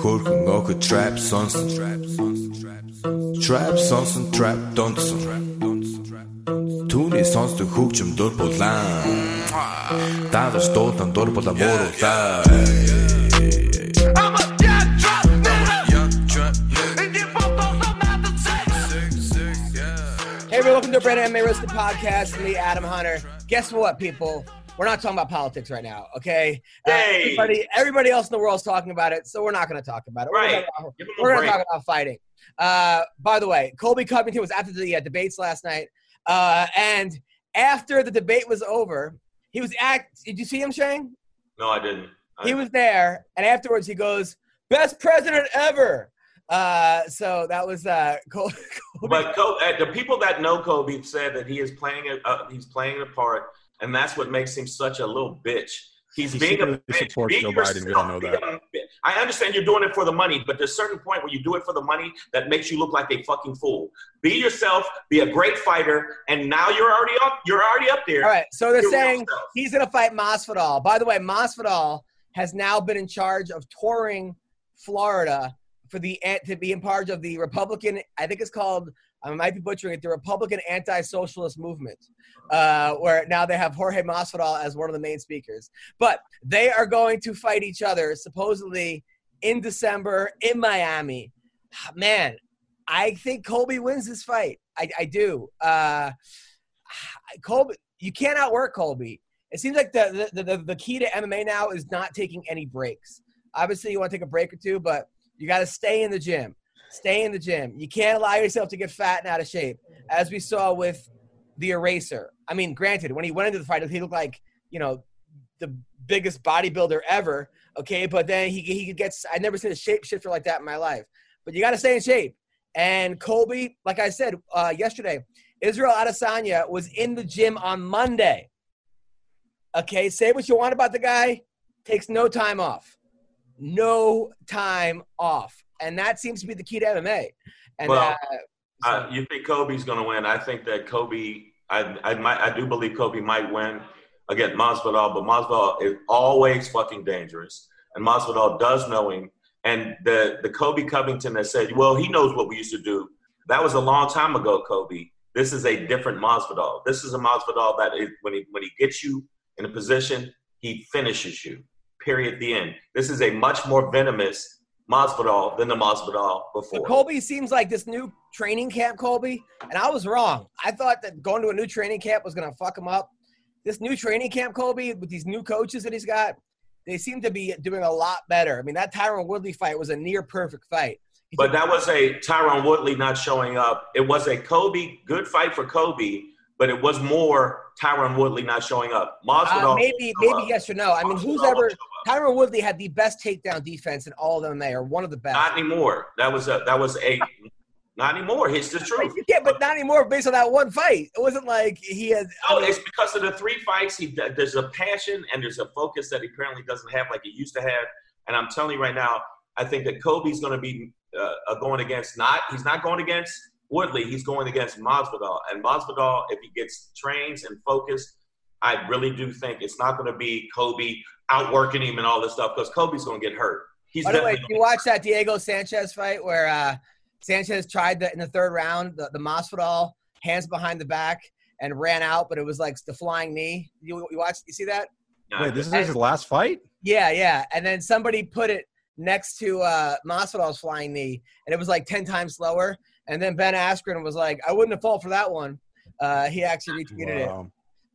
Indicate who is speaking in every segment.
Speaker 1: Хөрхөн охид trap сонсон Trap сонсон trap донсон Түүний сонсдог хөгжим дур булаан Дагаж дуудан дур булаа мууруулаа
Speaker 2: I'm a young trap nigga. And you both don't know not to say.
Speaker 3: Hey, everyone, welcome to a brand new MMA Roasted podcast. Me, Adam Hunter. Guess what, people? We're not talking about politics right now, okay? Uh,
Speaker 4: Hey.
Speaker 3: everybody, everybody else in the world is talking about it, so we're not going to talk about it. We're
Speaker 4: Right.
Speaker 3: gonna-
Speaker 4: Give 'em a
Speaker 3: we're going to talk about fighting. Uh, by the way, Colby Covington was after the uh, debates last night, uh, and after the debate was over, he was act. Did you see him, Shane?
Speaker 4: No, I didn't. I,
Speaker 3: He was there, and afterwards he goes, "Best president ever." Uh, so that was uh.
Speaker 4: But Colby, uh, the people that know Colby said that he is playing a uh, he's playing a part, and that's what makes him such a little bitch. He's
Speaker 5: He
Speaker 4: being a
Speaker 5: secretly
Speaker 4: bitch.
Speaker 5: supports
Speaker 4: Be
Speaker 5: Joe Biden. We don't know that.
Speaker 4: Be a bitch. I understand you're doing it for the money, but there's a certain point where you do it for the money that makes you look like a fucking fool. Be yourself. Be a great fighter, and now you're already up. You're already up there.
Speaker 3: All right, so they're
Speaker 4: Your real
Speaker 3: saying he's going to fight Masvidal. By the way, Masvidal has now been in charge of touring Florida for the to be in charge of the Republican. I think it's called. I might be butchering it. The Republican Anti-Socialist Movement, uh, where now they have Jorge Masvidal as one of the main speakers. But they are going to fight each other supposedly in December in Miami. Man, I think Colby wins this fight. I, I do. Uh, Colby, you can't outwork Colby. It seems like the, the, the, the key to MMA now is not taking any breaks. Obviously, you want to take a break or two, but you got to stay in the gym. Stay in the gym. You can't allow yourself to get fat and out of shape, as we saw with the eraser. I mean, granted, when he went into the fight, he looked like, you know, the biggest bodybuilder ever. Okay, but then he, he gets, I've never seen a shape shifter like that in my life. But you got to stay in shape. And Colby, like I said uh, yesterday, Israel Adesanya was in the gym on Monday. Okay, say what you want about the guy, takes no time off. No time off. And that seems to be the key to MMA. And
Speaker 4: Well,
Speaker 3: uh, so-
Speaker 4: Uh, you think Colby's going to win? I think that Colby. I I might. I do believe Colby might win against Masvidal, but Masvidal is always fucking dangerous, and Masvidal does know him. And the the Colby Covington that said, "Well, he knows what we used to do." That was a long time ago, Colby. This is a different Masvidal. This is a Masvidal that is, when he when he gets you in a position, he finishes you. Period. The end. This is a much more venomous Masvidal than the Masvidal
Speaker 3: But
Speaker 4: before.
Speaker 3: Colby seems like this new training camp, Colby, and I was wrong. I thought that going to a new training camp was going to fuck him up. This new training camp, Colby, with these new coaches that he's got, they seem to be doing a lot better. I mean, that Tyron Woodley fight was a near perfect fight. He
Speaker 4: But that was a Tyron Woodley not showing up. It was a Colby good fight for Colby, but it was more Tyron Woodley not showing up.
Speaker 3: Uh, maybe, maybe
Speaker 4: up.
Speaker 3: yes or no. I mean, who's ever. Tyron Woodley had the best takedown defense in all of MMA, or one of the best.
Speaker 4: Not anymore. That was a that was a not anymore. It's the truth.
Speaker 3: yeah, but not anymore based on that one fight. It wasn't like he had.
Speaker 4: No, it's because of the three fights. He there's a passion and there's a focus that he apparently doesn't have like he used to have. And I'm telling you right now, I think that Colby's going to be uh, uh, going against not he's not going against Woodley. He's going against Masvidal. And Masvidal, if he gets trained and focused, I really do think it's not going to be Colby outworking him and all this stuff because Colby's going to get hurt. He's
Speaker 3: By the way, you watch that Diego Sanchez fight where uh, Sanchez tried the, in the third round the, the Masvidal hands behind the back and ran out, but it was like the flying knee. You, you watch? You see that?
Speaker 4: gonna-
Speaker 5: Wait, this is his last fight?
Speaker 3: Yeah, yeah. And then somebody put it next to uh, Masvidal's flying knee, and it was like ten times slower. And then Ben Askren was like, "I wouldn't have fallen for that one." Uh, he actually retweeted it.
Speaker 5: Wow.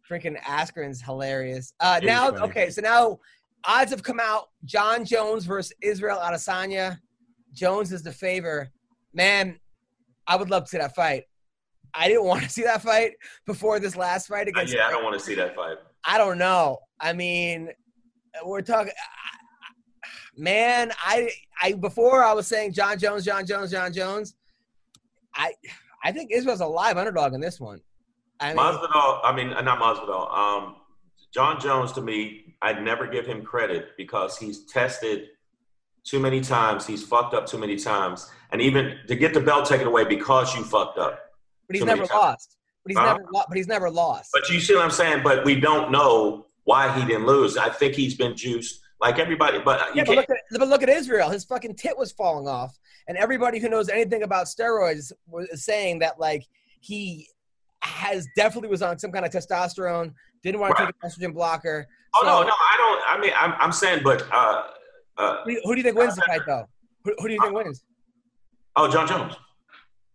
Speaker 3: Freaking Askren's hilarious. Uh,
Speaker 5: It is
Speaker 3: now,
Speaker 5: funny.
Speaker 3: okay, so now odds have come out. Jon Jones versus Israel Adesanya. Jones is the favor. Man, I would love to see that fight. I didn't want to see that fight before this last fight
Speaker 4: Uh,
Speaker 3: against.
Speaker 4: yeah, I don't want to see that fight.
Speaker 3: I don't know. I mean, we're talking. Man, I I before I was saying Jon Jones, Jon Jones, Jon Jones. I I think Israel's a live underdog in this one. I mean,
Speaker 4: Masvidal, I mean, not Masvidal. Um, Jon Jones, to me, I'd never give him credit because he's tested too many times. He's fucked up too many times, and even to get the belt taken away because you fucked up.
Speaker 3: but he's never lost. But he's
Speaker 4: Huh?
Speaker 3: never lo- but he's never lost.
Speaker 4: But you see what I'm saying? But we don't know why he didn't lose. I think he's been juiced like everybody. But you
Speaker 3: Yeah, but
Speaker 4: can't.
Speaker 3: look, at, but look at Israel. His fucking tit was falling off, and everybody who knows anything about steroids was saying that like he has definitely was on some kind of testosterone. Didn't want to
Speaker 4: Right.
Speaker 3: take an estrogen blocker.
Speaker 4: oh no,
Speaker 3: So-
Speaker 4: no, I don't. I mean, I'm, I'm saying, but uh, uh,
Speaker 3: Who, do you- who do you think wins the fight though? Who, who do you think wins?
Speaker 4: oh, Jon Jones.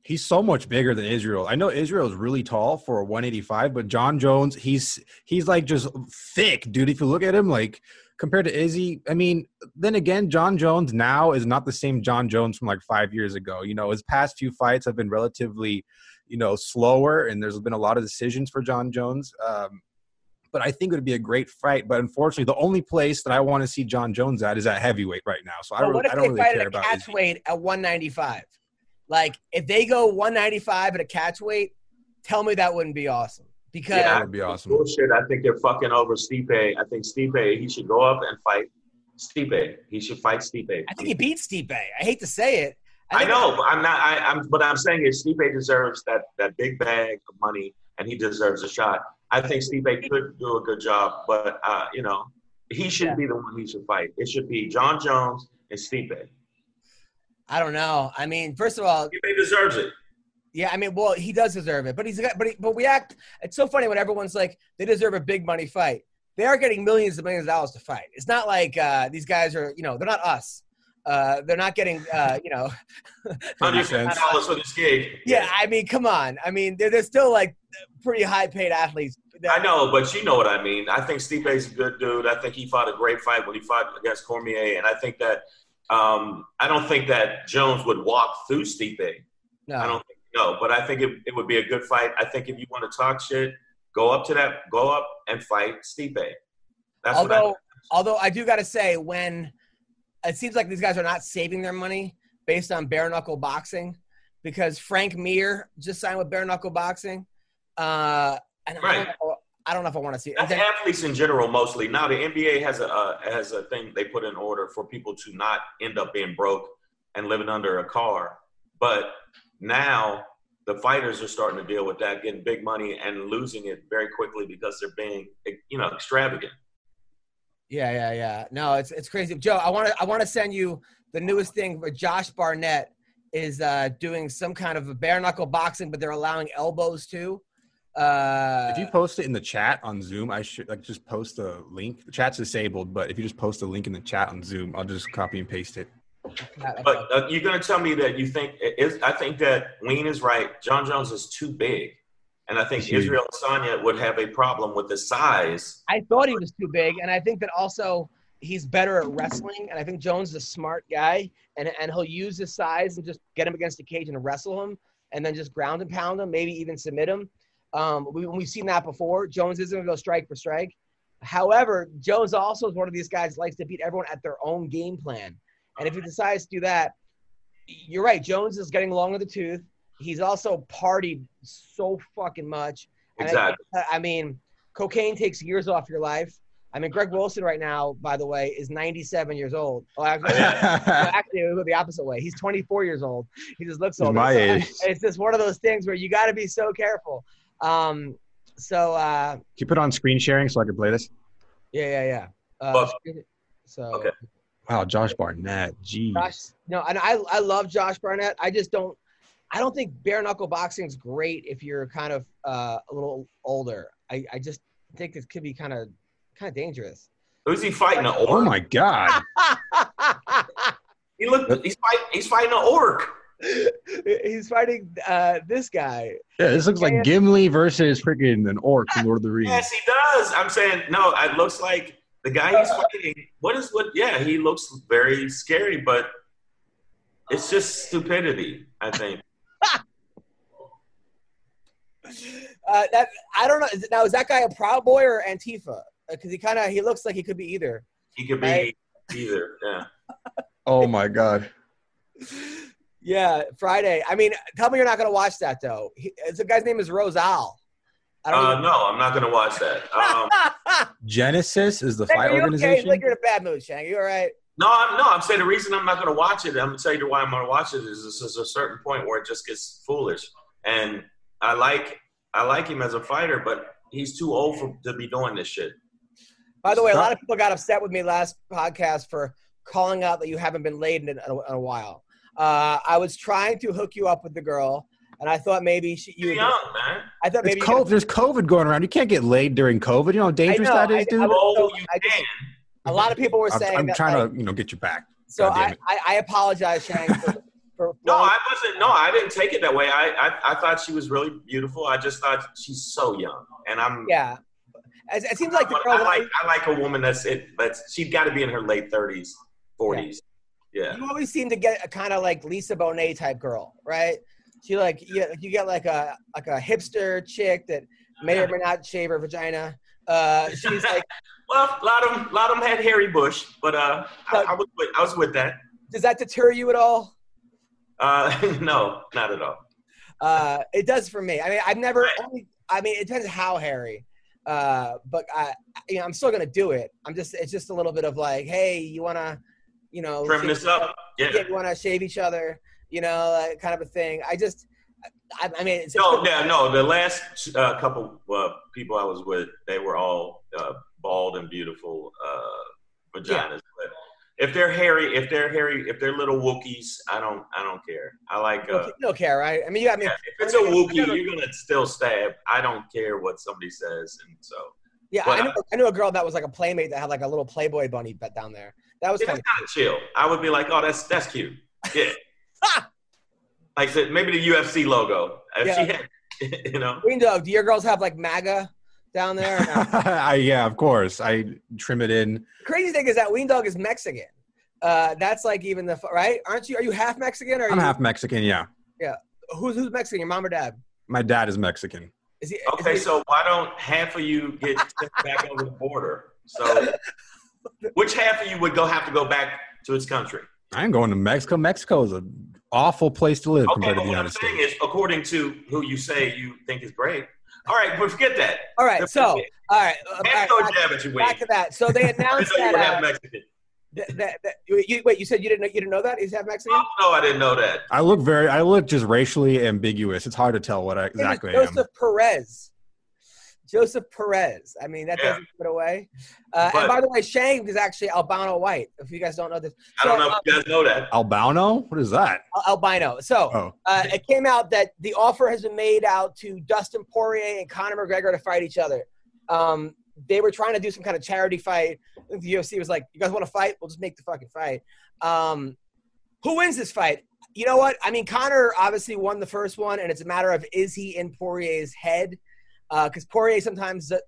Speaker 5: He's so much bigger than Israel. I know Israel is really tall for a 185, but Jon Jones, he's he's like just thick, dude. If you look at him, like compared to Izzy, I mean, then again, Jon Jones now is not the same Jon Jones from like five years ago. You know, his past few fights have been relatively, you know, slower, and there's been a lot of decisions for Jon Jones. Um, but I think it would be a great fight. But unfortunately, the only place that I want to see Jon Jones at is at heavyweight right now. So I
Speaker 3: But
Speaker 5: don't,
Speaker 3: what if
Speaker 5: I
Speaker 3: they
Speaker 5: don't really
Speaker 3: fight
Speaker 5: care
Speaker 3: at a
Speaker 5: about
Speaker 3: catch
Speaker 5: Izzy.
Speaker 3: weight at 195? Like if they go 195 at a catch weight, tell me that wouldn't be awesome. Because
Speaker 4: Yeah,
Speaker 5: That would be awesome.
Speaker 4: Bullshit. I think they're fucking over Stipe. I think Stipe. He should go up and fight Stipe. He should fight Stipe.
Speaker 3: I think he beat Stipe. I hate to say it.
Speaker 4: I
Speaker 3: think-
Speaker 4: know, but I'm not. I, I'm, but I'm saying is Stipe deserves that that big bag of money, and he deserves a shot. I think Stipe could do a good job, but uh, you know, he should
Speaker 3: Yeah.
Speaker 4: be the one he should fight. It should be Jon Jones and Stipe.
Speaker 3: I don't know. I mean, first of all,
Speaker 4: Stipe deserves it.
Speaker 3: Yeah, I mean, well, he does deserve it, but he's got, but he, but we act. It's so funny when everyone's like they deserve a big money fight. They are getting millions and millions of dollars to fight. It's not like uh, these guys are, you know, they're not us. Uh, they're not getting, uh, you know,
Speaker 4: Hundred dollars for this gig.
Speaker 3: yeah. I mean, come on. I mean, they're, they're still like pretty high paid athletes.
Speaker 4: I know, but you know what I mean. I think Stipe's a good dude. I think he fought a great fight when he fought against Cormier, and I think that um, I don't think that Jones would walk through Stipe.
Speaker 3: No.
Speaker 4: I don't think no, but I think it, it would be a good fight. I think if you want to talk shit, go up to that, go up and fight Stipe. That's what I
Speaker 3: although although I do got to say when it seems like these guys are not saving their money based on bare knuckle boxing because Frank Mir just signed with bare knuckle boxing, uh, and I, don't
Speaker 4: Right.
Speaker 3: know, I don't know if I want to see it.
Speaker 4: That's
Speaker 3: then-
Speaker 4: athletes in general mostly. Now the NBA has a uh, has a thing they put in order for people to not end up being broke and living under a car. But now the fighters are starting to deal with that, getting big money and losing it very quickly because they're being you know extravagant.
Speaker 3: yeah, yeah, yeah. No, it's it's crazy, Joe. I want to I want to send you the newest thing where Josh Barnett is uh, doing some kind of a bare knuckle boxing, but they're allowing elbows too. Uh,
Speaker 5: If you post it in the chat on Zoom, I should like just post a link. The chat's disabled, but if you just post a link in the chat on Zoom, I'll just copy and paste it.
Speaker 4: But uh, you're going to tell me that you think is I think that Ween is right. Jon Jones is too big, and I think
Speaker 5: Huge.
Speaker 4: Israel Adesanya would have a problem with the size.
Speaker 3: I thought he was too big, and I think that also he's better at wrestling. And I think Jones is a smart guy, and and he'll use his size and just get him against the cage and wrestle him, and then just ground and pound him, maybe even submit him. Um, we, we've seen that before. Jones isn't going to go strike for strike. However, Jones also is one of these guys that likes to beat everyone at their own game plan. And if he decides to do that, you're right. Jones is getting long in the tooth. He's also partied so fucking much. And I-
Speaker 4: Exactly.
Speaker 3: I mean, cocaine takes years off your life. I mean, Greg Wilson right now, by the way, is 97 years old. Oh, actually, no, actually, it would go the opposite way. He's 24 years old. He just looks
Speaker 5: He's
Speaker 3: old.
Speaker 5: my age.
Speaker 3: It's just one of those things where you got to be so careful. Um, so uh,
Speaker 5: Can you put on screen sharing so I can play this?
Speaker 3: yeah, yeah, yeah. Uh, so
Speaker 4: okay.
Speaker 5: Wow, Josh Barnett. Jeez.
Speaker 3: Josh, no, and I I love Josh Barnett. I just don't I don't think bare knuckle boxing is great if you're kind of uh, a little older. I, I just think it could be kind of kind of dangerous.
Speaker 4: Who's he fighting? An orc?
Speaker 5: Oh my God.
Speaker 4: He looked. He's fighting. He's fighting an orc.
Speaker 3: He's fighting uh, this guy.
Speaker 5: Yeah, this looks like Gimli versus freaking an orc from Lord of the Rings.
Speaker 4: Yes, he does. I'm saying no. It looks like the guy he's fighting. What is what? Yeah, he looks very scary, but it's just stupidity. I think.
Speaker 3: Uh, that I don't know. Is, now is that guy a Proud Boy or Antifa? Because he kind of he looks like he could be either.
Speaker 4: He could be
Speaker 3: Right.
Speaker 4: either. Yeah.
Speaker 5: Oh my God.
Speaker 3: Yeah, Friday. I mean, tell me you're not going to watch that though. He, the guy's name is Rosal. I don't.
Speaker 4: Uh,
Speaker 3: even-
Speaker 4: no, I'm not going to watch that. Um,
Speaker 5: Genesis is the
Speaker 3: Shank,
Speaker 5: fight
Speaker 3: are you okay?
Speaker 5: organization.
Speaker 3: Like you're in a bad mood, Shang. You all right?
Speaker 4: no, I'm no. I'm saying the reason I'm not going to watch it. I'm going to tell you why I'm going to watch it is this is a certain point where it just gets foolish, and I like I like him as a fighter, but he's too old for to be doing this shit.
Speaker 3: By the way, a lot of people got upset with me last podcast for calling out that you haven't been laid in a, in a while. Uh, I was trying to hook you up with the girl, and I thought maybe she, you.
Speaker 4: You're young, man.
Speaker 3: I thought maybe
Speaker 5: It's
Speaker 3: you
Speaker 5: COVID. There's COVID going around. You can't get laid during COVID. You know how dangerous
Speaker 3: know,
Speaker 5: that is,
Speaker 3: I-
Speaker 5: dude.
Speaker 3: I was-
Speaker 4: Oh,
Speaker 3: so
Speaker 4: you
Speaker 3: I just-
Speaker 4: can.
Speaker 3: a lot of people were
Speaker 5: I'm,
Speaker 3: saying
Speaker 5: I'm
Speaker 3: that.
Speaker 5: trying
Speaker 3: like-
Speaker 5: to, you know, get you back.
Speaker 3: so I. I, I apologize, Shang, for, for
Speaker 4: No, I wasn't. No, I didn't take it that way. I, I, I thought she was really beautiful. I just thought she's so young, and I'm.
Speaker 3: yeah. It, it seems like the
Speaker 4: I,
Speaker 3: girl.
Speaker 4: like. I like a woman that's it. That's she's got to be in her late thirties, forties. Yeah.
Speaker 3: You always seem to get a kind of like Lisa Bonet type girl, right? She like you, you get like a like a hipster chick that may or may not shave her vagina. Uh, she's like,
Speaker 4: Well, a lot of them, a lot of them had hairy Bush, but uh, I, I was with, I was with that.
Speaker 3: does that deter you at all?
Speaker 4: Uh, no, not at all.
Speaker 3: Uh, it does for me. I mean, I've never. Only, I mean, it depends how hairy. Uh, but I, you know, I'm still gonna do it. I'm just. It's just a little bit of like, hey, you wanna, you know,
Speaker 4: Trim this up. Yeah.
Speaker 3: Yeah, you wanna shave each other? You know, like, kind of a thing. I just. I, I mean, it's,
Speaker 4: No, yeah, no. The last uh, couple uh, people I was with, they were all uh, bald and beautiful uh, vaginas. But if they're hairy, if they're hairy, if they're little Wookiees, I don't, I don't care. I like.
Speaker 3: no,
Speaker 4: Uh,
Speaker 3: you don't care, right? I mean, you. I mean,
Speaker 4: yeah, if it's a Wookiee, you're gonna still stab. I don't care what somebody says, and so
Speaker 3: Yeah,
Speaker 4: But
Speaker 3: I knew, I knew a girl that was like a playmate that had like a little Playboy bunny bet down there. That was kind
Speaker 4: kind of chill. I would be like, oh, that's that's cute. Yeah. like I said, maybe the UFC logo. If
Speaker 3: Yeah.
Speaker 4: she had, you know.
Speaker 3: of. Green Dog, do your girls have like MAGA down there? no?
Speaker 5: I, yeah, of course. I trim it in.
Speaker 3: Crazy thing is that Ween Dog is Mexican. Uh, that's like even the right. Aren't you? Are you half Mexican or
Speaker 5: I'm
Speaker 3: you,
Speaker 5: half Mexican. Yeah, Yeah.
Speaker 3: Who's who's Mexican? Your mom or dad?
Speaker 5: my dad is Mexican.
Speaker 3: Is he? is
Speaker 4: Okay,
Speaker 3: he-
Speaker 4: so why don't half of you get sent back over the border? So, which half of you would go have to go back to its country?
Speaker 5: I ain't going to Mexico. Mexico is an awful place to live
Speaker 4: Okay,
Speaker 5: compared to the United States.
Speaker 4: is, according to who you say you think is great. All right, but forget that.
Speaker 3: all right. So all right. uh, all
Speaker 4: Half
Speaker 3: right,
Speaker 4: throw a
Speaker 3: back,
Speaker 4: jab at your
Speaker 3: back to that. So they announced that, uh,
Speaker 4: Mexican.
Speaker 3: that, that, that you, wait. You said you didn't know you didn't know that he's half Mexican.
Speaker 4: Oh, no, I didn't know that.
Speaker 5: I look very. I look just racially ambiguous. It's hard to tell what I
Speaker 3: His name is
Speaker 5: exactly I am.
Speaker 3: Joseph Perez. Joseph Perez. I mean, that
Speaker 4: Yeah.
Speaker 3: doesn't give it away. Uh,
Speaker 4: But-
Speaker 3: and by the way, Shane is actually albino white. If you guys don't know this,
Speaker 4: I don't
Speaker 3: So,
Speaker 4: know if you guys know that.
Speaker 5: Albino? What is that?
Speaker 3: Al- albino. So
Speaker 5: Oh,
Speaker 3: uh, it came out that the offer has been made out to Dustin Poirier and Conor McGregor to fight each other. Um, they were trying to do some kind of charity fight. The UFC was like, "You guys want to fight? We'll just make the fucking fight." Um, who wins this fight? You know what? I mean, Conor obviously won the first one, and it's a matter of is he in Poirier's head? Because Poirier sometimes uh,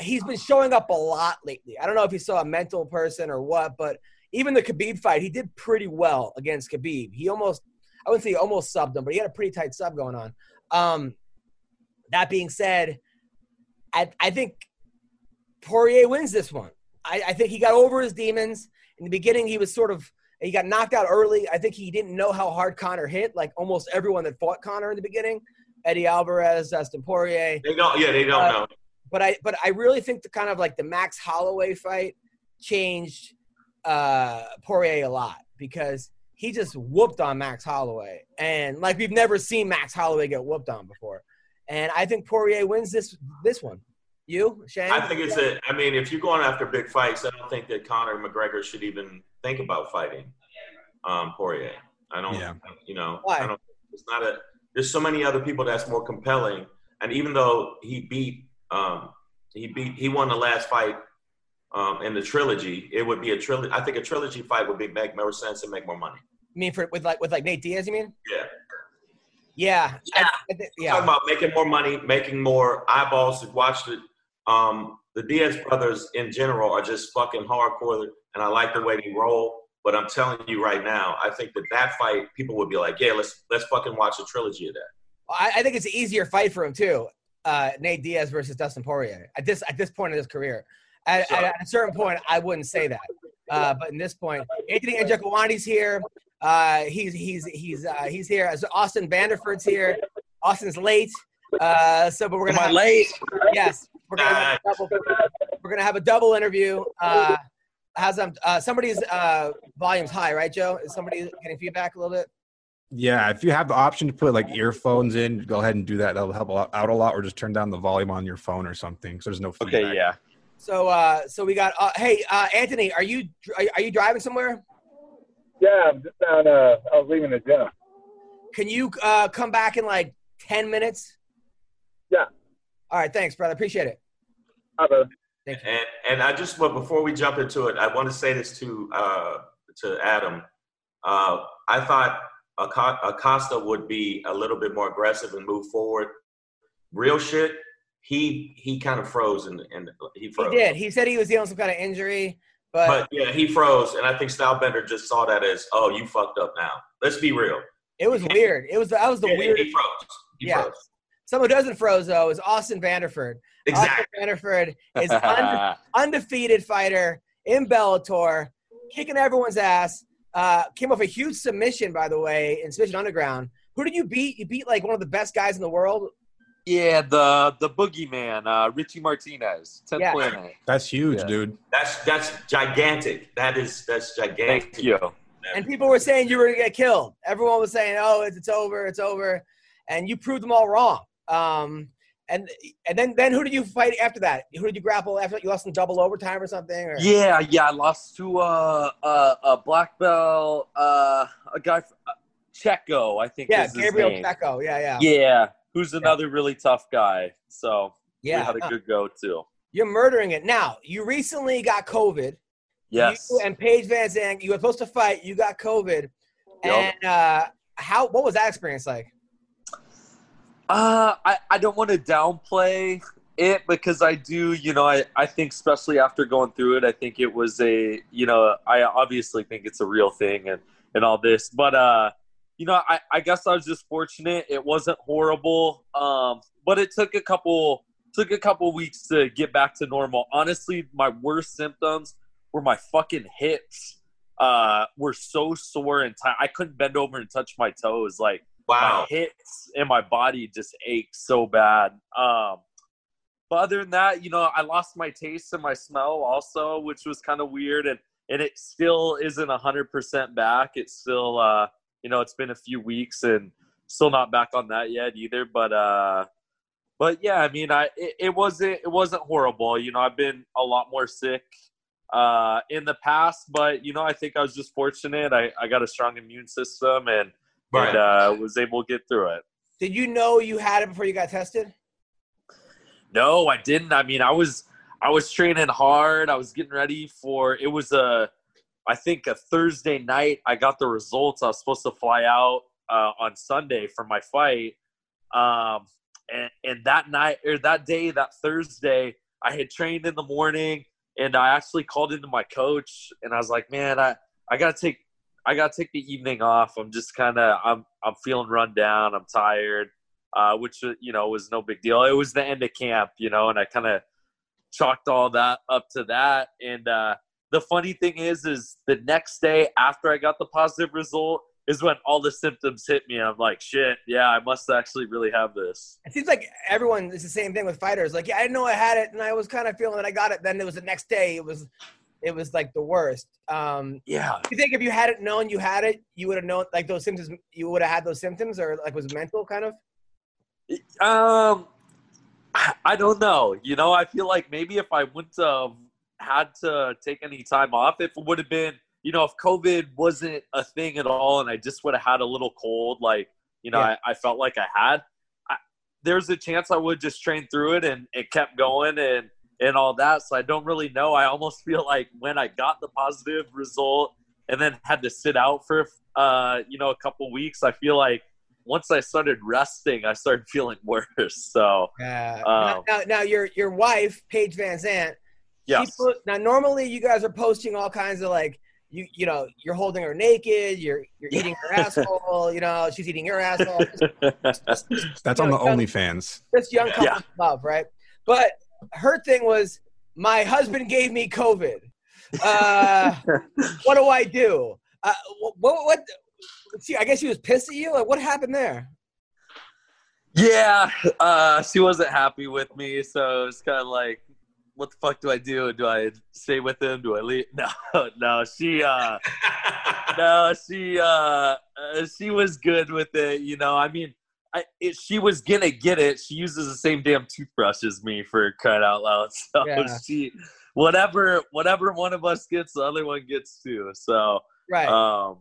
Speaker 3: he's been showing up a lot lately. I don't know if he's still a mental person or what, but even the Khabib fight, he did pretty well against Khabib. He almost, I wouldn't say almost subbed him, but he had a pretty tight sub going on. Um, that being said, I, I think Poirier wins this one. I, I think he got over his demons. In the beginning, he was sort of he got knocked out early. I think he didn't know how hard Conor hit, like almost everyone that fought Conor in the beginning. Eddie Alvarez, Dustin Poirier.
Speaker 4: They don't. Yeah, they don't
Speaker 3: Uh,
Speaker 4: know.
Speaker 3: But I but I really think the kind of like the Max Holloway fight changed uh Poirier a lot because he just whooped on Max Holloway. And like we've never seen Max Holloway get whooped on before. And I think Poirier wins this this one. You, Shane?
Speaker 4: I think it's a. I mean, if you're going after big fights, I don't think that Conor McGregor should even think about fighting um, Poirier. I don't.
Speaker 5: Yeah.
Speaker 4: You know.
Speaker 3: Why?
Speaker 4: I don't. It's not a. There's so many other people that's more compelling, and even though he beat, um, he beat, he won the last fight um, in the trilogy. It would be a trilogy. I think a trilogy fight would be make more sense and make more money.
Speaker 3: I mean for with like with like Nate Diaz, you mean?
Speaker 4: Yeah.
Speaker 3: Yeah. I, I think,
Speaker 4: Talking about making more money, making more eyeballs to watch the um the Diaz brothers in general are just fucking hardcore and I like the way they roll. But I'm telling you right now, I think that that fight, people would be like, yeah, let's let's fucking watch a trilogy of that.
Speaker 3: I, I think it's an easier fight for him too. Uh, Nate Diaz versus Dustin Poirier at this at this point in his career. At,
Speaker 4: So-
Speaker 3: at, at a certain point, I wouldn't say that, uh, but in this point, Anthony Njokuani's here. Uh, he's he's he's uh, he's here. As Austin Vanderford's here. Austin's late, uh, so but we're gonna
Speaker 6: I
Speaker 3: have,
Speaker 6: late?
Speaker 3: yes, we're gonna have a double, we're gonna have a double interview. Uh, has um uh, somebody's uh, volume's high, right, Joe? Is somebody getting feedback a little bit?
Speaker 5: yeah. If you have the option to put like earphones in, go ahead and do that. That'll help out a lot. Or just turn down the volume on your phone or something, so there's no feedback.
Speaker 6: Okay, yeah.
Speaker 3: So, uh, so we got. Uh, hey, uh, Anthony, are you are, are you driving somewhere?
Speaker 6: Yeah, I'm just down. Uh, I was leaving the gym.
Speaker 3: Can you uh, come back in like ten minutes?
Speaker 6: Yeah.
Speaker 3: All right, thanks, brother. Appreciate it.
Speaker 6: Hi, brother.
Speaker 3: Thank you.
Speaker 4: And and I just well before we jump into it, I want to say this to uh, to Adam. Uh, I thought Aco- Acosta would be a little bit more aggressive and move forward. Real shit. He he kind of froze and, and he
Speaker 3: He
Speaker 4: froze.
Speaker 3: did. He said he was dealing with some kind of injury, but,
Speaker 4: But yeah, he froze, and I think Stylebender just saw that as, oh, you fucked up now. Let's be real.
Speaker 3: it was weird. It was that was the
Speaker 4: Yeah,
Speaker 3: weirdest.
Speaker 4: He froze. He
Speaker 3: Yeah.
Speaker 4: froze.
Speaker 3: Someone who doesn't froze though is Austin Vanderford.
Speaker 4: Exactly.
Speaker 3: Austin Vanderford is unde- undefeated fighter in Bellator, kicking everyone's ass. Uh, came off a huge submission, by the way, in Submission Underground. Who did you beat? You beat like one of the best guys in the world.
Speaker 7: Yeah, the the boogeyman, uh, Richie Martinez, 10th
Speaker 3: Yeah.
Speaker 7: planet.
Speaker 5: That's huge,
Speaker 7: Yeah.
Speaker 5: dude.
Speaker 4: That's that's gigantic. That is that's gigantic.
Speaker 7: Thank you.
Speaker 3: And people were saying you were gonna get killed. Everyone was saying, "Oh, it's, it's over, it's over," and you proved them all wrong. Um, and and then then who did you fight after that? Who did you grapple after? You lost in double overtime or something? Or?
Speaker 7: Yeah, yeah, I lost to uh, uh, a black belt, uh, a guy, uh, Checo, I think
Speaker 3: yeah, Gabriel. Checo. Yeah, yeah,
Speaker 7: Yeah, who's another really tough guy. So
Speaker 3: yeah.
Speaker 7: we had a good go too.
Speaker 3: You're murdering it now. You recently got COVID.
Speaker 7: Yes.
Speaker 3: You and Paige VanZant, you were supposed to fight. You got COVID,
Speaker 7: Yup.
Speaker 3: and uh, how? What was that experience like?
Speaker 7: Uh, I, I don't want to downplay it because I do, you know, I, I think especially after going through it, I think it was a, you know, I obviously think it's a real thing and, and all this, but, uh, you know, I, I guess I was just fortunate. It wasn't horrible. Um, but it took a couple, took a couple weeks to get back to normal. Honestly, my worst symptoms were my fucking hips, uh, were so sore and tight. I couldn't bend over and touch my toes. Like,
Speaker 4: Wow.
Speaker 7: my hips and my body just ached so bad. Um, but other than that, you know, I lost my taste and my smell also, which was kind of weird, and and it still isn't a hundred percent back. It's still, uh, you know, it's been a few weeks and still not back on that yet either. But uh, but yeah, I mean, I it, it wasn't it wasn't horrible. You know, I've been a lot more sick uh, in the past, but you know, I think I was just fortunate. I, I got a strong immune system and
Speaker 4: Right.
Speaker 7: and uh, was able to get through it.
Speaker 3: Did you know you had it before you got tested?
Speaker 7: No, I didn't. I mean, I was I was training hard. I was getting ready for it was a I think a Thursday night. I got the results. I was supposed to fly out uh, on Sunday for my fight. Um, and, and that night or that day, that Thursday, I had trained in the morning and I actually called into my coach and I was like, man, I, I gotta take I gotta take the evening off. I'm just kind of I'm I'm feeling run down. I'm tired uh, which uh, you know was no big deal. It was the end of camp, you know, and I kind of chalked all that up to that. And uh, the funny thing is, is the next day after I got the positive result is when all the symptoms hit me. I'm like, shit, yeah, I must actually really have this.
Speaker 3: It seems like everyone is the same thing with fighters. Like, yeah, I didn't know I had it, and I was kind of feeling that I got it. Then it was the next day. It was, it was like the worst. Um,
Speaker 7: Yeah,
Speaker 3: you think if you hadn't known you had it, you would have known like those symptoms. You would have had those symptoms, or like was mental kind of.
Speaker 7: Um, I- don't know. You know, I feel like maybe if I wouldn't have had to take any time off, if it would have been, you know, if COVID wasn't a thing at all, and I just would have had a little cold, like you know,
Speaker 3: Yeah.
Speaker 7: I, I felt like I had. I, there's a chance I would just train through it and it kept going and and all that. So I don't really know. I almost feel like when I got the positive result and then had to sit out for uh, you know a couple weeks, I feel like once I started resting, I started feeling worse. So
Speaker 3: Yeah.
Speaker 7: Um,
Speaker 3: now, now, now, your your wife, Paige VanZant. she
Speaker 7: yes,
Speaker 3: put- now, normally you guys are posting all kinds of like you you know you're holding her naked, you're you're eating her asshole, you know she's eating your asshole.
Speaker 5: That's
Speaker 3: You
Speaker 5: on the
Speaker 3: know, young-
Speaker 5: OnlyFans.
Speaker 3: This young couple
Speaker 7: Yeah.
Speaker 3: love, right? But her thing was, my husband gave me COVID. Uh, what do I do? Uh, what, what, what? See, I guess she was pissed at you. Like, what happened there?
Speaker 7: yeah. Uh, she wasn't happy with me, so it's kind of like, what the fuck do I do? Do I stay with him? Do I leave? No, no. She, uh, no, she, uh, uh, she was good with it. You know, I mean, I, it, she was gonna get it. She uses the same damn toothbrush as me for crying out loud. So
Speaker 3: Yeah.
Speaker 7: she, whatever, whatever one of us gets, the other one gets too. So,
Speaker 3: Right.
Speaker 7: um,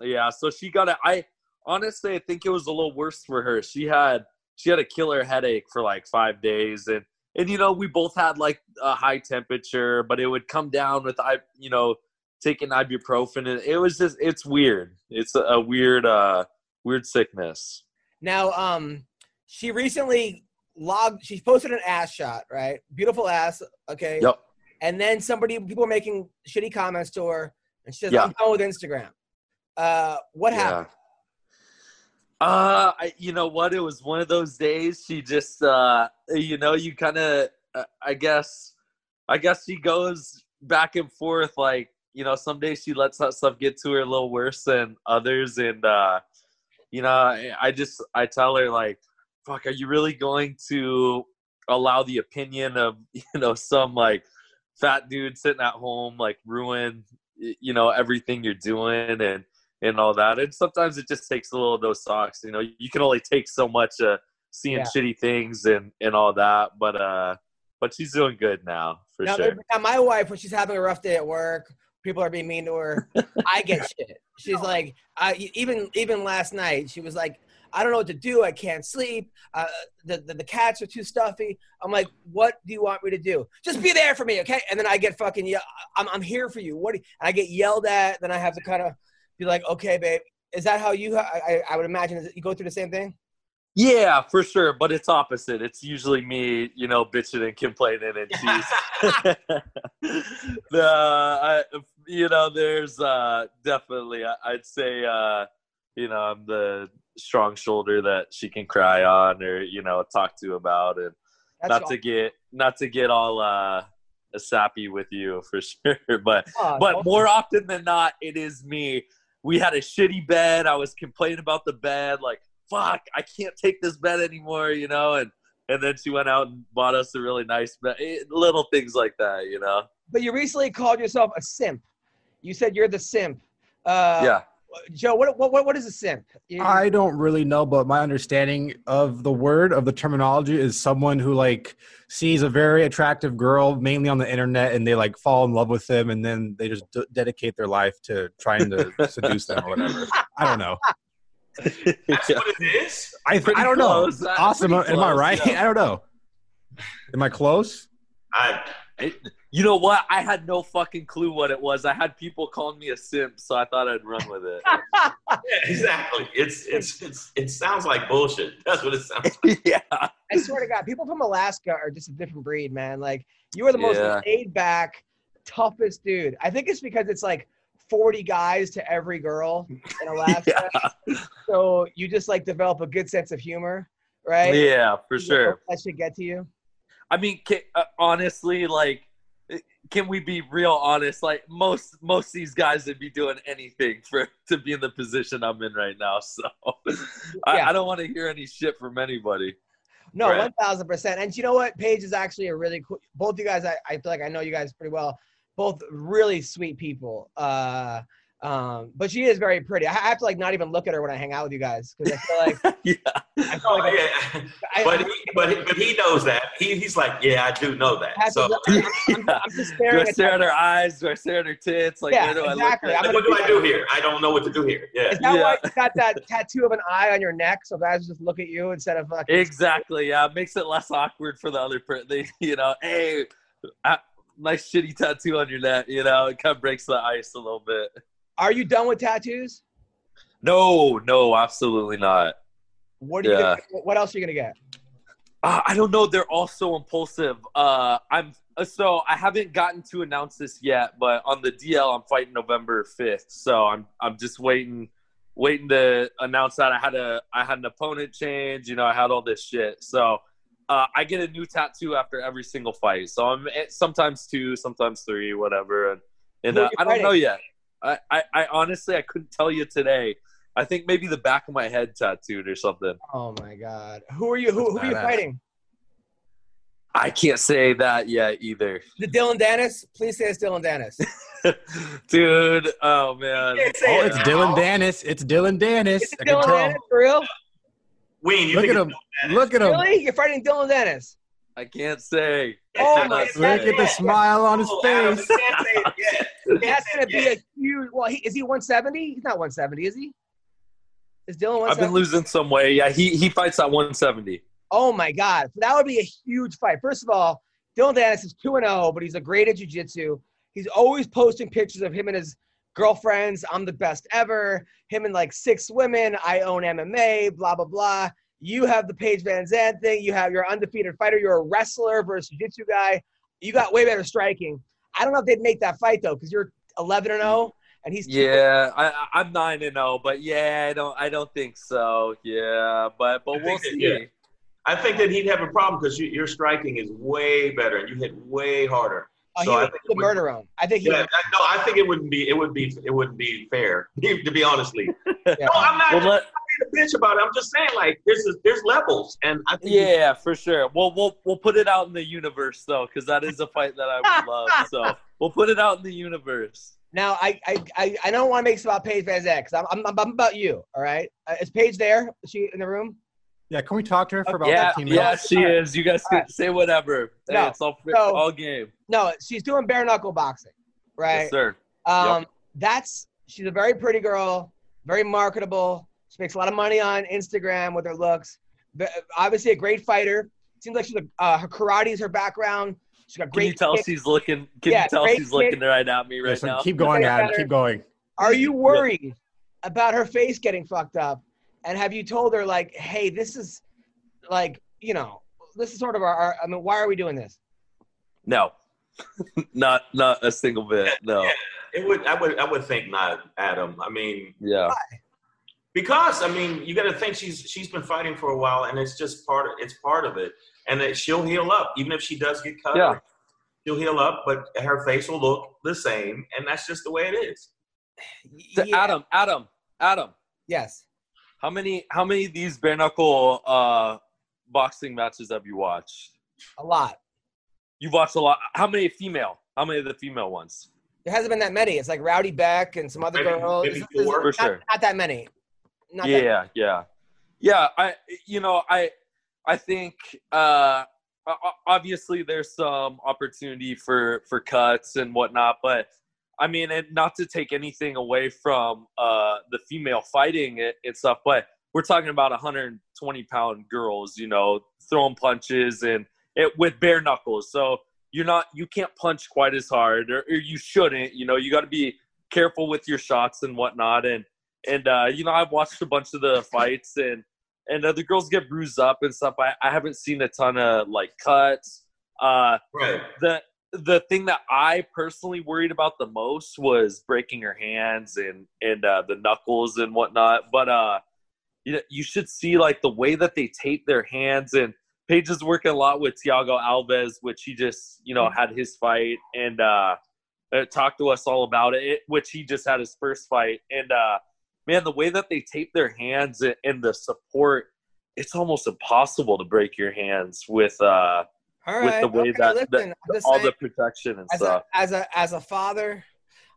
Speaker 7: yeah. So she got it. I honestly, I think it was a little worse for her. She had she had a killer headache for like five days, and and you know we both had like a high temperature, but it would come down with I, you know, taking ibuprofen, and it was just it's weird. It's a, a weird, uh, weird sickness.
Speaker 3: Now, um, she recently logged. She posted an ass shot, right? Beautiful ass. Okay.
Speaker 7: Yep.
Speaker 3: And then somebody, people were making shitty comments to her, and she says,
Speaker 7: Yeah.
Speaker 3: "I'm done with Instagram." Uh, what happened?
Speaker 7: Uh, I, you know what? It was one of those days. She just, uh, you know, you kind of, uh, I guess, I guess she goes back and forth. Like, you know, some days she lets that stuff get to her a little worse than others, and uh, you know, I, I just, I tell her like, "Fuck, are you really going to allow the opinion of, you know, some like fat dude sitting at home like ruin, you know, everything you're doing and." and all that. And sometimes it just takes a little of those socks. You know, you can only take so much uh, seeing
Speaker 3: Yeah.
Speaker 7: shitty things and and all that. But uh, but she's doing good now for
Speaker 3: Now,
Speaker 7: sure.
Speaker 3: now, my wife, when she's having a rough day at work, people are being mean to her. I get shit. She's like, I, even even last night, she was like, I don't know what to do. I can't sleep. Uh, the, the the cats are too stuffy. I'm like, what do you want me to do? Just be there for me, okay? And then I get fucking, yeah, I'm I'm here for you. What? Do you, and I get yelled at. Then I have to kind of be like, okay, babe. Is that how you? I, I- I would imagine is you go through the same thing.
Speaker 7: Yeah, for sure. But it's opposite. It's usually me, you know, bitching and complaining, and she's the I, you know, there's uh definitely I- I'd say uh you know I'm the strong shoulder that she can cry on or you know talk to about and
Speaker 3: That's
Speaker 7: not
Speaker 3: all-
Speaker 7: to get not to get all uh sappy with you for sure but
Speaker 3: oh,
Speaker 7: but
Speaker 3: no.
Speaker 7: more often than not it is me we had a shitty bed i was complaining about the bed like fuck i can't take this bed anymore you know and and then she went out and bought us a really nice bed Eh, little things like that you know
Speaker 3: But you recently called yourself a simp. You said you're the simp. Uh,
Speaker 7: yeah
Speaker 3: Joe, what what what, what is a simp? You-
Speaker 5: I don't really know, but my understanding of the word of the terminology is someone who like sees a very attractive girl, mainly on the internet, and they like fall in love with them, and then they just d- dedicate their life to trying to seduce them or whatever. I don't know.
Speaker 4: That's what it is.
Speaker 5: I
Speaker 7: Pretty
Speaker 5: I don't know.
Speaker 7: close. Uh,
Speaker 5: Awesome.
Speaker 7: pretty
Speaker 5: Am I right?
Speaker 7: yeah.
Speaker 5: I don't know. Am I close?
Speaker 4: I
Speaker 7: you know what i had no fucking clue what it was i had people calling me a simp so i thought i'd run with it
Speaker 4: yeah, exactly. It's it's it's it sounds like bullshit. That's what it sounds. like.
Speaker 7: yeah
Speaker 3: I swear to God, people from Alaska are just a different breed, man. Like you are the most
Speaker 7: Yeah.
Speaker 3: laid back, toughest dude. I think it's because it's like 40 guys to every girl in Alaska. So you just like develop a good sense of humor, right?
Speaker 7: yeah for
Speaker 3: You
Speaker 7: sure
Speaker 3: That should get to you.
Speaker 7: I mean, can, uh, honestly, like, can we be real honest? Like, most most of these guys would be doing anything for to be in the position I'm in right now. So, I,
Speaker 3: Yeah.
Speaker 7: I don't want to hear any shit from anybody.
Speaker 3: No, one thousand percent. And you know what? Paige is actually a really cool. Both you guys, I, I feel like I know you guys pretty well. Both really sweet people. Uh, um, but she is very pretty. I have to like not even look at her when I hang out with you guys because I feel like
Speaker 7: yeah,
Speaker 3: I feel
Speaker 4: Oh, yeah.
Speaker 3: I,
Speaker 4: But
Speaker 3: I,
Speaker 4: he, but he, but he knows that. He, he's like, yeah, I do know that. So
Speaker 3: to, I'm, I'm, I'm just
Speaker 7: do
Speaker 3: staring
Speaker 7: I
Speaker 3: at
Speaker 7: stare at her eyes? Do I stare at her tits? Like,
Speaker 3: Yeah,
Speaker 7: do
Speaker 3: exactly. I'm
Speaker 7: At?
Speaker 4: like, what do I do here? I don't know what to do here. Yeah.
Speaker 3: Is that
Speaker 7: Yeah.
Speaker 3: why you got that tattoo of an eye on your neck so guys just look at you instead of fucking
Speaker 7: Exactly. Yeah, it makes it less awkward for the other person. They, you know, hey, uh, nice shitty tattoo on your neck. You know, it kind of breaks the ice a little bit.
Speaker 3: Are you done with tattoos?
Speaker 7: No, no, absolutely not.
Speaker 3: What are you? Gonna, what else are you gonna get?
Speaker 7: Uh, I don't know. They're all so impulsive. Uh, I'm uh, so I haven't gotten to announce this yet, but on the DL, I'm fighting November fifth. So I'm I'm just waiting, waiting to announce that I had a I had an opponent change. You know, I had all this shit. So uh, I get a new tattoo after every single fight. So I'm at, sometimes two, sometimes three, whatever. And and uh,
Speaker 3: you
Speaker 7: I don't know yet. I, I I honestly I couldn't tell you today. I think maybe the back of my head tattooed or something.
Speaker 3: Oh my god. Who are you? Who, who are you fighting?
Speaker 7: I can't say that yet either.
Speaker 3: The Dylan Dennis? Please say it's Dylan Dennis.
Speaker 7: Dude, oh man.
Speaker 5: Oh, it's. Dylan Dennis. It's Dylan Dennis.
Speaker 3: Is it
Speaker 5: I can
Speaker 3: Dylan
Speaker 5: tell.
Speaker 3: Dennis for real?
Speaker 4: Wayne, you
Speaker 5: Look
Speaker 4: think
Speaker 5: at
Speaker 4: it's
Speaker 5: him.
Speaker 4: Dennis.
Speaker 5: Look at him.
Speaker 3: Really? You're fighting Dylan Dennis?
Speaker 7: I can't say.
Speaker 3: Oh
Speaker 4: It's
Speaker 3: my God.
Speaker 5: Look at the smile on his
Speaker 4: Oh,
Speaker 5: face.
Speaker 4: you can't say it yet. You can't
Speaker 3: That's gonna be
Speaker 4: yet.
Speaker 3: a huge. Well, he, is he 170? He's not 170, is he? Is Dylan
Speaker 7: I've been losing some weight. Yeah, he he fights at 170.
Speaker 3: Oh my God, that would be a huge fight. First of all, Dylan Dennis is two and zero, but he's a great at jujitsu. He's always posting pictures of him and his girlfriends. I'm the best ever. Him and like six women. I own MMA. Blah blah blah. You have the Paige VanZant thing. You have your undefeated fighter. You're a wrestler versus jiu-jitsu guy. You got way better striking. I don't know if they'd make that fight though, because you're 11 and 0, and he's
Speaker 7: Yeah, I, I- I'm nine and zero, but yeah, I don't I don't think so. Yeah, but but
Speaker 4: I
Speaker 7: we'll
Speaker 4: think that-
Speaker 7: see.
Speaker 4: yeah. I think that he'd have a problem because you, your striking is way better and you hit way harder.
Speaker 3: Oh,
Speaker 4: So
Speaker 3: he
Speaker 4: I think
Speaker 3: the
Speaker 4: it would-
Speaker 3: murder him. I think he.
Speaker 4: Yeah, I, no, I think it wouldn't be. It would be. It wouldn't be fair. To be honestly,
Speaker 3: yeah.
Speaker 4: no, I'm not
Speaker 7: Well, let,
Speaker 4: being a bitch about it. I'm just saying, like, there's there's levels, and I think you-
Speaker 7: yeah, for sure. Well, we'll we'll put it out in the universe though, because that is a fight that I would love. So we'll put it out in the universe.
Speaker 3: Now, I I, I, I don't want to make this about Paige VanZant because I'm, I'm, I'm about you. All right, uh, is Paige there? Is she in the room?
Speaker 5: Yeah, can we talk to her for about
Speaker 7: Yeah,
Speaker 5: 15 minutes?
Speaker 7: yeah, she is. You guys can
Speaker 3: Alright.
Speaker 7: say whatever. Hey,
Speaker 3: No,
Speaker 7: it's all
Speaker 3: so-
Speaker 7: all game.
Speaker 3: No, she's doing bare knuckle boxing, right?
Speaker 7: Yes, sir.
Speaker 3: Um, that's she's a very pretty girl, very marketable. She makes a lot of money on Instagram with her looks. But obviously, a great fighter. Seems like she's a, uh, her karate is her background. She's got great.
Speaker 7: Can
Speaker 3: great.
Speaker 7: you tell
Speaker 3: kick.
Speaker 7: she's looking? Can
Speaker 3: Yeah,
Speaker 7: you tell she's
Speaker 3: kick.
Speaker 7: looking right at me right
Speaker 5: so
Speaker 7: now?
Speaker 5: keep going,
Speaker 3: Looking
Speaker 5: Adam. Keep going.
Speaker 3: Are you worried about her face getting fucked up? And have you told her like, hey, this is like, you know, this is sort of our, our I mean, why are we doing this?
Speaker 7: No, not not a single bit. No.
Speaker 4: Yeah. it would. I would. I would think not, Adam. I mean,
Speaker 7: Yeah.
Speaker 4: because I mean, you got to think she's she's been fighting for a while, and it's just part. Of, it's part of it, and that she'll heal up, even if she does get cut.
Speaker 7: Yeah.
Speaker 4: She'll heal up, but her face will look the same, and that's just the way it is.
Speaker 7: So
Speaker 3: Yeah,
Speaker 7: Adam, Adam, Adam.
Speaker 3: Yes.
Speaker 7: How many how many of these bare knuckle uh, boxing matches have you watched?
Speaker 3: A lot.
Speaker 7: You've watched a lot. How many female? How many of the female ones?
Speaker 3: There hasn't been that many. It's like Rowdy Bec and some other
Speaker 4: Maybe-
Speaker 3: girls.
Speaker 4: maybe
Speaker 3: It's- it's
Speaker 4: four.
Speaker 7: For
Speaker 3: not,
Speaker 7: sure.
Speaker 3: not that many. Not that
Speaker 7: yeah, yeah, yeah. I you know I I think uh, o- o- obviously there's some opportunity for for cuts and whatnot, but I mean, and not to take anything away from uh, the female fighting and stuff, but we're talking about 120 pound girls, you know, throwing punches and it with bare knuckles. So you're not, you can't punch quite as hard, or, or you shouldn't. You know, you got to be careful with your shots and whatnot. And and uh, you know, I've watched a bunch of the fights, and and uh, the girls get bruised up and stuff. I, I haven't seen a ton of like cuts. Uh,
Speaker 4: Right.
Speaker 7: the the thing that I personally worried about the most was breaking her hands and and uh, the knuckles and whatnot. But uh, you you should see like the way that they tape their hands and Paige is working a lot with Thiago Alves, which he just you know had his fight and uh, uh, talked to us all about it, which he just had his first fight. And uh, man, the way that they tape their hands and, and the support, it's almost impossible to break your hands with uh,
Speaker 3: All
Speaker 7: with the way
Speaker 3: okay,
Speaker 7: that,
Speaker 3: listen,
Speaker 7: that
Speaker 3: I'm
Speaker 7: all
Speaker 3: saying,
Speaker 7: the protection and
Speaker 3: as
Speaker 7: stuff.
Speaker 3: a as a as a father,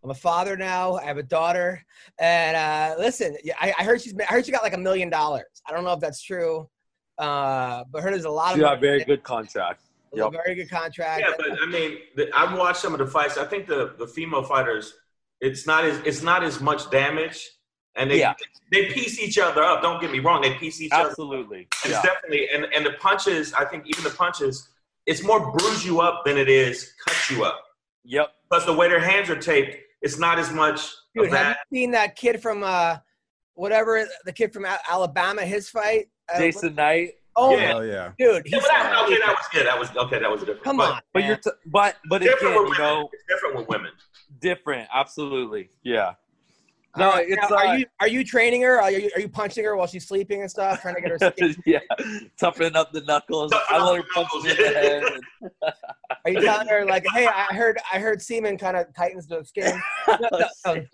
Speaker 3: I'm a father now. I have a daughter, and uh, listen, yeah, I, I heard she's I heard she got like a million dollars. I don't know if that's true, uh, but I heard there's a lot of
Speaker 7: You got a
Speaker 3: money.
Speaker 7: very good contract.
Speaker 3: A
Speaker 7: Yep.
Speaker 3: very good contract.
Speaker 4: Yeah, but I mean, the, I've watched some of the fights. I think the the female fighters, it's not as it's not as much damage, and they
Speaker 7: Yeah.
Speaker 4: they piece each other up. Don't get me wrong, they piece each other.
Speaker 7: Absolutely.
Speaker 4: It's
Speaker 7: Yeah.
Speaker 4: definitely and and the punches. I think even the punches, it's more bruise you up than it is cut you up.
Speaker 7: Yep.
Speaker 4: Plus, the way their hands are taped, it's not as much
Speaker 3: Dude,
Speaker 4: of
Speaker 3: have
Speaker 4: that.
Speaker 3: you seen that kid from uh, whatever the kid from Alabama? His fight. Uh,
Speaker 7: Jason Knight.
Speaker 3: Oh,
Speaker 4: Yeah.
Speaker 5: Oh yeah.
Speaker 3: dude,
Speaker 4: Yeah,
Speaker 3: he's
Speaker 4: but that, okay, that was yeah, that was okay. That was a different.
Speaker 3: come
Speaker 4: but
Speaker 3: on.
Speaker 7: But
Speaker 3: man.
Speaker 7: you're t- but but
Speaker 4: It's
Speaker 7: again, you know,
Speaker 4: It's different with women.
Speaker 7: different. Absolutely. Yeah.
Speaker 3: All
Speaker 7: No,
Speaker 3: right,
Speaker 7: it's
Speaker 3: now,
Speaker 7: uh,
Speaker 3: are you are you training her? Are you are you punching her while she's sleeping and stuff, trying to get her? skin?
Speaker 7: yeah, toughen up the knuckles.
Speaker 4: Toughen
Speaker 7: I
Speaker 4: up
Speaker 7: let her
Speaker 4: the
Speaker 7: punch
Speaker 4: knuckles,
Speaker 7: me in the
Speaker 4: yeah.
Speaker 7: head.
Speaker 3: Are you telling her like, hey, I heard I heard semen kind of tightens the skin? No, no, no.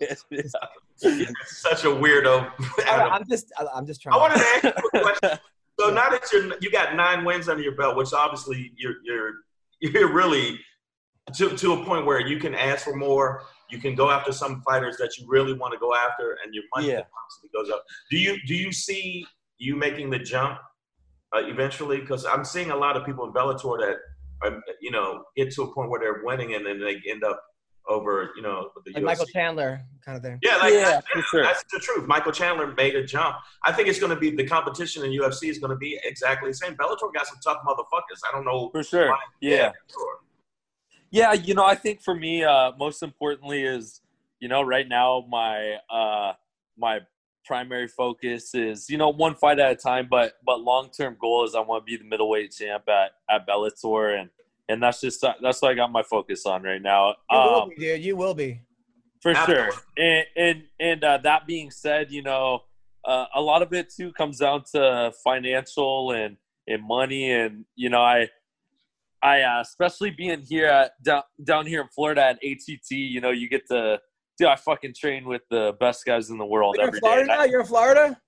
Speaker 7: Yeah.
Speaker 4: Such a weirdo. Adam.
Speaker 3: I'm just I'm just trying.
Speaker 4: I wanted to ask you a question. So now that you're you got nine wins under your belt, which obviously you're you're you're really to, to a point where you can ask for more. You can go after some fighters that you really want to go after, and your money
Speaker 7: Yeah.
Speaker 4: constantly goes up. Do you do you see you making the jump uh, eventually? Because I'm seeing a lot of people in Bellator that are, you know get to a point where they're winning and then they end up over you know the
Speaker 3: Like
Speaker 4: UFC.
Speaker 3: Michael Chandler kind of thing.
Speaker 4: Yeah, like
Speaker 7: Yeah,
Speaker 4: that's,
Speaker 7: for sure.
Speaker 4: that's the truth. Michael Chandler made a jump. I think it's going to be the competition in UFC is going to be exactly the same. Bellator got some tough motherfuckers. I don't know.
Speaker 7: For sure.
Speaker 4: why-
Speaker 7: Yeah.
Speaker 4: sure.
Speaker 7: Yeah, you know, I think for me, uh, most importantly is, you know, right now my uh, my primary focus is, you know, one fight at a time. But but long term goal is I want to be the middleweight champ at at Bellator, and and that's just that's what I got my focus on right now.
Speaker 3: You will
Speaker 7: Um,
Speaker 3: be, dude. You will be.
Speaker 7: for
Speaker 4: Absolutely.
Speaker 7: sure. And and and uh, that being said, you know, uh, a lot of it too comes down to financial and and money, and you know, I I uh, especially being here at down down here in Florida at ATT, you know, you get to. Dude, I fucking train with the best guys in the world
Speaker 3: You're in
Speaker 7: every day.
Speaker 3: Florida now. You're in Florida.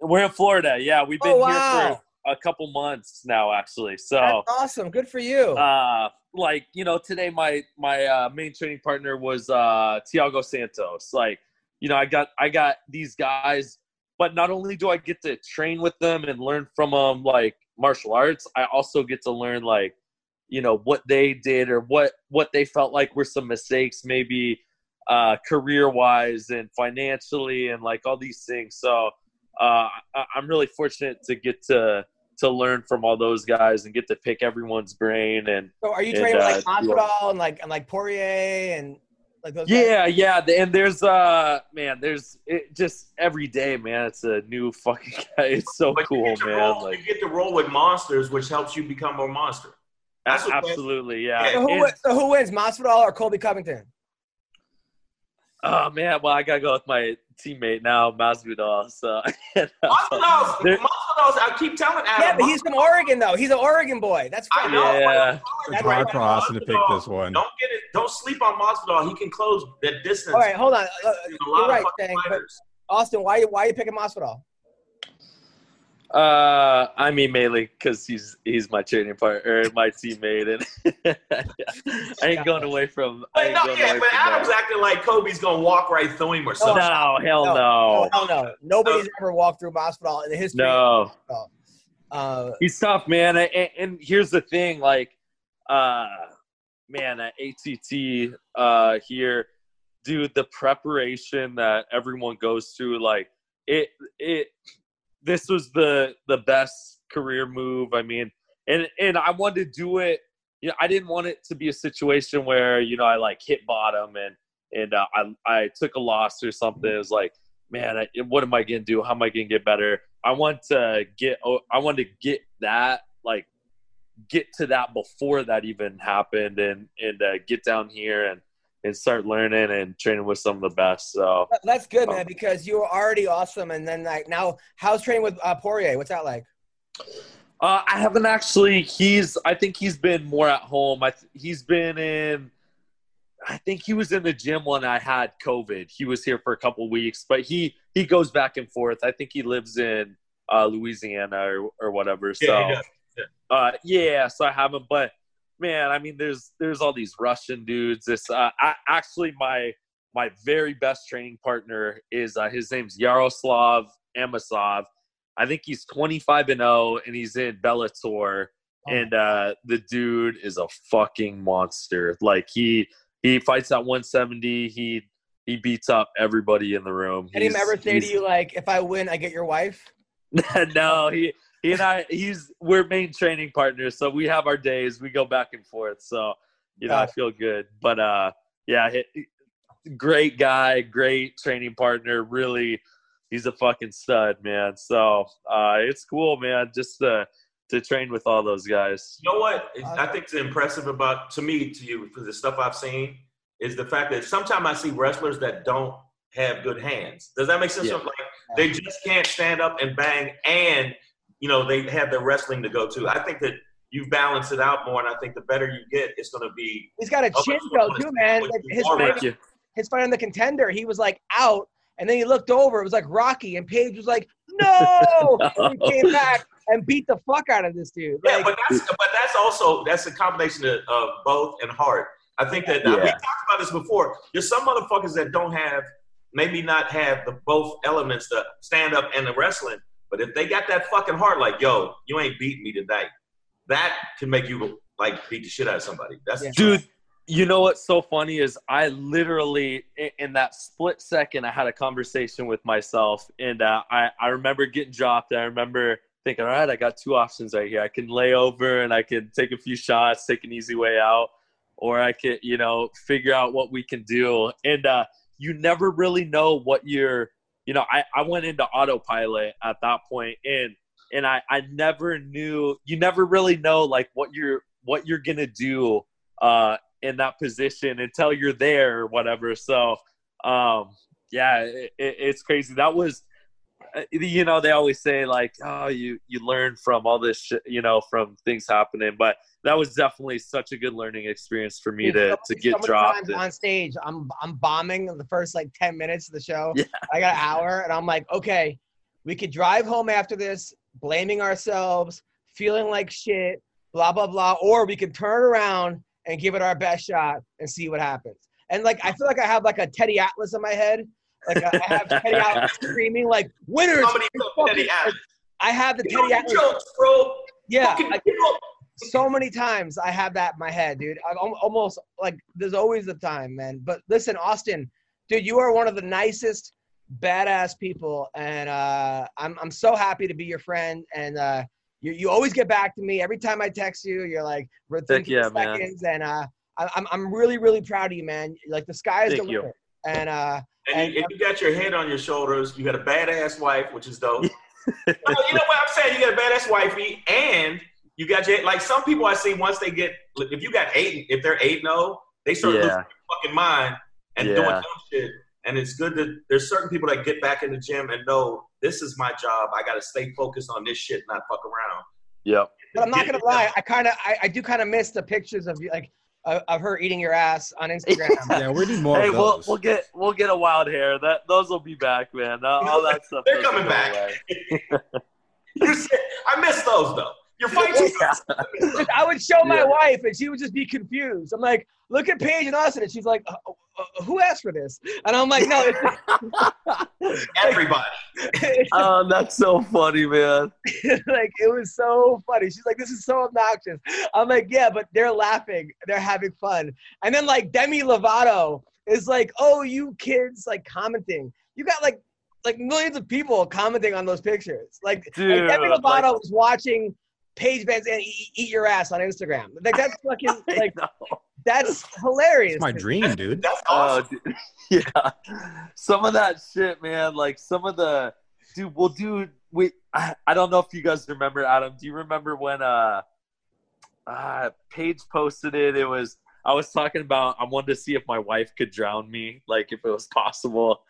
Speaker 7: We're in Florida, yeah. We've been
Speaker 3: Oh,
Speaker 7: here for a couple months now, actually. So,
Speaker 3: That's awesome. Good for you.
Speaker 7: uh like you know today my my uh main training partner was uh Thiago Santos like you know i got i got these guys but not only do i get to train with them and learn from them like martial arts i also get to learn like you know what they did or what what they felt like were some mistakes maybe uh career wise and financially and like all these things so uh I, i'm really fortunate to get to to learn from all those guys and get to pick everyone's brain and
Speaker 3: so are you
Speaker 7: and,
Speaker 3: training with like
Speaker 7: uh, you
Speaker 3: Masvidal and like and like Poirier and like those? guys?
Speaker 7: yeah yeah and there's uh man there's it just every day man it's a new fucking guy it's so
Speaker 4: But you
Speaker 7: cool man
Speaker 4: roll-
Speaker 7: like
Speaker 4: you get to roll with monsters, which helps you become a monster. That's what-
Speaker 7: absolutely yeah
Speaker 3: So who,
Speaker 7: And-
Speaker 3: so who wins, Masvidal or Colby Covington?
Speaker 7: oh man well i gotta go with my teammate now masvidal so
Speaker 4: Masvidal's,
Speaker 7: There-
Speaker 4: Masvidal's, I keep telling Adam.
Speaker 3: Yeah, but he's from Oregon though. He's an Oregon boy. That's
Speaker 4: I know.
Speaker 7: Yeah.
Speaker 5: It's
Speaker 3: That's
Speaker 5: hard
Speaker 3: right.
Speaker 5: for Austin to pick this one.
Speaker 4: Don't get it. Don't sleep on Masvidal. He can close that distance.
Speaker 3: All right, hold on. Uh, you're right,
Speaker 4: fucking
Speaker 3: Shane, but
Speaker 4: fighters.
Speaker 3: Austin, why why are you picking Masvidal?
Speaker 7: Uh i mean mainly because he's he's my training partner my teammate and i ain't going away from I ain't
Speaker 4: no,
Speaker 7: going
Speaker 4: yeah,
Speaker 7: away
Speaker 4: but
Speaker 7: from
Speaker 4: Adam's
Speaker 7: that.
Speaker 4: acting like Colby's gonna walk right through him or something.
Speaker 7: no
Speaker 4: something.
Speaker 7: hell
Speaker 3: No,
Speaker 7: no
Speaker 3: hell no. Nobody's ever walked through Masvidal in the history.
Speaker 7: no
Speaker 3: Uh,
Speaker 7: he's tough man and, and here's the thing like uh man at att uh here dude the preparation that everyone goes through like it it this was the the best career move. I mean and and i wanted to do it you know i didn't want it to be a situation where you know i like hit bottom and and uh, i i took a loss or something. It was like man I, what am i gonna do? How am i gonna get better? I want to get oh, i want to get that like get to that before that even happened and and uh, get down here and and start learning and training with some of the best so
Speaker 3: that's good, man, because you were already awesome, and then like now, how's training with uh, Poirier? What's that like?
Speaker 7: Uh, I haven't actually. He's. I think he's been more at home. I. th- He's been in. I think he was in the gym when I had COVID. He was here for a couple weeks, but he he goes back and forth. I think he lives in uh, Louisiana or or whatever. So
Speaker 4: Yeah, he does.
Speaker 7: uh, yeah, so I haven't. But man, I mean, there's there's all these Russian dudes. This uh, I, actually my my very best training partner is uh, his name's Yaroslav Amosov. I think he's 25 and 0, and he's in Bellator. And uh, the dude is a fucking monster. Like he he fights at 170. He he beats up everybody in the room.
Speaker 3: Did
Speaker 7: He's-
Speaker 3: ever say to you like, "If I win, I get your wife"?
Speaker 7: no, he he and I he's we're main training partners, so we have our days. We go back and forth. So you know, I feel good. But uh, yeah, he, he- great guy, great training partner. Really, he's a fucking stud, man. So uh, it's cool, man. Just to to train with all those guys.
Speaker 4: You know what? I think it's impressive about to me, to you, for the stuff I've seen, is the fact that sometimes I see wrestlers that don't have good hands. Does that make sense?
Speaker 7: Yeah.
Speaker 4: Like they just can't stand up and bang, and you know they have their wrestling to go to. I think that you balance it out more, and I think the better you get, it's going to be.
Speaker 3: He's got a chin
Speaker 4: but-
Speaker 3: though too, man. Like, his fight, his fight on the contender, he was like out, and then he looked over. It was like Rocky, and Paige was like, "No!" and he came back and beat the fuck out of this dude.
Speaker 4: Yeah,
Speaker 3: Like,
Speaker 4: but that's but that's also that's a combination of, of both and heart. I think that we talked about this before. There's some motherfuckers that don't have maybe not have the both elements, the stand up and the wrestling, But if they got that fucking heart, like, yo, you ain't beating me tonight, that can make you like beat the shit out of somebody. That's
Speaker 3: Yeah.
Speaker 7: dude you know what's so funny is i literally in that split second i had a conversation with myself and uh, I, I remember getting dropped i remember thinking all right i got two options right here i can lay over and i can take a few shots take an easy way out or i could you know figure out what we can do and uh, you never really know what you're you know I, I went into autopilot at that point and and I, I never knew you never really know like what you're what you're gonna do uh in that position until you're there or whatever. So um yeah it, it, it's crazy. That was Uh, you know they always say like oh you you learn from all this shit you know from things happening but that was definitely such a good learning experience for me
Speaker 3: Dude,
Speaker 7: to
Speaker 3: so-
Speaker 7: to get
Speaker 3: many
Speaker 7: dropped and-
Speaker 3: on stage. I'm I'm bombing the first like ten minutes of the show.
Speaker 7: Yeah.
Speaker 3: I got an hour, and I'm like, okay, we could drive home after this, blaming ourselves, feeling like shit, blah blah blah, or we could turn around and give it our best shot and see what happens. And like, I feel like I have like a Teddy Atlas in my head. Like I have Teddy Atlas screaming like winners.
Speaker 4: Somebody put Teddy Atlas.
Speaker 3: I have the
Speaker 4: Get on
Speaker 3: Teddy Atlas.
Speaker 4: jokes, bro.
Speaker 3: Yeah, I- so many times I have that in my head, dude. I al- almost like there's always a time, man. But listen, Austin, dude, you are one of the nicest, badass people, and uh, I'm I'm so happy to be your friend. And uh, you you always get back to me every time I text you. You're like within
Speaker 7: yeah,
Speaker 3: two
Speaker 7: man.
Speaker 3: seconds, and uh, I, I'm I'm really really proud of you, man. Like the sky is
Speaker 7: Thank
Speaker 3: the
Speaker 7: you.
Speaker 3: limit. And uh,
Speaker 4: And you, if you got your head on your shoulders, you got a badass wife, which is dope. No, oh, you know what I'm saying? You got a badass wifey, and you got your like some people I see once they get if you got eight, if they're eight no, oh, they start losing their fucking mind and doing dumb shit. And it's good that there's certain people that get back in the gym and know this is my job. I got to stay focused on this shit, not fuck around.
Speaker 7: yep
Speaker 3: but I'm not gonna lie, I kind of I, I do kind of miss the pictures of you like of, of her eating your ass on Instagram.
Speaker 5: Yeah, we need more
Speaker 7: hey
Speaker 5: of
Speaker 7: we'll, we'll get we'll get a wild hair that those will be back man all all that stuff
Speaker 4: They're coming back. You said, I miss those though. Your fights.
Speaker 7: Yeah.
Speaker 3: I would show my
Speaker 7: Yeah.
Speaker 3: wife, and she would just be confused. I'm like, "Look at Paige and Austin," and she's like, uh, uh, "Who asked for this?" And I'm like, "No, it's,
Speaker 4: Everybody.
Speaker 7: oh that's so funny man
Speaker 3: like it was so funny." She's like, "This is so obnoxious." I'm like, "Yeah, but they're laughing, they're having fun." And then like Demi Lovato is like, "Oh, you kids like commenting. You got like like millions of people commenting on those pictures. Like, like Demi Lovato
Speaker 7: like-
Speaker 3: was watching." Paige VanZant eat, eat your ass on Instagram. Like that's fucking like that's hilarious.
Speaker 5: It's my dream, dude.
Speaker 4: That's
Speaker 7: Oh,
Speaker 4: awesome.
Speaker 7: dude. yeah. Some of that shit, man. Like some of the dude. Well, dude, we. I, I don't know if you guys remember, Adam. Do you remember when uh, uh, Paige posted it? It was I was talking about. I wanted to see if my wife could drown me, like if it was possible.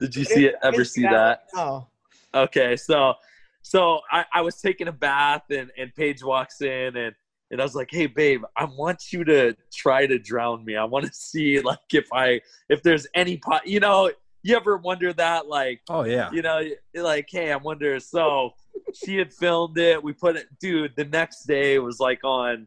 Speaker 7: Did you see it? Ever see that?
Speaker 3: Oh,
Speaker 7: Okay, so so I, I was taking a bath and and Paige walks in and and I was like, "Hey, babe, I want you to try to drown me. I want to see like if I if there's any pot. You know, you ever wonder that? Like,
Speaker 5: Oh yeah.
Speaker 7: you know, like, hey, I wonder. So she had filmed it. We put it, dude. The next day it was like on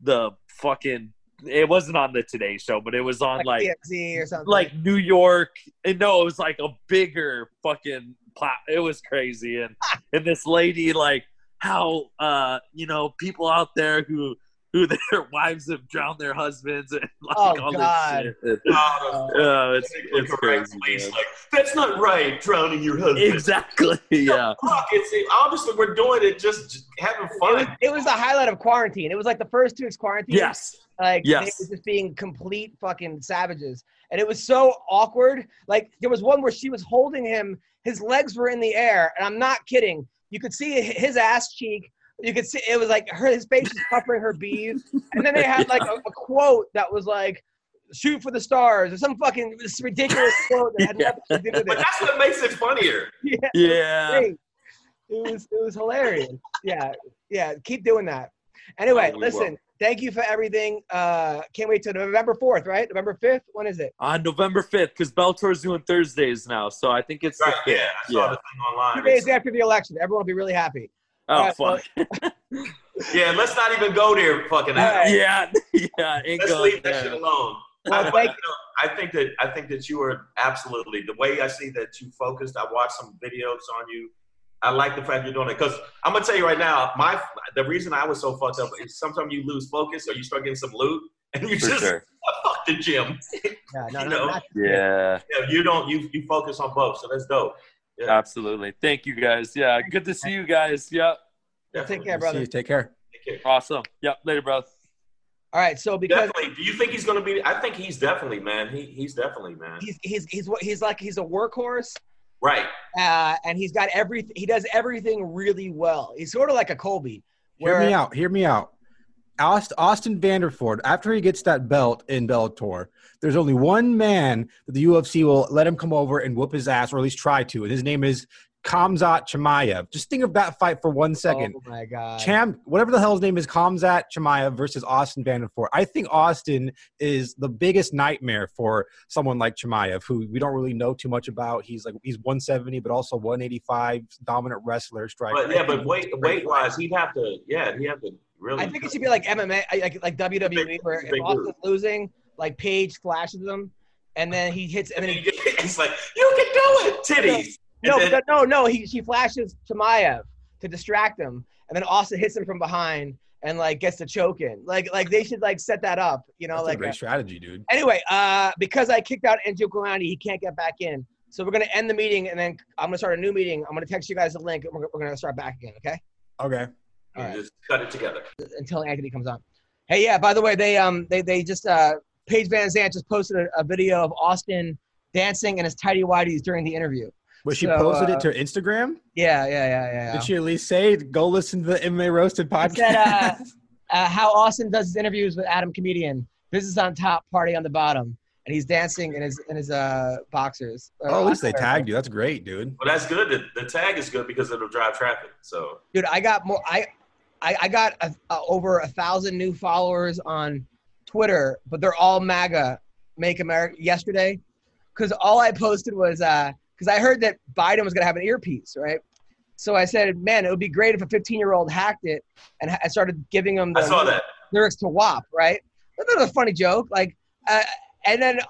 Speaker 7: the fucking. It wasn't on the Today Show, but it was on
Speaker 3: like,
Speaker 7: like
Speaker 3: or something.
Speaker 7: like New York. And no, it was like a bigger fucking plot. It was crazy. And and this lady like how uh you know people out there who who their wives have drowned their husbands and like
Speaker 3: Oh,
Speaker 7: all
Speaker 3: God.
Speaker 7: this shit.
Speaker 4: Oh,
Speaker 7: Uh, it's it's
Speaker 4: correct
Speaker 7: crazy.
Speaker 4: police,
Speaker 7: man.
Speaker 4: Like, That's not right, drowning your husband.
Speaker 7: Exactly. Yeah.
Speaker 4: Fuck, it's obviously we're doing it just, just having
Speaker 3: it was,
Speaker 4: fun.
Speaker 3: it was the highlight of quarantine. It was like the first two weeks quarantine.
Speaker 7: Yes.
Speaker 3: Like
Speaker 7: Yes.
Speaker 3: they were just being complete fucking savages. And it was so awkward. Like there was one where she was holding him, his legs were in the air, and I'm not kidding. You could see his ass cheek. You could see it was like her his face was covering her beads. And then they had like a, a quote that was like shoot for the stars or some fucking this ridiculous quote that had
Speaker 7: Yeah.
Speaker 3: nothing to do with it.
Speaker 4: But that's what makes it funnier.
Speaker 3: Yeah.
Speaker 7: Yeah.
Speaker 3: great. It was it was hilarious. Yeah, yeah. Keep doing that. Anyway,
Speaker 7: Oh, we
Speaker 3: listen.
Speaker 7: Will.
Speaker 3: Thank you for everything. Uh, can't wait till November fourth, right? November fifth. When is it?
Speaker 7: On November 5th, because Bellator's doing Thursdays now. So I think it's
Speaker 4: Right,
Speaker 7: 5th.
Speaker 4: yeah, I saw
Speaker 7: Yeah.
Speaker 4: the thing online.
Speaker 3: Two days after the election. Everyone will be really happy.
Speaker 7: Oh,
Speaker 3: Alright,
Speaker 7: fuck.
Speaker 4: Yeah, let's not even go there, fucking.
Speaker 3: All right.
Speaker 7: yeah. Yeah. Ain't
Speaker 4: Let's
Speaker 7: going
Speaker 4: leave that shit alone.
Speaker 3: Well,
Speaker 4: I,
Speaker 3: thank-
Speaker 4: you know, I think that I think that you are absolutely the way I see that you focused. I watched some videos on you. I like the fact you're doing it because I'm gonna tell you right now, my the reason I was so fucked up is sometimes you lose focus or you start getting some loot and you
Speaker 7: For
Speaker 4: just
Speaker 7: sure.
Speaker 4: fuck the gym.
Speaker 3: Yeah, no,
Speaker 4: You
Speaker 3: no,
Speaker 4: know?
Speaker 3: not,
Speaker 7: Yeah,
Speaker 4: Yeah, you don't you you focus on both, so that's dope. Yeah.
Speaker 7: absolutely. Thank you guys. Yeah, good to see you guys. Yep.
Speaker 3: Take care,
Speaker 5: See
Speaker 3: brother.
Speaker 5: you. Take care.
Speaker 4: Take care.
Speaker 7: Awesome. Yep. Later, bro.
Speaker 3: All right, so because
Speaker 4: Definitely. Do you think he's gonna be? I think he's definitely, man. He he's definitely, man.
Speaker 3: he's he's he's what he's like he's a workhorse,
Speaker 4: Right.
Speaker 3: uh, and he's got everything. He does everything really well. He's sort of like a Colby.
Speaker 5: Hear me out. Hear me out. Aust- Austin Vanderford, after he gets that belt in Bellator, there's only one man that the UFC will let him come over and whoop his ass, or at least try to, and his name is Khamzat Chimaev. Just think of that fight for one second.
Speaker 3: Oh my god.
Speaker 5: Cham, whatever the hell his name is, Khamzat Chimaev versus Austin Vanderford. I think Austin is the biggest nightmare for someone like Chimaev, who we don't really know too much about. He's like he's 170, but also 185, dominant wrestler, striker.
Speaker 4: But yeah, but weight weight wise, he'd have to. Yeah, he'd have to really.
Speaker 3: I think it should be like MMA, like like WWE, where if Austin's
Speaker 4: move.
Speaker 3: losing, like Paige flashes him, and then he hits, and then he
Speaker 4: it's like you can do it, titties.
Speaker 3: No,
Speaker 4: then-
Speaker 3: but no, no, he she flashes Chimaev to distract him, and then Austin hits him from behind and like gets the choke in. Like like they should like set that up, you know,
Speaker 5: That's
Speaker 3: like
Speaker 5: a great
Speaker 3: uh,
Speaker 5: strategy, dude.
Speaker 3: Anyway, uh, because I kicked out Enzo Kalani, he can't get back in. So we're gonna end the meeting, and then I'm gonna start a new meeting. I'm gonna text you guys a link, and we're, we're gonna start back again. Okay?
Speaker 5: Okay.
Speaker 4: you
Speaker 3: All right.
Speaker 4: just cut it together.
Speaker 3: Until Anthony comes on. Hey, yeah. By the way, they um they they just uh Paige VanZant just posted a, a video of Austin dancing in his tidy whities during the interview.
Speaker 5: But she
Speaker 3: So,
Speaker 5: posted
Speaker 3: uh,
Speaker 5: it to Instagram.
Speaker 3: Yeah, yeah, yeah, yeah. yeah.
Speaker 5: Did she at least say, "Go listen to the MMA Roasted podcast"?
Speaker 3: said, uh, uh, how Austin does his interviews with Adam Comedian. Business on top, party on the bottom, and he's dancing in his in his uh boxers.
Speaker 5: Oh, at least they tagged you. That's great, dude.
Speaker 4: Well, that's good. The, the tag is good because it'll drive traffic. So
Speaker 3: dude i got more i i, I got a, a, over a thousand new followers on twitter but they're all maga make america yesterday because all i posted was uh because i heard that biden was going to have an earpiece right so i said man it would be great if a 15 year old hacked it and i started giving him the
Speaker 4: I saw that.
Speaker 3: lyrics to WAP, right? That was a funny joke. Like, uh, and then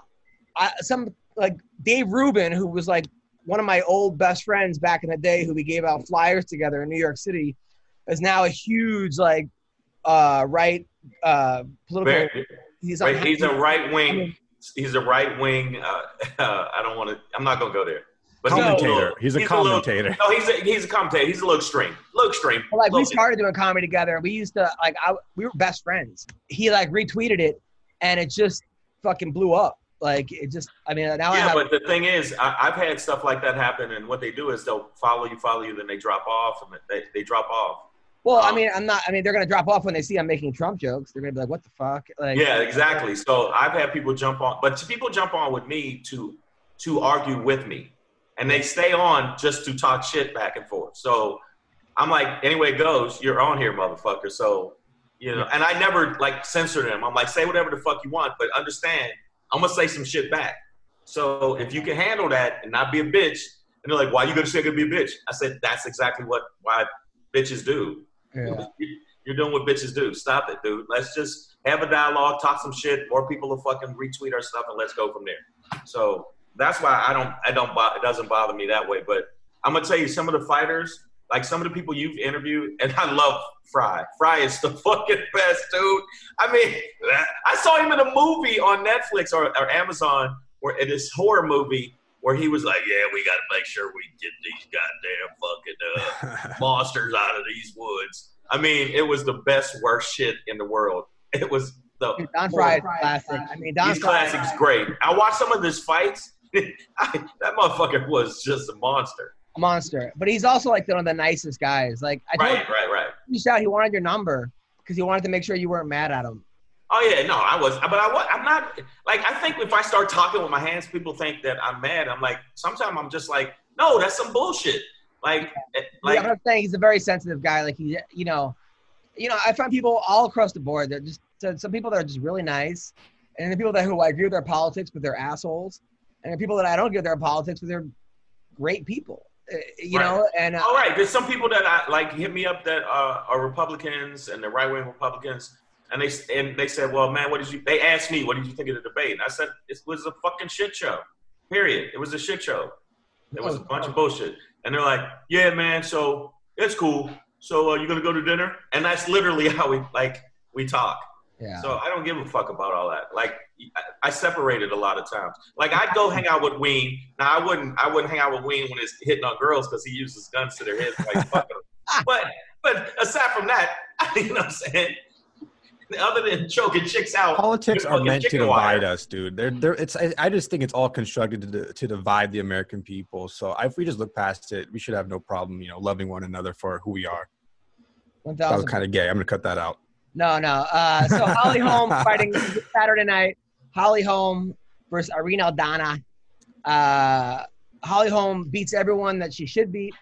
Speaker 3: uh, some like Dave Rubin, who was like one of my old best friends back in the day, who we gave out flyers together in New York City, is now a huge like uh, right uh, political.
Speaker 4: Very,
Speaker 3: He's
Speaker 4: right, he's a right
Speaker 3: I
Speaker 4: wing.
Speaker 3: mean-
Speaker 4: He's a right wing. Uh, I don't want to. I'm not gonna go there. But he's a
Speaker 5: Commentator.
Speaker 4: little-
Speaker 5: He's a
Speaker 4: little-
Speaker 5: commentator.
Speaker 4: no, he's a he's a commentator. He's a little extreme. Little extreme.
Speaker 3: Well, like we
Speaker 4: Little bit.
Speaker 3: started doing comedy together. We used to like I we were best friends. He like retweeted it, and it just fucking blew up. Like it just. I mean, now I
Speaker 4: Yeah,
Speaker 3: have.
Speaker 4: but the thing is, I, I've had stuff like that happen, and what they do is they'll follow you, follow you, then they drop off, and they, they drop off.
Speaker 3: well, I
Speaker 4: um,
Speaker 3: mean, I'm not. I mean, they're gonna drop off when they see I'm making Trump jokes. They're gonna be like, "What the fuck?" Like,
Speaker 4: Yeah, exactly. So I've had people jump on, but people jump on with me to to argue with me, and they stay on just to talk shit back and forth. So I'm like, anyway it goes, you're on here, motherfucker. So you know, and I never like censor them. I'm like, say whatever the fuck you want, but understand, I'm gonna say some shit back. So if you can handle that and not be a bitch, and they're like, why you gonna say I'm gonna be a bitch? I said that's exactly what why bitches do.
Speaker 3: Yeah.
Speaker 4: You're doing what bitches do. Stop it, dude. Let's just have a dialogue, talk some shit. More people will fucking retweet our stuff, and let's go from there. So that's why I don't, I don't, bo- it doesn't bother me that way. But I'm gonna tell you, some of the fighters, like some of the people you've interviewed, and I love Frye. Frye is the fucking best, dude. I mean, I saw him in a movie on Netflix or, or Amazon, where in this horror movie where he was like, "Yeah, we got to make sure we get these goddamn fucking uh, monsters out of these woods." I mean, it was the best, worst shit in the world. It was the
Speaker 3: Dude, Don Frye is classic. I mean, Don
Speaker 4: these
Speaker 3: Frye.
Speaker 4: classics great. I watched some of his fights. I, that motherfucker was just a monster.
Speaker 3: a monster, but he's also like one of the nicest guys. Like I told
Speaker 4: Right, right, right.
Speaker 3: reached out, he wanted your number because he wanted to make sure you weren't mad at him.
Speaker 4: Oh yeah, no, I was, but I was. I'm not like I think if I start talking with my hands, people think that I'm mad. I'm like, sometimes I'm just like, no, that's some bullshit. Like, eh,
Speaker 3: Like,
Speaker 4: like
Speaker 3: I'm saying he's a very sensitive guy. Like he, you know, you know, I find people all across the board. They're just so- some people that are just really nice, and the people that who I agree with their politics, but they're assholes, and people that I don't with their politics, but they're great people. Uh, You
Speaker 4: Right.
Speaker 3: know, and uh,
Speaker 4: All right, there's some people that I like hit me up that uh, are Republicans and the right wing Republicans, and they and they said, "Well, man, what did you?" They asked me, "What did you think of the debate?" And I said, "It was a fucking shit show. Period. It was a shit show." It was a bunch of bullshit. And they're like, yeah, man, so it's cool. So uh, you gonna go to dinner? And that's literally how we like we talk.
Speaker 3: Yeah.
Speaker 4: So I don't give a fuck about all that. Like I, I separated a lot of times. Like I'd go hang out with Ween. Now I wouldn't I wouldn't hang out with Ween when it's hitting on girls because he uses guns to their heads like fuck 'em. But but aside from that, you know what I'm saying? Other than choking chicks out,
Speaker 5: Politics
Speaker 4: you're
Speaker 5: meant to
Speaker 4: chicken wire.
Speaker 5: divide us, dude. They're, they're, it's, I, I just think it's all constructed to, to divide the American people. So if we just look past it, we should have no problem, you know, loving one another for who we are.
Speaker 3: One
Speaker 5: That was kind of gay. I'm gonna cut that out.
Speaker 3: No, no. Uh, so Holly Holm fighting Saturday night. Holly Holm versus Irene Aldana. Uh, Holly Holm beats everyone that she should beat,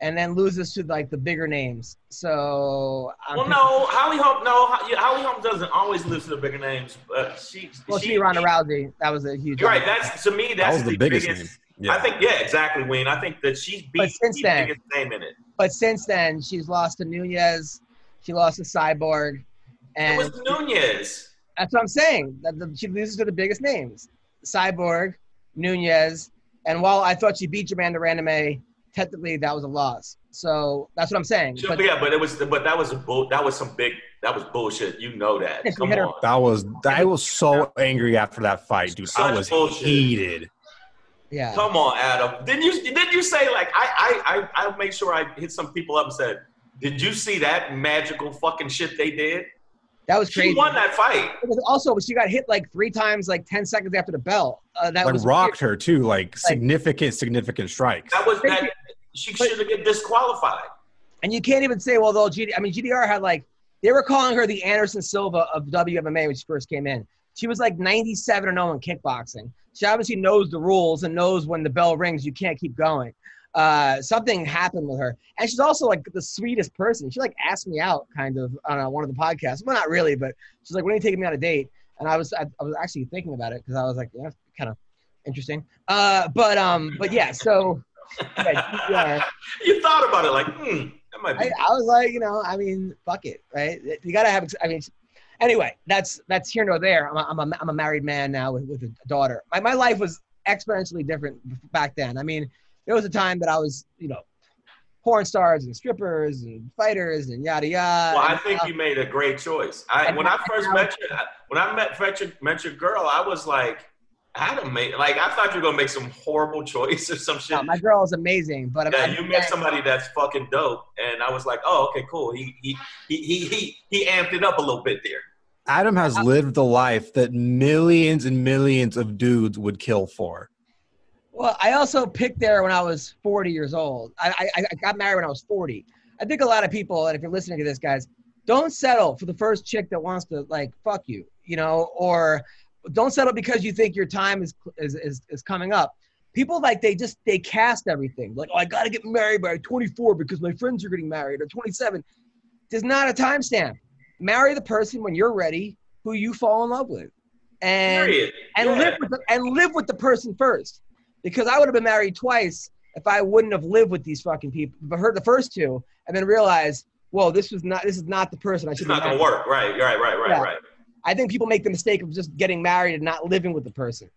Speaker 3: and then loses to like the bigger names. So I'm
Speaker 4: Well, no, Holly Holm. No, Holly Holm doesn't always lose to the bigger names, but she.
Speaker 3: well,
Speaker 4: she
Speaker 3: she beat Ronda Rousey. That was a huge.
Speaker 4: You're right. That's to me. That's
Speaker 5: That was the biggest name. Yeah.
Speaker 4: I think. Yeah, exactly, Wayne. I think that she
Speaker 3: But
Speaker 4: beat
Speaker 3: since
Speaker 4: the
Speaker 3: then-
Speaker 4: biggest name in it.
Speaker 3: But since then, she's lost to Nunes. She lost to Cyborg,
Speaker 4: It was Nunes.
Speaker 3: That's what I'm saying. That the, she loses to the biggest names: Cyborg, Nunes, and while I thought she beat Germaine de Randamie, technically that was a loss. So that's what I'm saying. But
Speaker 4: yeah, but it was. But that was a bull. That was some big. That was bullshit. You know that. Come
Speaker 3: hit her-
Speaker 4: on.
Speaker 5: That was I was so angry after that fight, dude. I was
Speaker 4: bullshit.
Speaker 5: heated.
Speaker 3: yeah,
Speaker 4: Come on, Adam. Didn't you? Didn't you say like I? I. I. I made sure I hit some people up and said, "Did you see that magical fucking shit they did?"
Speaker 3: That was crazy.
Speaker 4: She won that fight.
Speaker 3: Also, she got hit like three times, like ten seconds after the bell. Uh, that
Speaker 5: Like
Speaker 3: was
Speaker 5: rocked her too, like significant, significant strikes.
Speaker 4: That was that. She should have been disqualified.
Speaker 3: And you can't even say, well, though, GD, I mean, GDR had like, they were calling her the Anderson Silva of WMMA when she first came in. She was like 97 and 0 in kickboxing. She obviously knows the rules and knows when the bell rings, you can't keep going. Uh, something happened with her. And she's also like the sweetest person. She like asked me out kind of on uh, one of the podcasts. Well, not really, but she's like, when are you taking me on a date? And I was, I, I was actually thinking about it because I was like, yeah, kind of interesting. Uh, but, um, but yeah, so yeah, GDR.
Speaker 4: You thought about it like, hmm, that might be.
Speaker 3: I, I was like, you know, I mean, fuck it, right? You gotta have. I mean, anyway, that's that's here nor there. I'm a, I'm a, I'm a married man now with, with a daughter. My my life was exponentially different back then. I mean, there was a time that I was, you know, porn stars and strippers and fighters and yada yada.
Speaker 4: Well, I think
Speaker 3: uh,
Speaker 4: you made a great choice. I when I first met you, when I met met your, met your girl, I was like, Adam made like I thought you were gonna make some horrible choice or some shit.
Speaker 3: no, my girl is amazing, but
Speaker 4: yeah, you met somebody that's fucking dope, and I was like, oh, okay, cool. He he he he he, he amped it up a little bit there.
Speaker 5: Adam has lived the life that millions and millions of dudes would kill for.
Speaker 3: Well, I also picked there when I was 40 years old. I, I, I got married when I was 40. I think a lot of people, and if you're listening to this, guys, don't settle for the first chick that wants to like fuck you, you know, or don't settle because you think your time is is is, is coming up. People like they just they cast everything like, oh, I got to get married by 24 because my friends are getting married or 27. There's not a timestamp. Marry the person when you're ready, who you fall in love with, and
Speaker 4: Period.
Speaker 3: and
Speaker 4: Yeah.
Speaker 3: live with the, and live with the person first. Because I would have been married twice if I wouldn't have lived with these fucking people. But heard the first two and then realized, whoa, this was not this is not the person I
Speaker 4: It's
Speaker 3: should.
Speaker 4: not gonna work. Right. Right. Right. Right.
Speaker 3: Yeah.
Speaker 4: Right.
Speaker 3: I think people make the mistake of just getting married and not living with the person,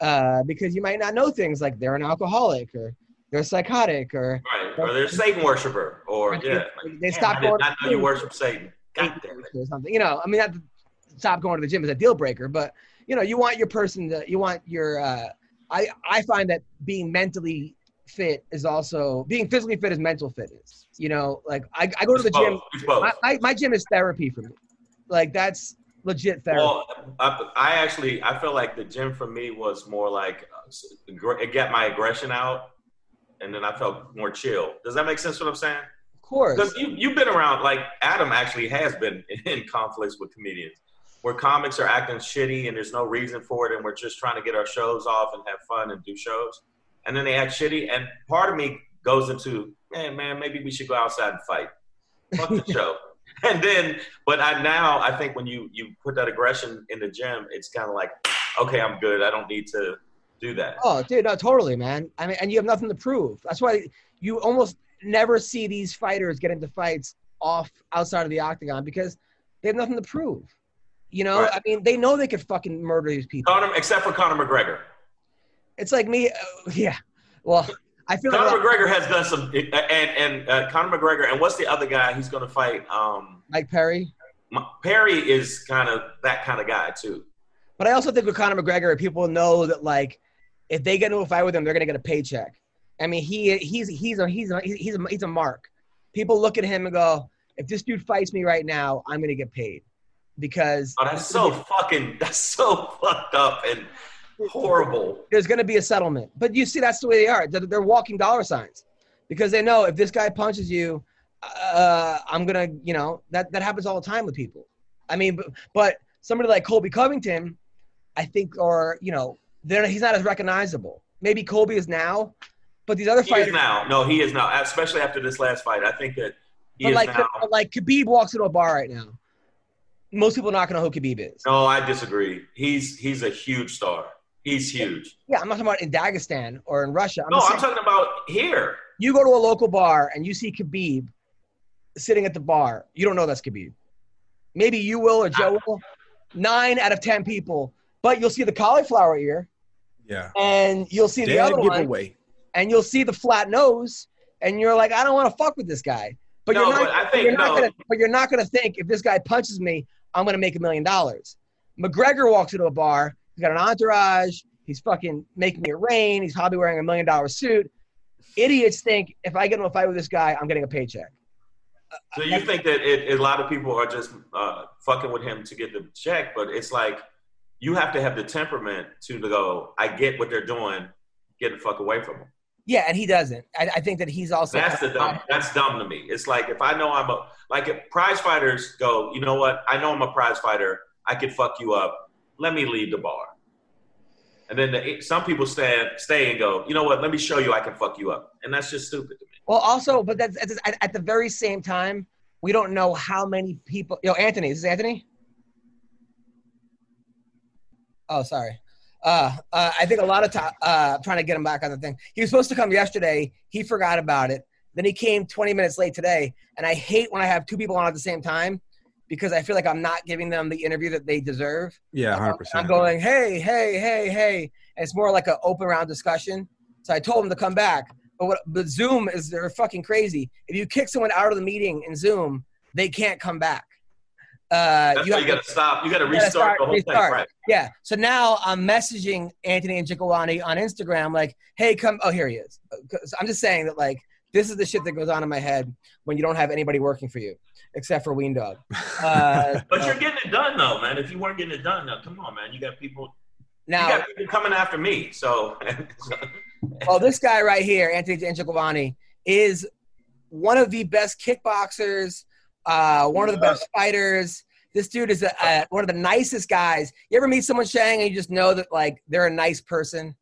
Speaker 3: uh, because you might not know things like they're an alcoholic or they're psychotic or
Speaker 4: Right. Or they're a Satan worshiper, or
Speaker 3: Or they-
Speaker 4: yeah.
Speaker 3: they
Speaker 4: damn,
Speaker 3: stop
Speaker 4: I did
Speaker 3: going
Speaker 4: not know you worship Satan. God damn it.
Speaker 3: or something. You know, I mean, not to stop going to the gym is a deal breaker, but you know, you want your person to, you want your. Uh, I I find that being mentally fit is also being physically fit is mental fitness. You know, like I, I go to the
Speaker 4: It's
Speaker 3: gym.
Speaker 4: both.
Speaker 3: My, my, my gym is therapy for me. Like that's legit therapy.
Speaker 4: Well, I, I actually I feel like the gym for me was more like uh, it got my aggression out, and then I felt more chill. Does that make sense? What I'm saying?
Speaker 3: of course.
Speaker 4: Because you you've been around like Adam actually has been in conflicts with comedians, where comics are acting shitty and there's no reason for it, and we're just trying to get our shows off and have fun and do shows, and then they act shitty, and part of me goes into, man, man, maybe we should go outside and fight. Fuck the show. And then, but I now I think when you you put that aggression in the gym, it's kind of like, okay, I'm good. I don't need to do that.
Speaker 3: Oh, dude, no, totally, man. I mean, and you have nothing to prove. That's why you almost never see these fighters get into fights off outside of the octagon because they have nothing to prove. You know,
Speaker 4: Right.
Speaker 3: I mean, they know they could fucking murder these people.
Speaker 4: Conor, except for Conor McGregor.
Speaker 3: It's like me, uh, yeah. Well, I feel like
Speaker 4: Conor
Speaker 3: lot-
Speaker 4: McGregor has done some, and and uh, Conor McGregor, and what's the other guy he's going to fight? Um,
Speaker 3: Mike Perry.
Speaker 4: Perry is kind of that kind of guy too.
Speaker 3: But I also think with Conor McGregor, people know that like if they get into a fight with him, they're gonna get a paycheck. I mean, he he's he's a he's a he's a, he's a mark. People look at him and go, if this dude fights me right now, I'm gonna get paid because
Speaker 4: Oh, that's so fucking, that's so fucked up and horrible.
Speaker 3: there's gonna be a settlement. But you see, that's the way they are. They're, they're walking dollar signs because they know if this guy punches you, uh, I'm gonna, you know, that that happens all the time with people. I mean, but, but somebody like Colby Covington, I think, or you know, they're, he's not as recognizable. Maybe Colby is now, but these other
Speaker 4: He
Speaker 3: fighters,
Speaker 4: is now. No, he is now. Especially after this last fight, I think that he
Speaker 3: but
Speaker 4: is
Speaker 3: like,
Speaker 4: now.
Speaker 3: but like Khabib walks into a bar right now. Most people are not gonna know who Khabib is.
Speaker 4: No, I disagree. He's he's a huge star. He's huge.
Speaker 3: Yeah, I'm not talking about in Dagestan or in Russia. I'm
Speaker 4: No,
Speaker 3: just
Speaker 4: I'm talking about here.
Speaker 3: you go to a local bar and you see Khabib sitting at the bar, you don't know that's Khabib. Maybe you will or Joe will. Nine out of ten people, but you'll see the cauliflower ear
Speaker 5: Yeah.
Speaker 3: and you'll see the
Speaker 5: Dead
Speaker 3: other one
Speaker 5: giveaway.
Speaker 3: and you'll see the flat nose and you're like, I don't want to fuck with this guy. But
Speaker 4: No,
Speaker 3: you're not.
Speaker 4: but think
Speaker 3: you're not
Speaker 4: no.
Speaker 3: gonna. But you're not gonna think if this guy punches me, I'm gonna make a million dollars. McGregor walks into a bar. He's got an entourage. He's fucking making it rain. He's probably wearing a million dollar suit. Idiots think if I get into a fight with this guy, I'm getting a paycheck.
Speaker 4: So you think that it, a lot of people are just uh, fucking with him to get the check, but it's like you have to have the temperament to go. I get what they're doing. Get the fuck away from them.
Speaker 3: Yeah, and he doesn't. I, I think that he's also.
Speaker 4: That's the dumb. That's dumb to me. It's like if I know I'm a like if prize fighters go, you know what? I know I'm a prize fighter. I could fuck you up. Let me leave the bar. And then the, some people stand, stay and go, you know what? Let me show you I can fuck you up. And that's just stupid to me.
Speaker 3: Well, also, but that's at, at, at the very same time, we don't know how many people. Yo, Anthony, is this Anthony? Oh, sorry. Uh, uh, I think a lot of time uh, trying to get him back on the thing. He was supposed to come yesterday. He forgot about it. Then he came 20 minutes late today. And I hate when I have two people on at the same time because I feel like I'm not giving them the interview that they deserve.
Speaker 5: Yeah, 100%.
Speaker 3: I'm going, hey, hey, hey, hey. And it's more like an open round discussion. So I told him to come back. But what but Zoom is they're fucking crazy. If you kick someone out of the meeting in Zoom, they can't come back. Uh, you
Speaker 4: you got to stop. You got to restart
Speaker 3: start-
Speaker 4: the whole
Speaker 3: restart.
Speaker 4: thing. Right.
Speaker 3: yeah. So now I'm messaging Anthony Njokuani on Instagram, like, hey, come. Oh, here he is. 'Cause I'm just saying that, like, this is the shit that goes on in my head when you don't have anybody working for you, except for Ween Dog. Uh,
Speaker 4: But you're getting it done though, man. If you weren't getting it done, now come on, man. You got people.
Speaker 3: now,
Speaker 4: you got people coming after me. So
Speaker 3: well, this guy right here, Anthony Njokuani, is one of the best kickboxers, uh, one of the best fighters. This dude is a, a, one of the nicest guys. You ever meet someone, Shang, and you just know that like they're a nice person?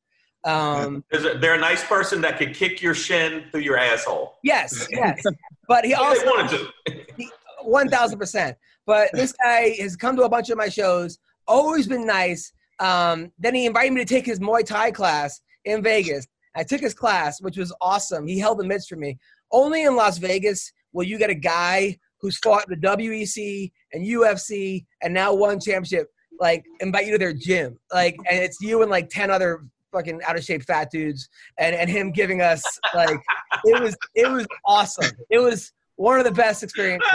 Speaker 3: Um,
Speaker 4: Is it- they're a nice person that could kick your shin through your asshole.
Speaker 3: yes, yes. But he
Speaker 4: If they
Speaker 3: also
Speaker 4: wanted to.
Speaker 3: one thousand percent. But this guy has come to a bunch of my shows, always been nice. Um, then he invited me to take his Muay Thai class in Vegas. I took his class, which was awesome. He held the mitts for me. Only in Las Vegas will you get a guy who's fought the WEC and UFC and now ONE championship, like invite you to their gym. Like, and it's you and like ten other fucking out of shape fat dudes, and and him giving us like it was it was awesome. It was one of the best experiences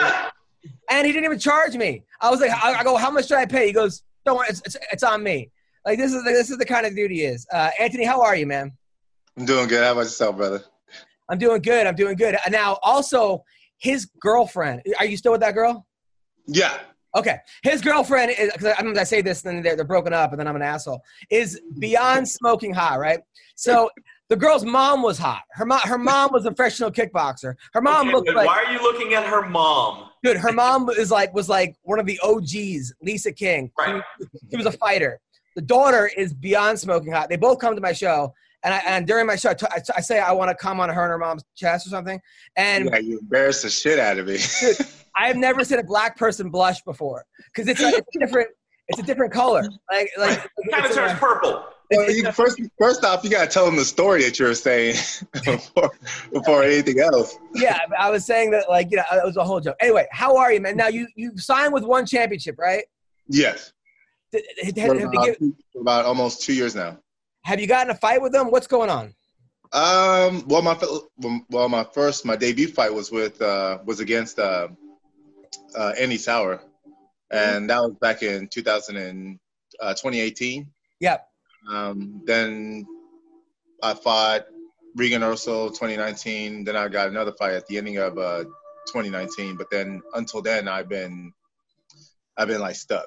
Speaker 3: and he didn't even charge me. I was like, I, I go, how much should I pay? He goes, don't worry, it's, it's, it's on me. Like this is the, this is the kind of dude he is. Uh, Anthony, how are you, man?
Speaker 8: I'm doing good. How about yourself, brother?
Speaker 3: I'm doing good. I'm doing good. Now, also, his girlfriend. Are you still with that girl?
Speaker 8: Yeah.
Speaker 3: Okay, his girlfriend is because I, I say this, and then they're, they're broken up, and then I'm an asshole. Is beyond smoking hot, right? So the girl's mom was hot. Her mom, her mom was a professional kickboxer. Her mom
Speaker 4: Okay,
Speaker 3: looked like
Speaker 4: why are you looking at her mom?
Speaker 3: Dude, her mom is like was like one of the OGs, Lisa King.
Speaker 4: Right.
Speaker 3: She was a fighter. The daughter is beyond smoking hot. They both come to my show, and I, and during my show, I, t- I, t- I say I want to come on her and her mom's chest or something. And
Speaker 8: Yeah, you embarrassed the shit out of me.
Speaker 3: dude, I have never seen a black person blush before because it's, a- it's different. It's a different color. Like like
Speaker 4: It kind of
Speaker 3: it's a-
Speaker 4: turns purple.
Speaker 8: well, you, first, first off, you gotta tell them the story that you were saying before, before anything else.
Speaker 3: yeah. I was saying that like you know it was a whole joke. Anyway, how are you, man? Now you you signed with one championship, right?
Speaker 8: Yes.
Speaker 3: Did- did-
Speaker 8: For about,
Speaker 3: give-
Speaker 8: about almost two years now.
Speaker 3: Have you gotten a fight with them? What's going on?
Speaker 8: Um, well, my well, my first, my debut fight was with uh, was against uh, uh, Andy Souwer, and that was back in 2000 and, uh, 2018.
Speaker 3: Yep.
Speaker 8: Um, then I fought Regian Eersel 2019. Then I got another fight at the ending of uh, 2019. But then until then, I've been I've been like stuck.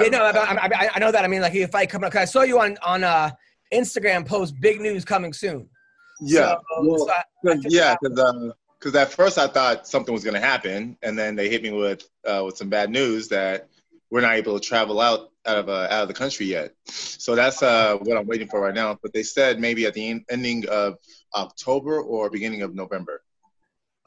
Speaker 3: Yeah, no, I, I, I, I know that. I mean, like you fight coming up. 'cause I saw you on on uh, Instagram post big news coming soon.
Speaker 8: yeah,
Speaker 3: So-
Speaker 8: well,
Speaker 3: so I- I
Speaker 8: Cause, yeah,
Speaker 3: that.
Speaker 8: because because at first I thought something was gonna happen, and then they hit me with uh, with some bad news that we're not able to travel out out of uh, out of the country yet. So that's uh, what I'm waiting for right now. But they said maybe at the en- ending of October or beginning of November.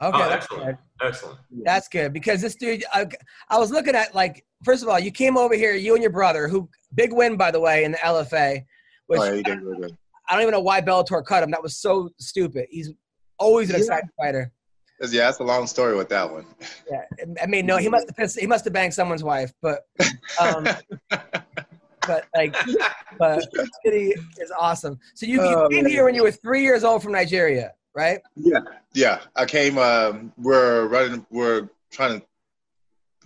Speaker 3: Okay,
Speaker 4: oh,
Speaker 3: that's
Speaker 4: excellent.
Speaker 3: good.
Speaker 4: Excellent.
Speaker 3: That's good because this dude. I, I was looking at like first of all, you came over here, you and your brother, who big win by the way in the LFA, which
Speaker 8: oh, yeah, you did really good.
Speaker 3: I don't even know why Bellator cut him. That was so stupid. He's always an
Speaker 8: Yeah.
Speaker 3: exciting fighter.
Speaker 8: Yeah, that's a long story with that one.
Speaker 3: Yeah, I mean, no, he must have pissed, he must have banged someone's wife, but um, but like, but Chidi is awesome. So you, you
Speaker 8: Oh,
Speaker 3: came here when you were three years old from Nigeria, right?
Speaker 8: Yeah, yeah. I came. Um, we're running. We're trying to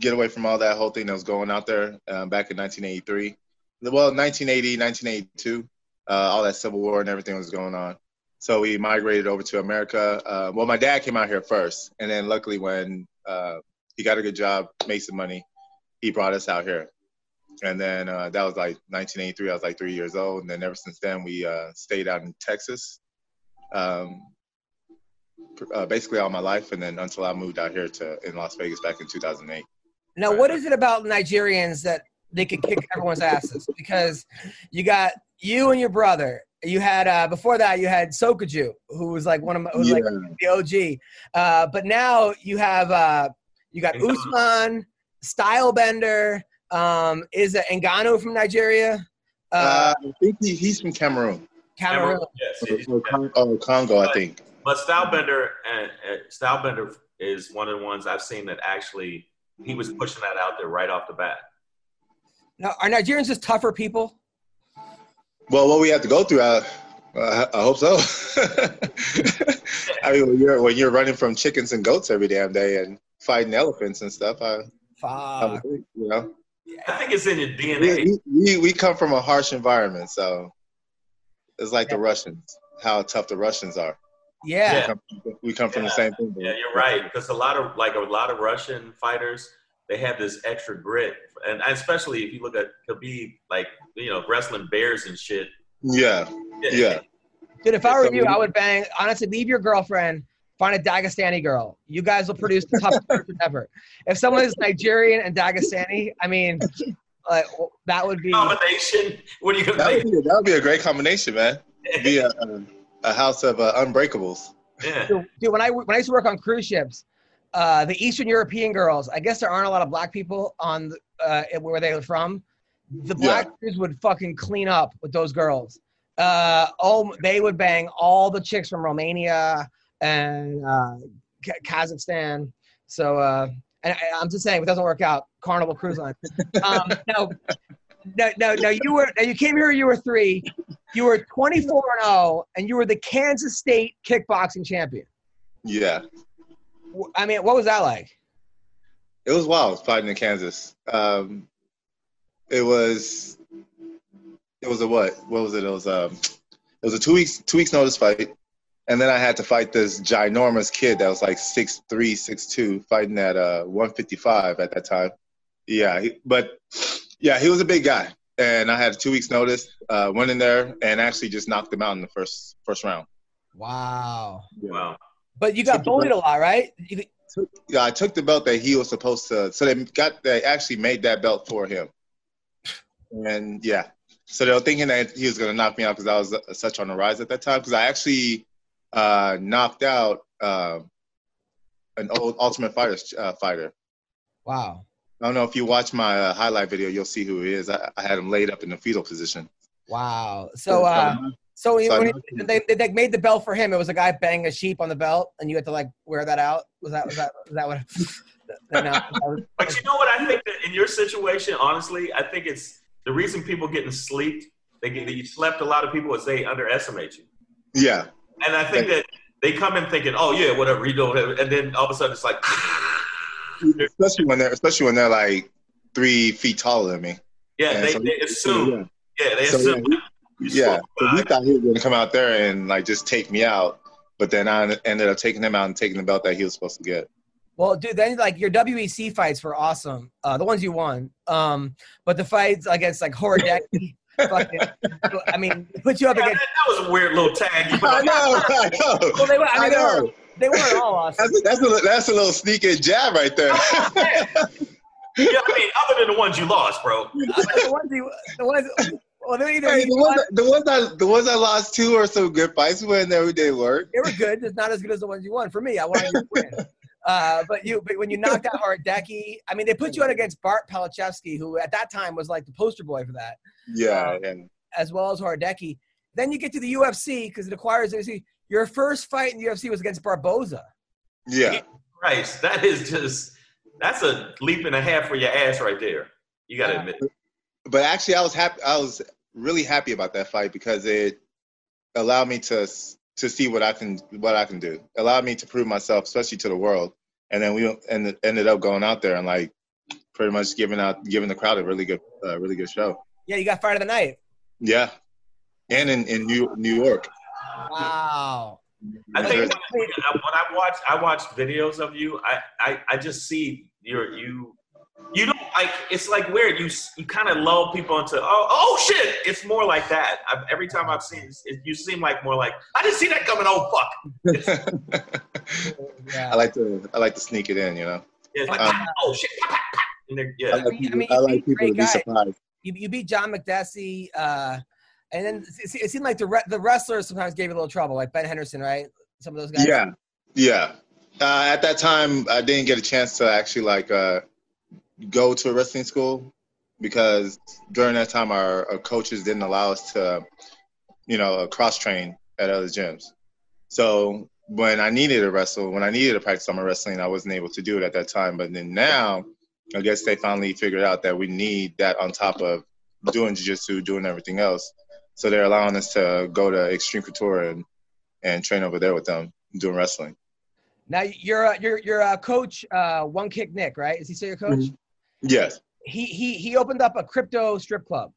Speaker 8: get away from all that whole thing that was going out there um, back in 1983. Well, 1980, 1982. Uh, all that civil war and everything was going on. So we migrated over to America. Uh, well, my dad came out here first, and then luckily when uh, he got a good job, made some money, he brought us out here. And then uh, that was like 1983. I was like three years old, and then ever since then we uh, stayed out in Texas. Um, uh, basically all my life, and then until I moved out here to in Las Vegas back in 2008.
Speaker 3: Now, what is it about Nigerians that they could kick everyone's asses? Because you got you and your brother. You had uh, before that you had Sokoudjou, who was like one of my, who was like the OG. Uh, but now you have uh, you got
Speaker 4: Ngannou.
Speaker 3: Usman, Stylebender, um, is it Ngannou from Nigeria? Uh,
Speaker 8: Uh, I think he, he's from Cameroon
Speaker 3: Cameroon.
Speaker 4: Yes.
Speaker 8: or, or or Congo, I think.
Speaker 4: But Stylebender and uh, Stylebender is one of the ones I've seen that actually he was pushing that out there right off the bat.
Speaker 3: Now, are Nigerians just tougher people?
Speaker 8: Well, what we have to go through, I, I, I hope so. I mean, when you're when you're running from chickens and goats every damn day and fighting elephants and stuff, I, I think, you know,
Speaker 4: I think it's in your DNA.
Speaker 8: we, we, we come from a harsh environment, so it's like the Russians, how tough the Russians are.
Speaker 3: Yeah.
Speaker 8: We come, we come from the same thing.
Speaker 4: Yeah, you're right. Because a lot of like a lot of Russian fighters, they have this extra grit, and especially if you look at Khabib, like you know, wrestling bears and shit.
Speaker 8: Yeah, yeah.
Speaker 3: Dude, if I were you, I would bang. Honestly, leave your girlfriend, find a Dagestani girl. You guys will produce the toughest person ever. If someone is Nigerian and Dagestani, I mean, like that would be.
Speaker 4: Combination. What are you gonna
Speaker 8: That would, be, that would be a great combination, man. Be a, a, a house of uh, unbreakables.
Speaker 4: Yeah.
Speaker 3: Dude, dude, when I when I used to work on cruise ships, uh, the Eastern European girls, I guess there aren't a lot of black people on the, uh, where they were from. The black dudes would fucking clean up with those girls. Uh, oh, they would bang all the chicks from Romania and uh, K- Kazakhstan. So, uh, and I, I'm just saying, if it doesn't work out, Carnival Cruise Line. Um, now, now, now, now you were now you came here. You were three. You were 24 and 0, and you were the Kansas State kickboxing champion.
Speaker 8: Yeah,
Speaker 3: I mean, what was that like?
Speaker 8: it was wild fighting in Kansas. Um, it was, it was a what? What was it? It was um, it was a two weeks two weeks notice fight, and then I had to fight this ginormous kid that was like six three, six two, fighting at uh 155 at that time. Yeah, he, but yeah, he was a big guy, and I had a two weeks notice. Uh, went in there and actually just knocked him out in the first first round.
Speaker 3: Wow.
Speaker 4: Wow.
Speaker 3: But you got bullied a lot, right? You,
Speaker 8: Yeah, I took the belt that he was supposed to. So they got they actually made that belt for him, and yeah. So they were thinking that he was gonna knock me out because I was uh, such on the rise at that time. Because I actually uh, knocked out uh, an old Ultimate Fighter uh, fighter.
Speaker 3: wow.
Speaker 8: I don't know if you watch my uh, highlight video, you'll see who he is. I, I had him laid up in the fetal position.
Speaker 3: Wow. So, uh, so
Speaker 8: So I
Speaker 3: when
Speaker 8: knocked
Speaker 3: they, they, they made the belt for him, it was a guy banging a sheep on the belt, and you had to like wear that out. Was that was that was that what? no, that was-
Speaker 4: But you know what? I think that in your situation, honestly, I think it's the reason people getting sleeped. They get you slept a lot of people is they underestimate you.
Speaker 8: Yeah,
Speaker 4: And I think that they come in thinking, oh yeah, whatever, you know, whatever. and then all of a sudden it's like,
Speaker 8: especially when they're especially when they're like three feet taller than me.
Speaker 4: yeah,
Speaker 8: And
Speaker 4: they,
Speaker 8: so-
Speaker 4: they assume, yeah, they
Speaker 8: So,
Speaker 4: assume.
Speaker 8: yeah,
Speaker 4: you
Speaker 8: Yeah,
Speaker 4: slow
Speaker 8: so he thought he was going to come out there and like just take me out, but then I ended up taking him out and taking the belt that he was supposed to get.
Speaker 3: Well, dude, then like your WEC fights were awesome. Uh, the ones you won. Um, but the fights against like Horodecki, fucking, I mean, put you up
Speaker 4: Yeah, that,
Speaker 3: against.
Speaker 4: that was a weird little tag. You put
Speaker 8: I know, I know,
Speaker 3: Well, they were. I
Speaker 8: I
Speaker 3: mean, they, were,
Speaker 8: know.
Speaker 3: they weren't all awesome.
Speaker 8: That's a, that's a that's a little sneaky jab right there.
Speaker 4: Yeah, I mean, other than the ones you lost, bro.
Speaker 3: the ones you, the ones. Well, they either
Speaker 8: Hey, the ones, that- the ones I the ones I lost to are some good fights. We went there, we did work.
Speaker 3: they were good, just not as good as the ones you won. For me, I wanted to win. Uh, but you, but when you knocked out Horodecki, I mean, they put you out against Bart Palaszewski, who at that time was like the poster boy for that.
Speaker 8: Yeah, and
Speaker 3: as well as Horodecki. Then you get to the UFC because it acquires the UFC. Your first fight in the UFC was against Barboza.
Speaker 8: yeah.
Speaker 4: Christ, that is just that's a leap and a half for your ass right there. You got to
Speaker 3: Yeah.
Speaker 4: admit.
Speaker 8: But actually, I was happy. I was really happy about that fight because it allowed me to to see what I can what I can do. Allowed me to prove myself, especially to the world. And then we ended ended up going out there and like pretty much giving out giving the crowd a really good uh, really good show.
Speaker 3: Yeah, you got fight of the night.
Speaker 8: Yeah, and in in New New York.
Speaker 3: Wow.
Speaker 4: I think when, when I watch I watch videos of you, I, I, I just see you're you you don't like it's like weird. You you kind of lull people into oh oh shit. It's more like that. I've, every time I've seen it, you seem like more like I didn't see that coming. Oh fuck.
Speaker 3: Yeah.
Speaker 8: I like to I like to sneak it in, you know.
Speaker 4: It's like
Speaker 8: Um,
Speaker 4: oh shit. pop, pop, pop. And they're-
Speaker 8: I
Speaker 4: yeah.
Speaker 8: like
Speaker 3: mean- I mean,
Speaker 8: I
Speaker 3: you
Speaker 8: like
Speaker 3: beat
Speaker 8: people to be surprised.
Speaker 3: You, you beat John Makdessi, uh, and then it, it seemed like the re- the wrestlers sometimes gave you a little trouble, like Ben Henderson, right? Some of those guys.
Speaker 8: Yeah, yeah. Uh, at that time, I didn't get a chance to actually like uh, go to a wrestling school because during that time, our, our coaches didn't allow us to, you know, cross train at other gyms. So when I needed to wrestle, when I needed to practice on my wrestling, I wasn't able to do it at that time. But then now, I guess they finally figured out that we need that on top of doing jiu-jitsu, doing everything else. So they're allowing us to go to Extreme Couture and and train over there with them doing wrestling.
Speaker 3: Now you're uh, you're you're uh, coach uh, One Kick Nick, right? Is he still your coach?
Speaker 8: Yes.
Speaker 3: He he he opened up a crypto strip club.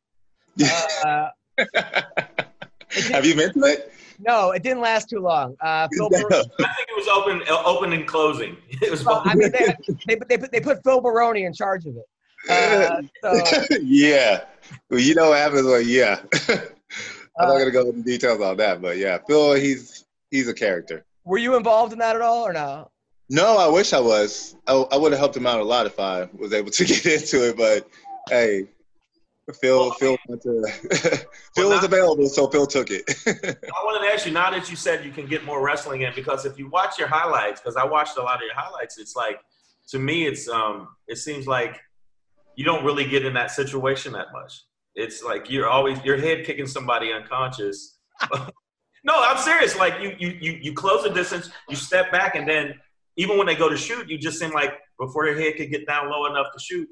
Speaker 3: Uh,
Speaker 8: Have you been to it?
Speaker 3: no, it didn't last too long. Uh, Phil Bar-
Speaker 4: I think it was open open and closing. It was
Speaker 3: well, I mean, they, they, they, put- they put Phil Baroni in charge of it. Uh, so,
Speaker 8: yeah. Well, you know what happens when yeah. I'm not
Speaker 3: uh,
Speaker 8: gonna go into details on that, but yeah, Phil, he's he's a character.
Speaker 3: were you involved in that at all, or no?
Speaker 8: No, I wish I was. I, I would have helped him out a lot if I was able to get into it, but hey, Phil,
Speaker 4: Well,
Speaker 8: Phil, to, Phil
Speaker 4: Well,
Speaker 8: was
Speaker 4: not-
Speaker 8: available, so Phil took it.
Speaker 4: I wanted to ask you now that you said you can get more wrestling in because if you watch your highlights, because I watched a lot of your highlights, it's like to me, it's um, it seems like you don't really get in that situation that much. It's like you're always your head kicking somebody unconscious. no, I'm serious. Like you, you, you, you close the distance, you step back, and then even when they go to shoot, you just seem like before their head could get down low enough to shoot,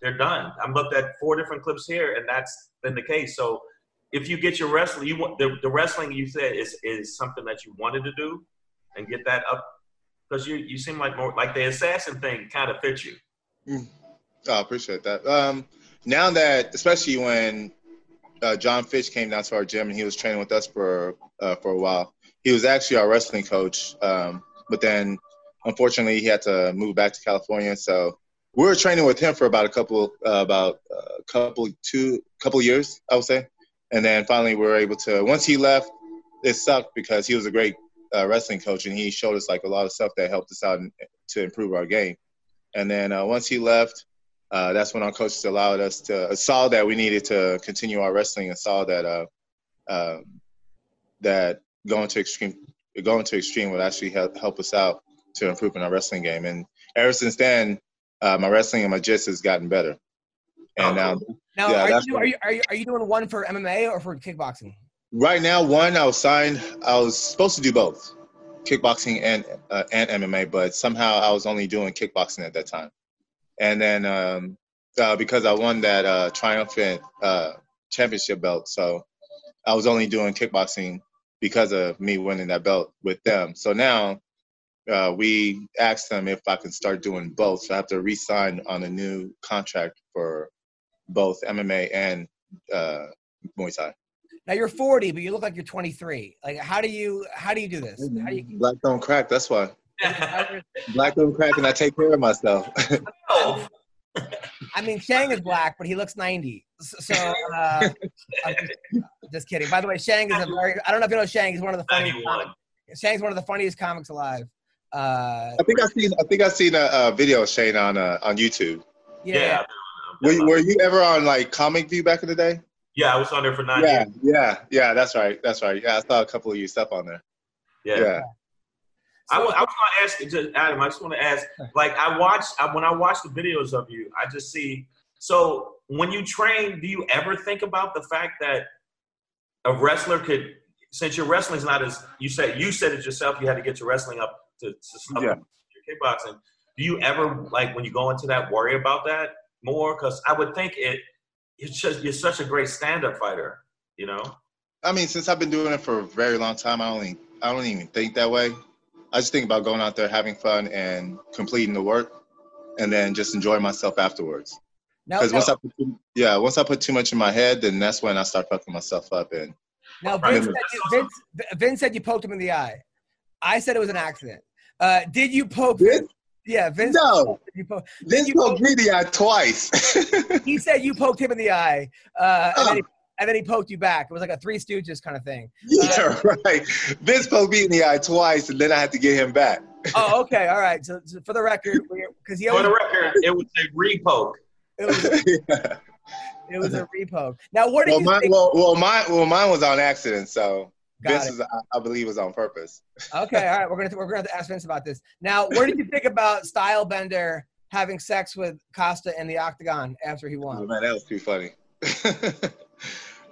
Speaker 4: they're done. I've looked at four different clips here, and that's been the case. So if you get your wrestling, you want the, the wrestling you said is is something that you wanted to do, and get that up because you you seem like more like the assassin thing kind of fits you.
Speaker 8: Oh, I appreciate that. Um, now that, especially when uh, John Fitch came down to our gym and he was training with us for uh, for a while, he was actually our wrestling coach. Um, but then, unfortunately, he had to move back to California. So we were training with him for about a couple, uh, about a couple, two, couple years, I would say. And then finally, we were able to. Once he left, it sucked because he was a great uh, wrestling coach and he showed us like a lot of stuff that helped us out in, to improve our game. And then uh, once he left, uh, that's when our coaches allowed us to saw that we needed to continue our wrestling and saw that uh, um that going to extreme going to extreme would actually help, help us out to improve in our wrestling game. And ever since then, uh, my wrestling and my jiu has gotten better. And
Speaker 4: Oh,
Speaker 8: um,
Speaker 3: Now,
Speaker 8: Yeah,
Speaker 3: are, you, are you are you are you doing one for MMA or for kickboxing?
Speaker 8: right now, one I was signed. I was supposed to do both, kickboxing and uh, and MMA, but somehow I was only doing kickboxing at that time. And then um, uh, because I won that uh, triumphant uh, championship belt, so I was only doing kickboxing because of me winning that belt with them. So now uh, we asked them if I can start doing both. So I have to re-sign on a new contract for both MMA and uh, Muay Thai.
Speaker 3: Now you're 40, but you look like you're 23. Like, how do you how do you do this? How do you?
Speaker 8: Black don't crack. That's why. Black don't crack, and I take care of myself.
Speaker 4: Oh,
Speaker 3: I mean, Shang is black, but he looks 90. So, so, uh, I'm just, just kidding. By the way, Shang is a very. I don't know if you know Shang. He's one of the funniest.
Speaker 4: 91.
Speaker 3: Shang's one of the funniest comics alive. Uh,
Speaker 8: I think I seen. I think I seen a, a video of Shane on uh, on YouTube.
Speaker 3: yeah.
Speaker 4: Yeah.
Speaker 8: Were, you- were you ever on like Comic View back in the day?
Speaker 4: Yeah, I was on there for nine
Speaker 8: Yeah,
Speaker 4: years.
Speaker 8: yeah, yeah. That's right. That's right. Yeah, I saw a couple of you stuff on there.
Speaker 4: Yeah.
Speaker 8: Yeah.
Speaker 4: I wa- I was going to ask, just, Adam, I just want to ask, like, I watch, I, when I watch the videos of you, I just see, so when you train, do you ever think about the fact that a wrestler could, since your wrestling's not as, you said, you said it yourself, you had to get your wrestling up to, to stuff
Speaker 8: Yeah.
Speaker 4: your kickboxing. Do you ever, like, when you go into that, worry about that more? Because I would think it, it's just, you're such a great stand-up fighter, you know?
Speaker 8: I mean, since I've been doing it for a very long time, I only I don't even think that way. I just think about going out there, having fun, and completing the work, and then just enjoying myself afterwards.
Speaker 3: Now,
Speaker 8: Because
Speaker 3: now,
Speaker 8: once I put too, yeah, once I put too much in my head, then that's when I start fucking myself up. And
Speaker 3: now
Speaker 4: Right.
Speaker 3: Vince, said you, Vince, Vince said you poked him in the eye. I said it was an accident. Uh, did you poke?
Speaker 8: Vince?
Speaker 3: Yeah, Vince.
Speaker 8: no,
Speaker 3: You po-
Speaker 8: this
Speaker 3: you
Speaker 8: poked me in the eye twice.
Speaker 3: he said you poked him in the eye, uh, and, then he,
Speaker 8: Oh.
Speaker 3: and then he poked you back. It was like a Three Stooges kind of thing.
Speaker 8: yeah, right. Vince poked me in the eye twice, and then I had to get him back.
Speaker 3: Oh, okay, all right. So, so for the record, because he
Speaker 4: For the record, it was a repoke.
Speaker 3: it was,
Speaker 8: yeah.
Speaker 3: it was a repoke. Now, what did
Speaker 8: Well,
Speaker 3: you
Speaker 8: mine,
Speaker 3: think?
Speaker 8: well, well, mine, well, mine was on accident. So
Speaker 3: Got it.
Speaker 8: Vince's, I, I believe, was on purpose.
Speaker 3: Okay, all right. We're gonna we're gonna have to ask Vince about this. Now, what did you think about Stylebender having sex with Costa in the octagon after he won?
Speaker 8: Oh,
Speaker 3: won?
Speaker 8: man, that was too funny.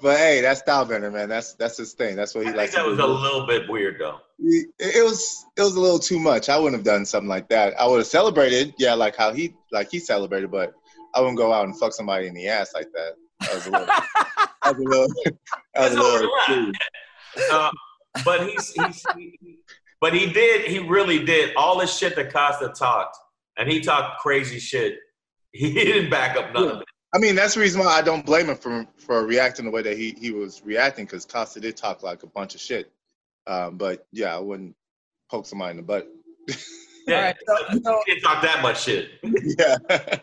Speaker 8: but hey, that's Stylebender, man. That's that's his thing. That's what
Speaker 4: I
Speaker 8: he
Speaker 4: think
Speaker 8: likes.
Speaker 4: that
Speaker 8: to
Speaker 4: was
Speaker 8: do.
Speaker 4: a little bit weird, though.
Speaker 8: it, it was it was a little too much. I wouldn't have done something like that. I would have celebrated, yeah, like how he like he celebrated, but I wouldn't go out and fuck somebody in the ass like that. That was a little. that was a little. That was a
Speaker 4: That's
Speaker 8: little.
Speaker 4: Over the line. Uh, but he's, he's he, but he did he really did all this shit that Costa talked, and he talked crazy shit. He didn't back up none of it.
Speaker 8: I mean, that's the reason why I don't blame him for for reacting the way that he he was reacting because Costa did talk like a bunch of shit. Um, but yeah, I wouldn't poke somebody in the butt.
Speaker 3: All right, so, so,
Speaker 4: He didn't talk that much shit.
Speaker 8: yeah.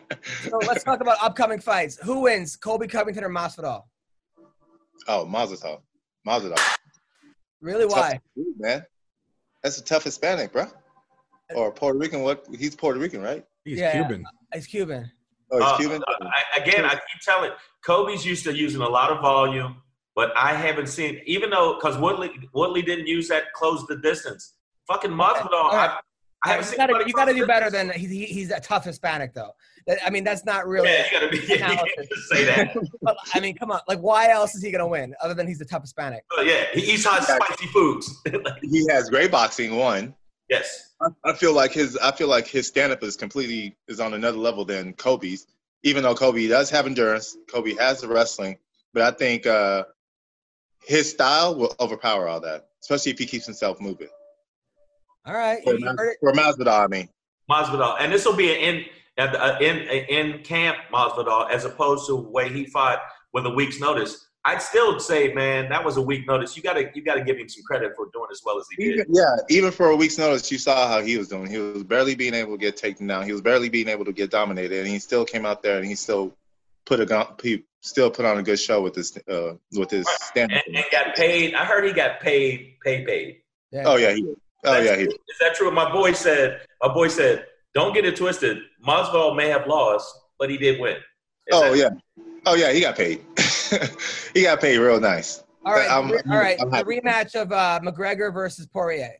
Speaker 3: so let's talk about upcoming fights. Who wins, Colby Covington or Masvidal?
Speaker 8: oh, Mazel Tov. Mazel Tov.
Speaker 3: Really?
Speaker 8: Tough
Speaker 3: Why?
Speaker 8: dude, man? That's a tough Hispanic, bro. Or Puerto Rican. What? He's Puerto Rican, right?
Speaker 5: He's
Speaker 3: Yeah.
Speaker 5: Cuban.
Speaker 3: He's Cuban.
Speaker 8: Oh, he's
Speaker 4: Uh,
Speaker 8: Cuban.
Speaker 4: I, again, I keep telling Colby's used to using a lot of volume, but I haven't seen even though because Woodley Woodley didn't use that close the distance. Fucking Masvidal,
Speaker 3: All right.
Speaker 4: I, I haven't
Speaker 3: you gotta, you gotta do better than he, he- he's a tough Hispanic though. I mean, that's not really.
Speaker 4: Yeah, you gotta be. You can't just say that.
Speaker 3: But, I mean, come on. Like, why else is he gonna win other than he's the tough Hispanic?
Speaker 4: Oh, yeah, he eats hot spicy foods.
Speaker 8: he has great boxing. One.
Speaker 4: yes.
Speaker 8: I feel like his. I feel like his stand up is completely is on another level than Colby's. Even though Colby does have endurance, Colby has the wrestling, but I think uh, his style will overpower all that, especially if he keeps himself moving.
Speaker 3: All right.
Speaker 8: For, Mas- for Masvidal, I mean.
Speaker 4: Masvidal, and this will be an in at the, uh, in in camp Masvidal as opposed to the way he fought with a week's notice. I'd still say, man, that was a week notice. You gotta you gotta give him some credit for doing as well as he
Speaker 8: Even,
Speaker 4: did.
Speaker 8: yeah, even for a week's notice, you saw how he was doing. He was barely being able to get taken down. He was barely being able to get dominated, and he still came out there and he still put a he still put on a good show with his uh, with his stand.
Speaker 4: And, and got paid. I heard he got paid, pay paid.
Speaker 3: Yeah.
Speaker 8: Oh yeah, he did. Oh yeah, he did.
Speaker 4: Is that true? My boy said. My boy said, "Don't get it twisted. Masvidal may have lost, but he did win." Is
Speaker 8: Oh
Speaker 4: that-
Speaker 8: yeah. Oh yeah, he got paid. he got paid real nice.
Speaker 3: All right.
Speaker 8: I'm-
Speaker 3: the re- all right.
Speaker 8: I'm
Speaker 3: The rematch of uh, McGregor versus Poirier.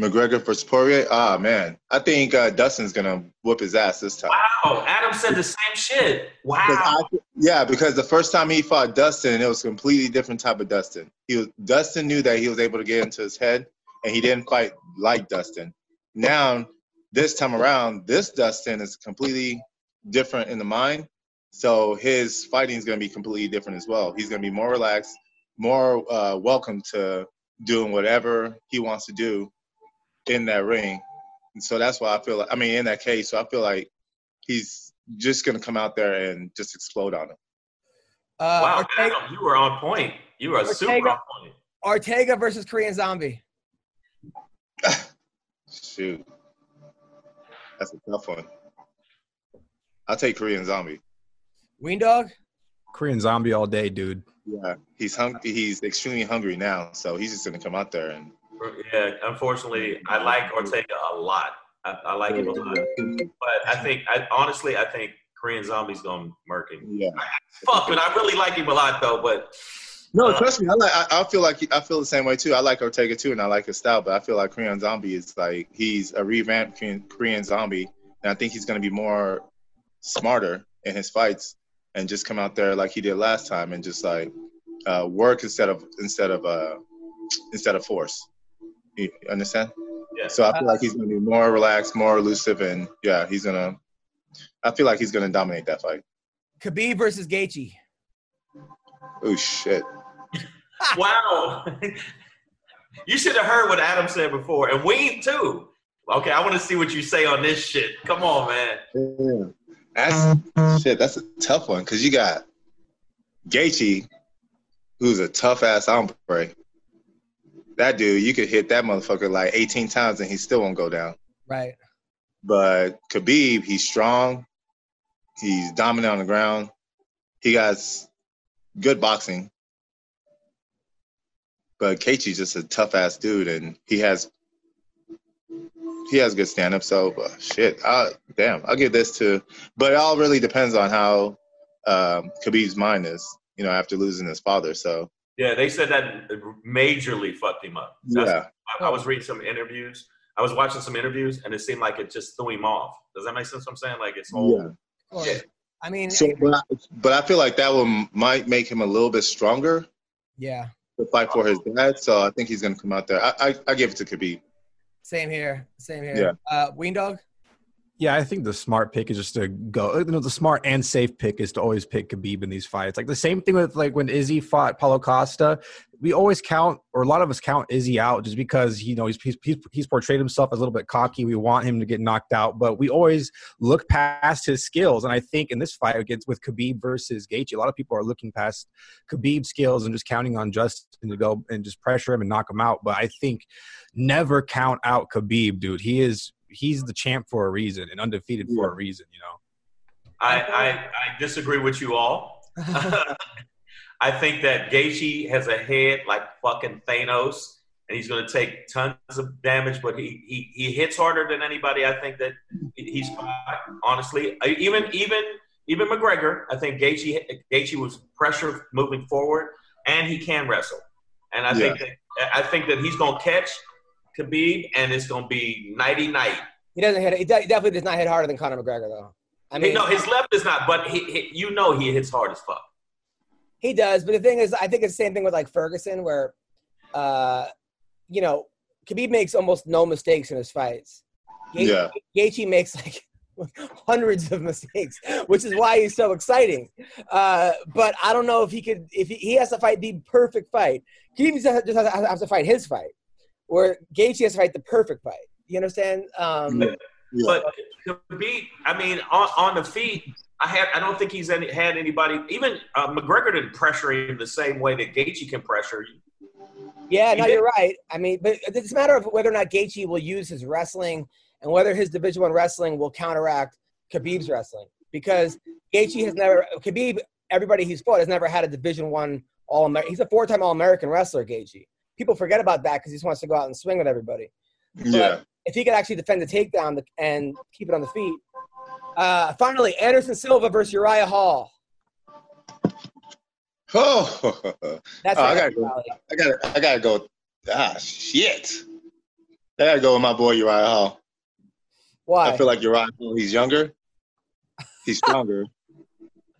Speaker 8: McGregor versus Poirier. Ah man, I think uh, Dustin's gonna whoop his ass this time.
Speaker 4: Wow, Adam said the same shit. Wow.
Speaker 8: Because I, yeah, because the first time he fought Dustin, it was a completely different type of Dustin. He was Dustin knew that he was able to get into his head, and he didn't quite like Dustin. Now, this time around, this Dustin is completely different in the mind. So his fighting is going to be completely different as well. He's going to be more relaxed, more uh, welcome to doing whatever he wants to do in that ring. And so that's why I feel like, I mean, in that case, so I feel like he's just going to come out there and just explode on him.
Speaker 3: Uh,
Speaker 4: wow,
Speaker 3: Ortega,
Speaker 4: Adam, you were on point. You were super on point.
Speaker 3: Ortega versus Korean Zombie.
Speaker 8: Shoot. That's a tough one. I'll take Korean Zombie.
Speaker 3: Ween Dog.
Speaker 5: Korean zombie all day, dude.
Speaker 8: Yeah, he's hungry. He's extremely hungry now, so he's just gonna come out there and.
Speaker 4: Yeah, unfortunately, I like Ortega a lot. I, I like him a lot. But I think, I honestly, I think Korean Zombie's going to murk him.
Speaker 8: Yeah.
Speaker 4: Fuck, but I really like him a lot, though. But
Speaker 8: No,
Speaker 4: Uh,
Speaker 8: trust me. I like. I, I feel like I feel the same way too. I like Ortega too, and I like his style. But I feel like Korean Zombie is like he's a revamped Korean, Korean Zombie, and I think he's gonna be more smarter in his fights and just come out there like he did last time and just like uh, work instead of instead of uh, instead of force. You understand?
Speaker 4: Yeah.
Speaker 8: So I feel like he's gonna be more relaxed, more elusive, and yeah, he's gonna. I feel like he's gonna dominate that fight.
Speaker 3: Khabib versus Gaethje.
Speaker 8: Oh shit!
Speaker 4: Wow. you should have heard what Adam said before. And we, too. Okay, I want to see what you say on this shit. Come on, man.
Speaker 8: Yeah. That's shit. That's a tough one because you got Gaethje, who's a tough ass hombre. That dude, you could hit that motherfucker like 18 times and he still won't go down.
Speaker 3: Right.
Speaker 8: But Khabib, he's strong. He's dominant on the ground. He got good boxing. But Gaethje's just a tough ass dude, and he has he has good stand up. So uh, shit, I, damn, I'll give this to. But it all really depends on how um, Khabib's mind is. You know, after losing his father. So
Speaker 4: Yeah, they said that majorly fucked him up. That's-
Speaker 8: yeah,
Speaker 4: I, I was reading some interviews. I was watching some interviews, and it seemed like it just threw him off. Does that make sense? What I'm saying, like it's whole.
Speaker 8: yeah.
Speaker 3: Of.
Speaker 4: Yeah.
Speaker 3: I mean,
Speaker 8: So, but I, but I feel like that one might make him a little bit stronger
Speaker 3: yeah.
Speaker 8: To fight for his dad. So I think he's gonna come out there. I I, I give it to Khabib.
Speaker 3: Same here. Same here. Uh, Ween Dog.
Speaker 5: Yeah, I think the smart pick is just to go. Uh, you know, the smart and safe pick is to always pick Khabib in these fights. Like the same thing with like when Izzy fought Paulo Costa. We always count, or a lot of us count Izzy out just because you know he's he's he's, he's portrayed himself as a little bit cocky. We want him to get knocked out, but we always look past his skills. And I think in this fight against with Khabib versus Gaethje, a lot of people are looking past Khabib's skills and just counting on Justin to go and just pressure him and knock him out. But I think never count out Khabib, dude. He is he's the champ for a reason and undefeated for a reason, you know.
Speaker 4: I, I I disagree with you all. I think that Gaethje has a head like fucking Thanos, and he's going to take tons of damage. But he, he he hits harder than anybody. I think that he's fought, honestly. Uh, even even even McGregor. I think Gaethje Gaethje was pressure moving forward, and he can wrestle. And I think that I think that he's going to catch Khabib, and it's going to be nighty night.
Speaker 3: He doesn't hit. He definitely does not hit harder than Conor McGregor, though. I mean,
Speaker 4: no, his left is not, but he, he, you know he hits hard as fuck.
Speaker 3: He does, but the thing is, I think it's the same thing with like Ferguson, where, uh, you know, Khabib makes almost no mistakes in his fights. Gaethje,
Speaker 8: Yeah.
Speaker 3: Gaethje makes like hundreds of mistakes, which is why he's so exciting. Uh, but I don't know if he could, if he, he has to fight the perfect fight. Khabib just has, has, has to fight his fight, where Gaethje has to fight the perfect fight. You understand? Um,
Speaker 8: Yeah. Yeah.
Speaker 4: But Khabib, I mean, on, on the feet, I had I don't think he's any, had anybody. Even uh, McGregor didn't pressure him the same way that Gaethje can pressure you.
Speaker 3: Yeah,
Speaker 4: He
Speaker 3: no,
Speaker 4: did.
Speaker 3: you're right. I mean, but it's a matter of whether or not Gaethje will use his wrestling and whether his Division One wrestling will counteract Khabib's wrestling. Because Gaethje has never Khabib. Everybody he's fought has never had a Division One All American. He's a four-time All American wrestler. Gaethje. People forget about that because he just wants to go out and swing with everybody.
Speaker 8: yeah.
Speaker 3: If he could actually defend the takedown and keep it on the feet. Uh, finally, Anderson Silva versus Uriah Hall.
Speaker 8: Oh,
Speaker 3: That's
Speaker 8: Oh, I gotta go. I gotta, I gotta go. Ah, shit. I gotta go with my boy Uriah Hall.
Speaker 3: Why?
Speaker 8: I feel like Uriah Hall. He's younger. He's stronger.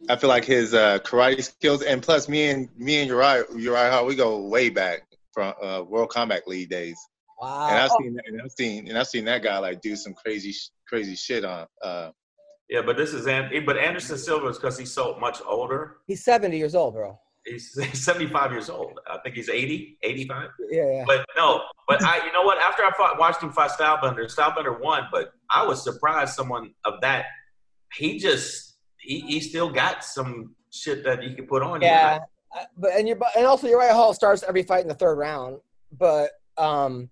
Speaker 8: I feel like his uh, karate skills, and plus, me and me and Uriah, Uriah Hall, we go way back from uh, World Combat League days.
Speaker 3: wow.
Speaker 8: And I've seen, and I've seen, and I've seen that guy like do some crazy, crazy shit on. Uh,
Speaker 4: Yeah, but this is An- but Anderson Silva is because he's so much older.
Speaker 3: he's 70 years old, bro.
Speaker 4: He's, he's 75 years old. I think he's 80, 85.
Speaker 3: Yeah, yeah.
Speaker 4: But no, but I, you know what? After I fought, watched him fight Stylebender, Stylebender won. But I was surprised someone of that. He just he he still got some shit that he could put on. you.
Speaker 3: Yeah, uh, but and you're and also Uriah Hall starts every fight in the third round. But um,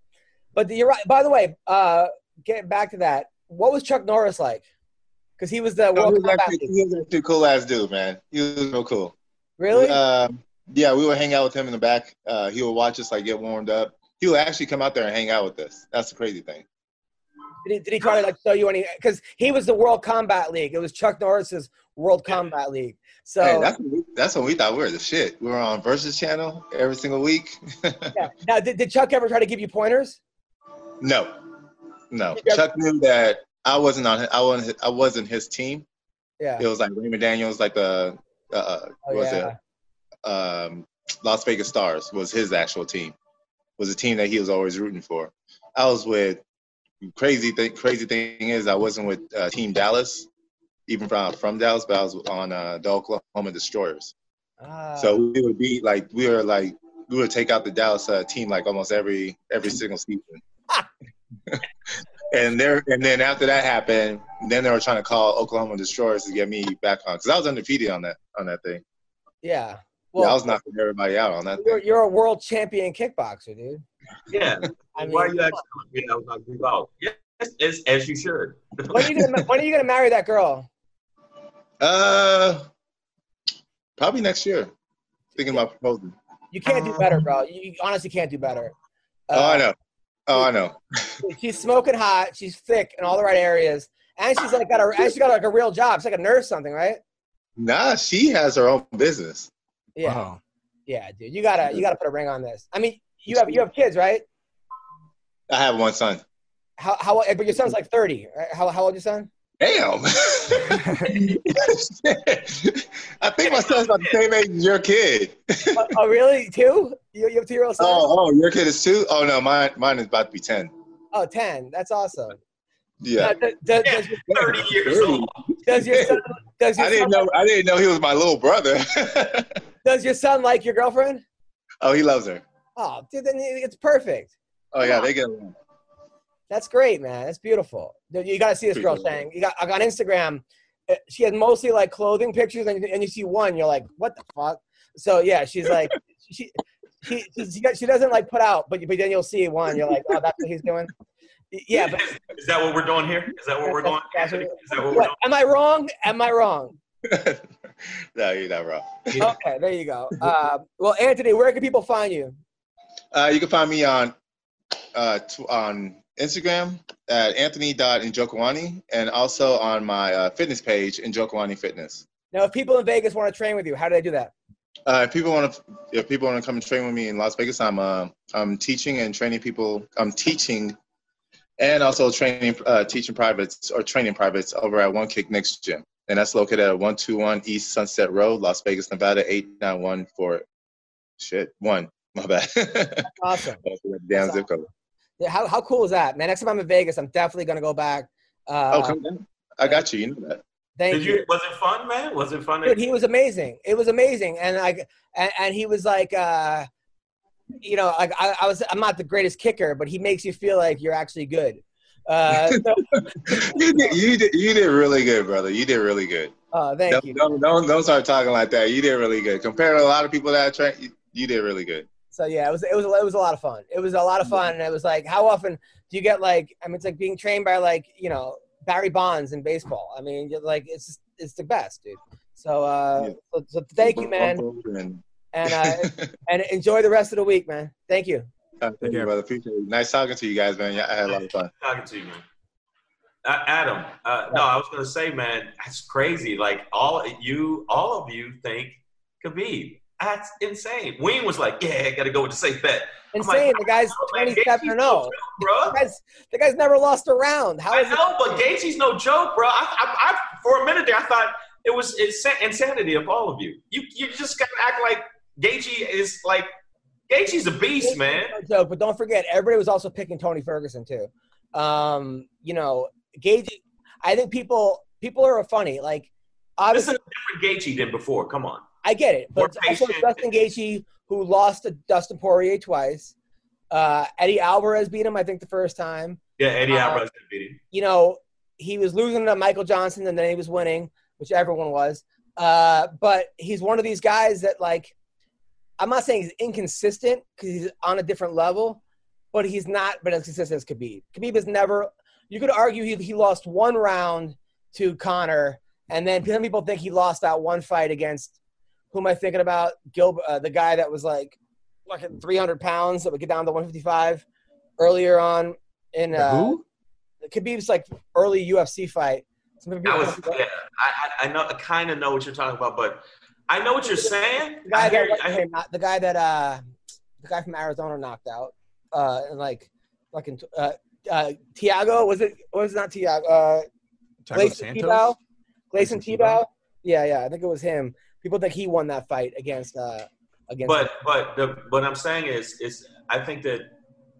Speaker 3: but you're right. By the way, uh, getting back to that, what was Chuck Norris like? Because he was the
Speaker 8: he,
Speaker 3: World
Speaker 8: was actually, he was actually cool ass dude, man. He was real cool.
Speaker 3: Really?
Speaker 8: Uh, yeah, we would hang out with him in the back. Uh, he would watch us like get warmed up. He would actually come out there and hang out with us. That's the crazy thing.
Speaker 3: Did he, did he try to like show you any? Because he was the World Combat League. It was Chuck Norris's World Combat League. So
Speaker 8: hey, that's when we, that's when we thought we were the shit. We were on Versus Channel every single week.
Speaker 3: yeah. now, did, did Chuck ever try to give you pointers?
Speaker 8: no, no.
Speaker 3: Did you ever-
Speaker 8: Chuck knew that I wasn't on. I wasn't. I wasn't his team.
Speaker 3: Yeah.
Speaker 8: It was like Raymond Daniels, like the uh,
Speaker 3: Oh,
Speaker 8: was
Speaker 3: yeah.
Speaker 8: it? Um, Las Vegas Stars was his actual team. Was a team that he was always rooting for. I was with. Crazy thing. Crazy thing is, I wasn't with uh, Team Dallas, even from from Dallas, but I was on uh, the Oklahoma Destroyers.
Speaker 3: Ah,
Speaker 8: So we would be like, we were like, we would take out the Dallas uh, team like almost every every single season. and there, and then after that happened, then they were trying to call Oklahoma Destroyers to get me back on because I was undefeated on that on that thing.
Speaker 3: yeah.
Speaker 8: Yeah, I
Speaker 3: Well,
Speaker 8: was knocking everybody out on that.
Speaker 3: you're, you're a world champion kickboxer, dude.
Speaker 4: Yeah.
Speaker 3: I mean,
Speaker 4: Why are you
Speaker 3: come
Speaker 4: asking me? I was not group out. Yes, as, as you should.
Speaker 3: when are you gonna when are you gonna marry that girl?
Speaker 8: Uh, probably next year. Thinking about proposing.
Speaker 3: You can't do better, bro. You you honestly can't do better.
Speaker 8: oh, I
Speaker 3: Uh,
Speaker 8: know. Oh, I know.
Speaker 3: She's smoking hot. She's thick in all the right areas, and she's like got a and she got like a real job. She's like a nurse, or something, right?
Speaker 8: Nah, she has her own business.
Speaker 3: Yeah,
Speaker 5: Wow.
Speaker 3: yeah, dude. You gotta you gotta put a ring on this. I mean, you have you have kids, right?
Speaker 8: I have one son.
Speaker 3: How how but your son's like thirty. Right? How how old your son?
Speaker 8: Damn. I think my son's about the same age as your kid.
Speaker 3: oh, oh, really? Two? You, you have two year old son?
Speaker 8: Oh, oh, your kid is two? Oh no, mine mine is about to be ten.
Speaker 3: Oh, 10. That's awesome.
Speaker 8: Yeah.
Speaker 3: Now, does, does, does, your,
Speaker 4: 30 years old.
Speaker 3: does your son does
Speaker 8: I didn't know I didn't know he was my little brother.
Speaker 3: does your son like your girlfriend?
Speaker 8: oh, he loves her.
Speaker 3: Oh, dude, then it's perfect.
Speaker 8: Oh yeah, they get along.
Speaker 3: That's great, man. That's beautiful. You got to see this girl thing. You got on Instagram. uh, She has mostly like clothing pictures, and, and you see one, you're like, what the fuck? So yeah, she's like, she she she, she doesn't like put out, but but then you'll see one, you're like, oh, that's what he's doing. Yeah, but
Speaker 4: Is that what we're doing here? Is that what we're doing?
Speaker 3: That's what-
Speaker 4: Is that what we're
Speaker 3: what,
Speaker 4: doing?
Speaker 3: am I wrong? Am I wrong?
Speaker 8: no, you're not wrong.
Speaker 3: Okay, there you go. Uh, well, Anthony, where can people find you?
Speaker 8: Uh, you can find me on uh, t- on Instagram at anthony.njokuani and also on my uh, fitness page, Njokuani Fitness.
Speaker 3: Now, if people in Vegas want to train with you, how do they do that?
Speaker 8: Uh, if people want to, if people want to come and train with me in Las Vegas, I'm uh, I'm teaching and training people. I'm teaching, and also training, uh, teaching privates or training privates over at One Kick Nick's Gym, and that's located at 121 East Sunset Road, Las Vegas, Nevada 891 Shit, one. My bad.
Speaker 3: Awesome.
Speaker 8: That's damn zip code.
Speaker 3: Yeah, how, how cool is that, man? Next time I'm in Vegas, I'm definitely gonna go back. Uh,
Speaker 8: oh, come down. I got you. You know that.
Speaker 3: thank
Speaker 4: Did
Speaker 3: you.
Speaker 4: you? Was it fun, man? Was it fun?
Speaker 3: Dude, he was amazing. It was amazing, and like, and, and he was like, uh, you know, like I, I was. I'm not the greatest kicker, but he makes you feel like you're actually good. Uh, so,
Speaker 8: you did, you did, you did really good, brother. You did really good.
Speaker 3: uh, thank
Speaker 8: Don't,
Speaker 3: you.
Speaker 8: don't, don't, don't start talking like that. You did really good. Compared to a lot of people that I train, you, you did really good.
Speaker 3: So yeah, it was it was it was a lot of fun. It was a lot of fun, and it was like, how often do you get like? I mean, it's like being trained by like you know Barry Bonds in baseball. I mean, you're like it's just, it's the best, dude. So uh,
Speaker 8: Yeah.
Speaker 3: so, so thank you, man,
Speaker 8: And,
Speaker 3: and uh, and enjoy the rest of the week, man. Thank you.
Speaker 8: Uh, thank you, brother. Appreciate it. Nice talking to you guys, man. Yeah, I had a lot of fun.
Speaker 4: talking to you, man. Uh, Adam, uh, no, I was gonna say, man, that's crazy. Like all you, all of you think Khabib. That's insane. Wayne was like, "Yeah, I gotta go with the safe bet." I'm like,
Speaker 3: Insane. The guy's
Speaker 4: "Oh,
Speaker 3: 27 and 0.
Speaker 4: no joke, bro.
Speaker 3: The guy's, the guy's never lost a round. How
Speaker 4: I
Speaker 3: is it?
Speaker 4: know, but Gaethje's no joke, bro. I, I, I, for a minute there, I thought it was insanity of all of you. You, you just gotta act like Gaethje is like Gaethje's a beast, man.
Speaker 3: No but don't forget, everybody was also picking Tony Ferguson too. Um, you know, Gage. I think people people are funny. Like,
Speaker 4: This is
Speaker 3: obviously,
Speaker 4: a different Gaethje than before. Come on.
Speaker 3: I get it, but also. Justin Gaethje who lost to Dustin Poirier twice. Uh, Eddie Alvarez beat him, I think, the first time.
Speaker 4: Yeah, Eddie
Speaker 3: Uh,
Speaker 4: Alvarez beat him.
Speaker 3: You know, he was losing to Michael Johnson, and then he was winning, which everyone was. Uh, but he's one of these guys that, like, I'm not saying he's inconsistent because he's on a different level, but he's not been as consistent as Khabib. Khabib has never. You could argue he he lost one round to Conor, and then some people think he lost that one fight against. Who am I thinking about? Gilbert, uh, the guy that was like, like at 300 pounds that would get down to 155 earlier on in
Speaker 5: The
Speaker 3: uh,
Speaker 5: who?
Speaker 3: Khabib's like early UFC fight. Some people
Speaker 4: I was, yeah, I, I, I know, I kind of know what you're talking about, but I know what you're saying.
Speaker 3: the guy
Speaker 4: I hear,
Speaker 3: that,
Speaker 4: I hear.
Speaker 3: Not- the guy that uh, the guy from Arizona knocked out, uh, and like fucking uh, uh, Tiago was it? Was it not Tiago? Uh,
Speaker 5: Thiago
Speaker 3: Gleison
Speaker 5: Santos?
Speaker 3: Tibau. Gleison
Speaker 5: Gleison
Speaker 3: Tibau.
Speaker 5: Tibau?
Speaker 3: Yeah, yeah, I think it was him. People think he won that fight against uh against.
Speaker 4: but but the what I'm saying is is I think that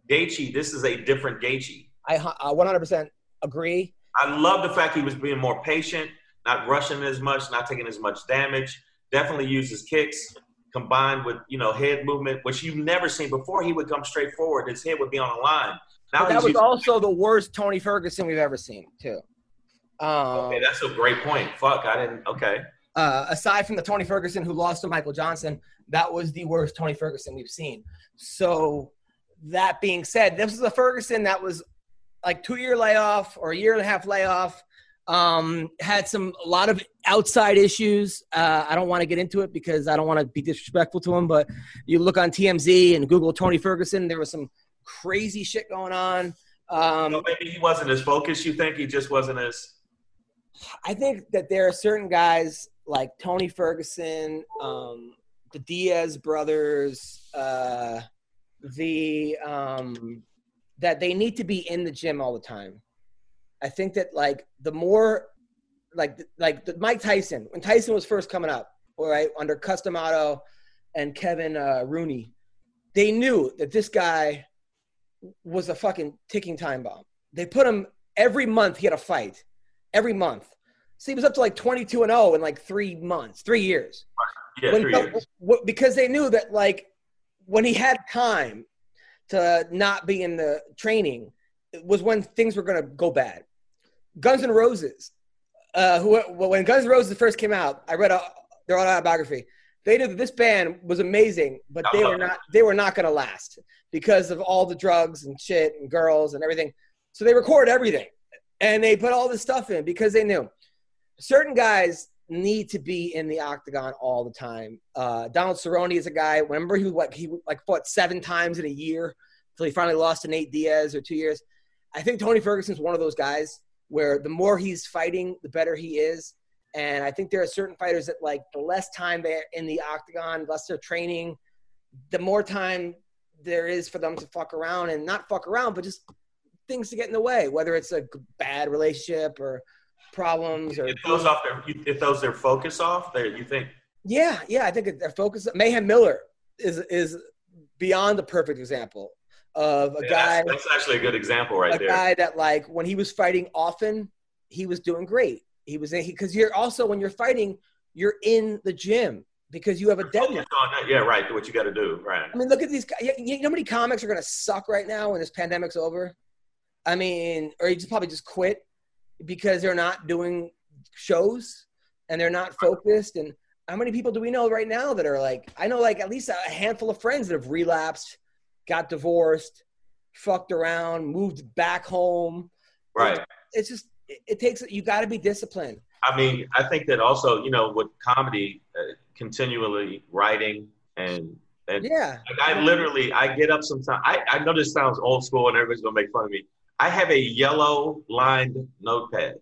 Speaker 4: Gaethje, this is a different Gaethje.
Speaker 3: I uh, 100% agree.
Speaker 4: I love the fact he was being more patient, not rushing as much, not taking as much damage. Definitely uses kicks combined with you know head movement, which you've never seen before. He would come straight forward; his head would be on a line. Now
Speaker 3: that was also the worst Tony Ferguson we've ever seen, too. Um,
Speaker 4: okay, that's a great point. Fuck, I didn't. Okay,
Speaker 3: uh, aside from the Tony Ferguson who lost to Michael Johnson, that was the worst Tony Ferguson we've seen. So, that being said, this was a Ferguson that was like two year layoff or a year and a half layoff. Um, had some a lot of outside issues. Uh, I don't want to get into it because I don't want to be disrespectful to him. But you look on TMZ and Google Tony Ferguson, there was some crazy shit going on. Um,
Speaker 4: so maybe he wasn't as focused. You think he just wasn't as
Speaker 3: I think that there are certain guys like Tony Ferguson, um, the Diaz brothers, uh, the um, that they need to be in the gym all the time. I think that like the more like like the, Mike Tyson when Tyson was first coming up, all right, under Cus D'Amato and Kevin uh, Rooney, they knew that this guy was a fucking ticking time bomb. They put him every month. He had a fight every month. So he was up to like 22 and 0 in like three months, three years.
Speaker 4: yeah
Speaker 3: When-
Speaker 4: three years.
Speaker 3: because they knew that like when he had time to not be in the training it was when things were going to go bad. Guns N' Roses, uh, who when Guns N' Roses first came out, I read a, their autobiography. They knew that this band was amazing, but they were not they were not going to last because of all the drugs and shit and girls and everything. So they record everything and they put all this stuff in because they knew certain guys need to be in the octagon all the time. Uh, Donald Cerrone is a guy. Remember, he like he like fought seven times in a year until he finally lost to Nate Diaz or two years. I think Tony Ferguson's one of those guys where the more he's fighting, the better he is. And I think there are certain fighters that like the less time they're in the octagon, less they're training, the more time there is for them to fuck around and not fuck around, but just things to get in the way, whether it's a bad relationship or problems or
Speaker 4: It throws off their it throws their focus off. There, you think?
Speaker 3: yeah, yeah, I think their focus. Mayhem Miller is is beyond the perfect example of a
Speaker 4: Yeah,
Speaker 3: guy,
Speaker 4: that's, that's actually a good example right
Speaker 3: a
Speaker 4: there.
Speaker 3: guy that like when he was fighting often, he was doing great. He was in because you're also when you're fighting, you're in the gym because you have a deadline.
Speaker 4: Focus on that. Yeah, right. What you got to do, right?
Speaker 3: I mean, look at these guys. You know how many comics are going to suck right now when this pandemic's over? I mean, or you just probably just quit because they're not doing shows and they're not focused. And how many people do we know right now that are like, I know like at least a handful of friends that have relapsed, got divorced, fucked around, moved back home.
Speaker 4: Right.
Speaker 3: It's just, it, takes, you got to be disciplined.
Speaker 4: I mean, I think that also, you know, with comedy, uh, continually writing and and
Speaker 3: Yeah.
Speaker 4: like I literally, I get up sometimes. I I know this sounds old school and everybody's gonna make fun of me. I have a yellow lined notepad.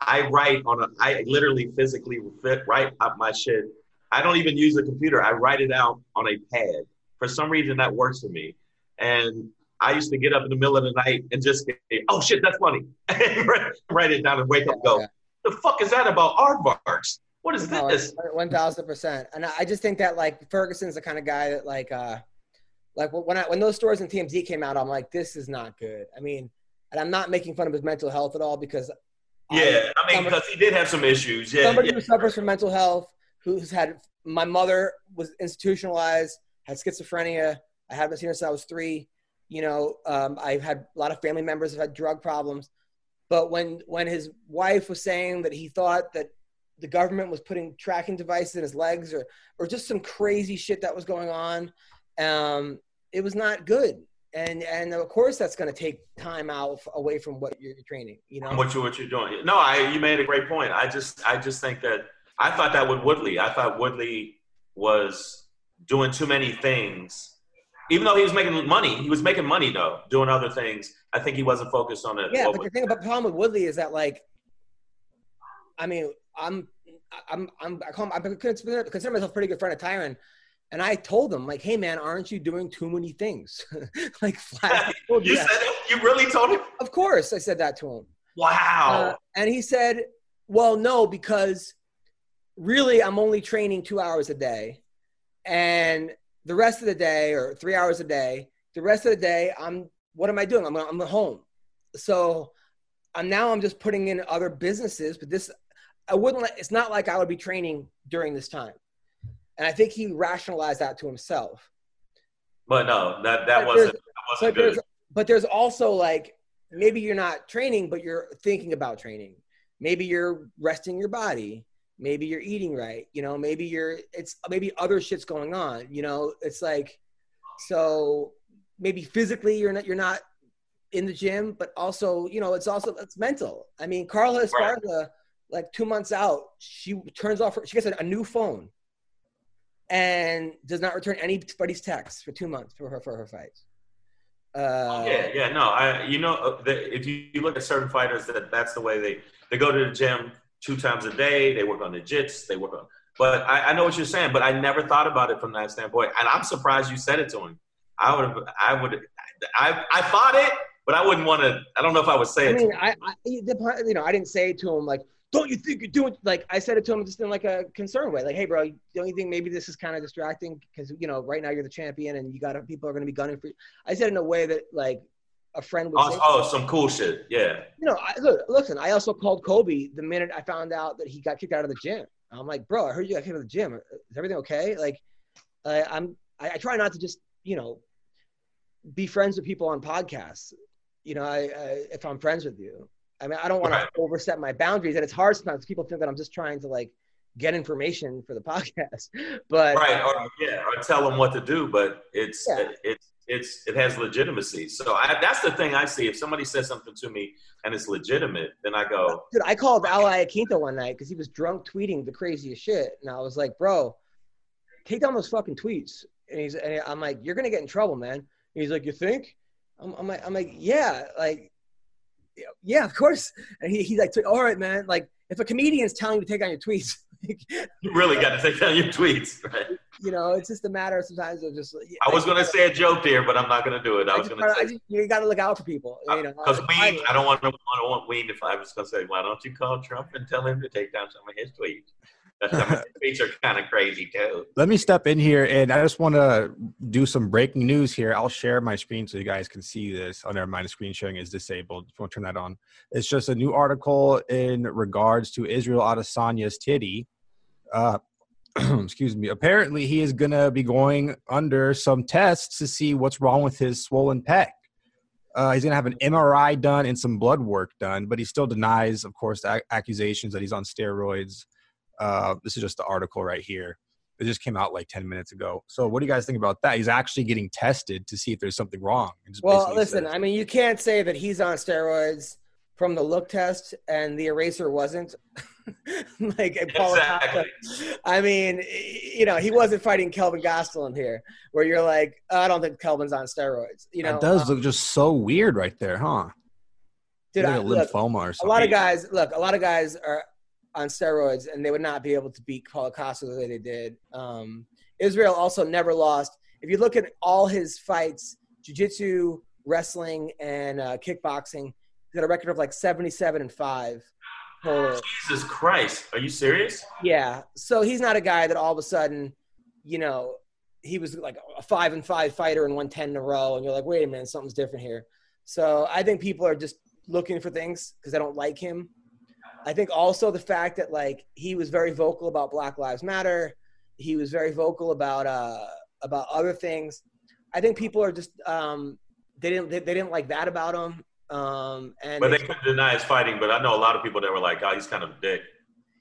Speaker 4: I write on a. I literally physically fit write up my shit. I don't even use a computer. I write it out on a pad. For some reason, that works for me. And I used to get up in the middle of the night and just say, "Oh shit, that's funny." write it down and wake up and go.
Speaker 3: Yeah.
Speaker 4: The fuck is that about aardvarks? What is
Speaker 3: No,
Speaker 4: this?
Speaker 3: One thousand percent. And I I just think that like Ferguson's the kind of guy that like uh like when I when those stories in TMZ came out, I'm like, this is not good. I mean, and I'm not making fun of his mental health at all because
Speaker 4: Yeah, I mean, because he did have some issues. Yeah,
Speaker 3: somebody
Speaker 4: yeah.
Speaker 3: who suffers from mental health who's had my mother was institutionalized, had schizophrenia. I haven't seen her since I was three. You know, um, I've had a lot of family members have had drug problems. But when when his wife was saying that he thought that the government was putting tracking devices in his legs or or just some crazy shit that was going on, um, it was not good. And and of course that's going to take time out away from what you're training. You know,
Speaker 4: what you what you're doing. No, I you made a great point. I just I just think that I thought that with Woodley. I thought Woodley was doing too many things. Even though he was making money, he was making money though, doing other things. I think he wasn't focused on it.
Speaker 3: Yeah, but the thing about problem with Woodley is that like, I mean, I'm I'm I'm I, call him, I consider, consider myself a pretty good friend of Tyron, and I told him like, hey man, aren't you doing too many things? like flat.
Speaker 4: You
Speaker 3: that.
Speaker 4: said it? You really told him?
Speaker 3: Of course, I said that to him.
Speaker 4: Wow.
Speaker 3: Uh, and he said, well, no, because really I'm only training two hours a day, and the rest of the day or three hours a day, the rest of the day I'm what am I doing? I'm I'm at home, so I'm now I'm just putting in other businesses, but this I wouldn't. Let, it's not like I would be training during this time, and I think he rationalized that to himself.
Speaker 4: but no, that that
Speaker 3: But
Speaker 4: wasn't
Speaker 3: there's-
Speaker 4: that wasn't
Speaker 3: there's
Speaker 4: good.
Speaker 3: but there's also like maybe you're not training, but you're thinking about training. Maybe you're resting your body. Maybe you're eating right. You know, maybe you're it's maybe other shit's going on. You know, it's like so maybe physically you're not you're not in the gym, but also you know it's also it's mental. I mean, Carla Esparza, like two months out, she turns off her, she gets a, a new phone and does not return anybody's texts for two months for her for her fights. Uh,
Speaker 4: yeah, yeah, no, I, you know, the, if you, you look at certain fighters, that that's the way they they go to the gym two times a day. They work on the jits. They work on. But I, I know what you're saying, but I never thought about it from that standpoint, and I'm surprised you said it to him. I would have, I would, I, I thought it, but I wouldn't want to. I don't know if I would say
Speaker 3: I
Speaker 4: it.
Speaker 3: mean,
Speaker 4: to him.
Speaker 3: I, I, you know, I didn't say it to him like, "Don't you think you're doing?" Like, I said it to him just in like a concerned way, like, "Hey, bro, don't you think maybe this is kind of distracting? Because you know, right now you're the champion, and you got people are going to be gunning for you." I said in a way that like a friend say.
Speaker 4: Oh, oh, some cool shit. Yeah.
Speaker 3: you know, I, look, listen, I also called Colby the minute I found out that he got kicked out of the gym. I'm like, bro, I heard you got kicked out of the gym. Is everything okay? Like, I, I'm, I, I try not to just, you know, be friends with people on podcasts. You know, I, I if I'm friends with you, I mean, I don't want
Speaker 4: Right.
Speaker 3: to overstep my boundaries, and it's hard sometimes. People think that I'm just trying to like get information for the podcast, but
Speaker 4: right or yeah or tell them what to do but it's
Speaker 3: Yeah.
Speaker 4: it's it's it has legitimacy so I, that's the thing i see if somebody says something to me and it's legitimate then i go
Speaker 3: Dude, I called Ally Aquinto one night because he was drunk tweeting the craziest shit, and I was like, "Bro, take down those fucking tweets." And he's, and I'm like, "You're gonna get in trouble, man." And he's like, "You think?" I'm, I'm like, "I'm like, yeah, like, yeah, of course." And he, he's like, "All right, man. Like, if a comedian's telling you to take down your tweets,
Speaker 4: you really got to take down your tweets right
Speaker 3: you know, it's just a matter sometimes of just."
Speaker 4: i was going to say a joke there but i'm not going to do it i
Speaker 3: I
Speaker 4: was going to say
Speaker 3: you got to look out for people. You know, uh,
Speaker 4: because
Speaker 3: I-
Speaker 4: Ween, I don't want to. I don't want Ween. If I was going to say, why don't you call Trump and tell him to take down some of his tweets? Tweets are kind of crazy too.
Speaker 5: Let me step in here, and I just want to do some breaking news here. I'll share my screen so you guys can see this. Oh, never. Screen sharing is disabled. If you want to turn that on, it's just a new article in regards to Israel Adesanya's titty. Uh, excuse me. Apparently, he is to be going under some tests to see what's wrong with his swollen pec. Uh, he's going to have an MRI done and some blood work done, but he still denies, of course, the ac- accusations that he's on steroids. Uh, this is just the article right here. It just came out like 10 minutes ago. So, what do you guys think about that? He's actually getting tested to see if there's something wrong.
Speaker 3: Well, listen,
Speaker 5: says-
Speaker 3: I mean, you can't say that he's on steroids from the look test and the eraser wasn't. like a Paul
Speaker 4: Exactly.
Speaker 3: I mean, you know, he wasn't fighting Kelvin Gastelum here, where you're like, "Oh, I don't think Kelvin's on steroids. You know,
Speaker 5: that does
Speaker 3: um,
Speaker 5: look just so weird right there, huh?
Speaker 3: dude,
Speaker 5: like
Speaker 3: I-
Speaker 5: a
Speaker 3: look,
Speaker 5: lymphoma or
Speaker 3: a lot of guys look a lot of guys are on steroids and they would not be able to beat Paulo Costa the way they did. Um, israel also never lost. If you look at all his fights jiu-jitsu wrestling and uh, kickboxing he's got a record of like 77 and 5 total.
Speaker 4: Jesus Christ, are you serious?
Speaker 3: yeah. So he's not a guy that all of a sudden you know he was like a five and five fighter and won 10 in a row and you're like wait a minute something's different here. So i think people are just looking for things because they don't like him I think also the fact that like he was very vocal about Black Lives Matter. He was very vocal about uh about other things. I think people are just um they didn't they, they didn't like that about him. Um and
Speaker 4: But they couldn't deny his fighting. But I know a lot of people that were like, "Oh, he's kind of a dick."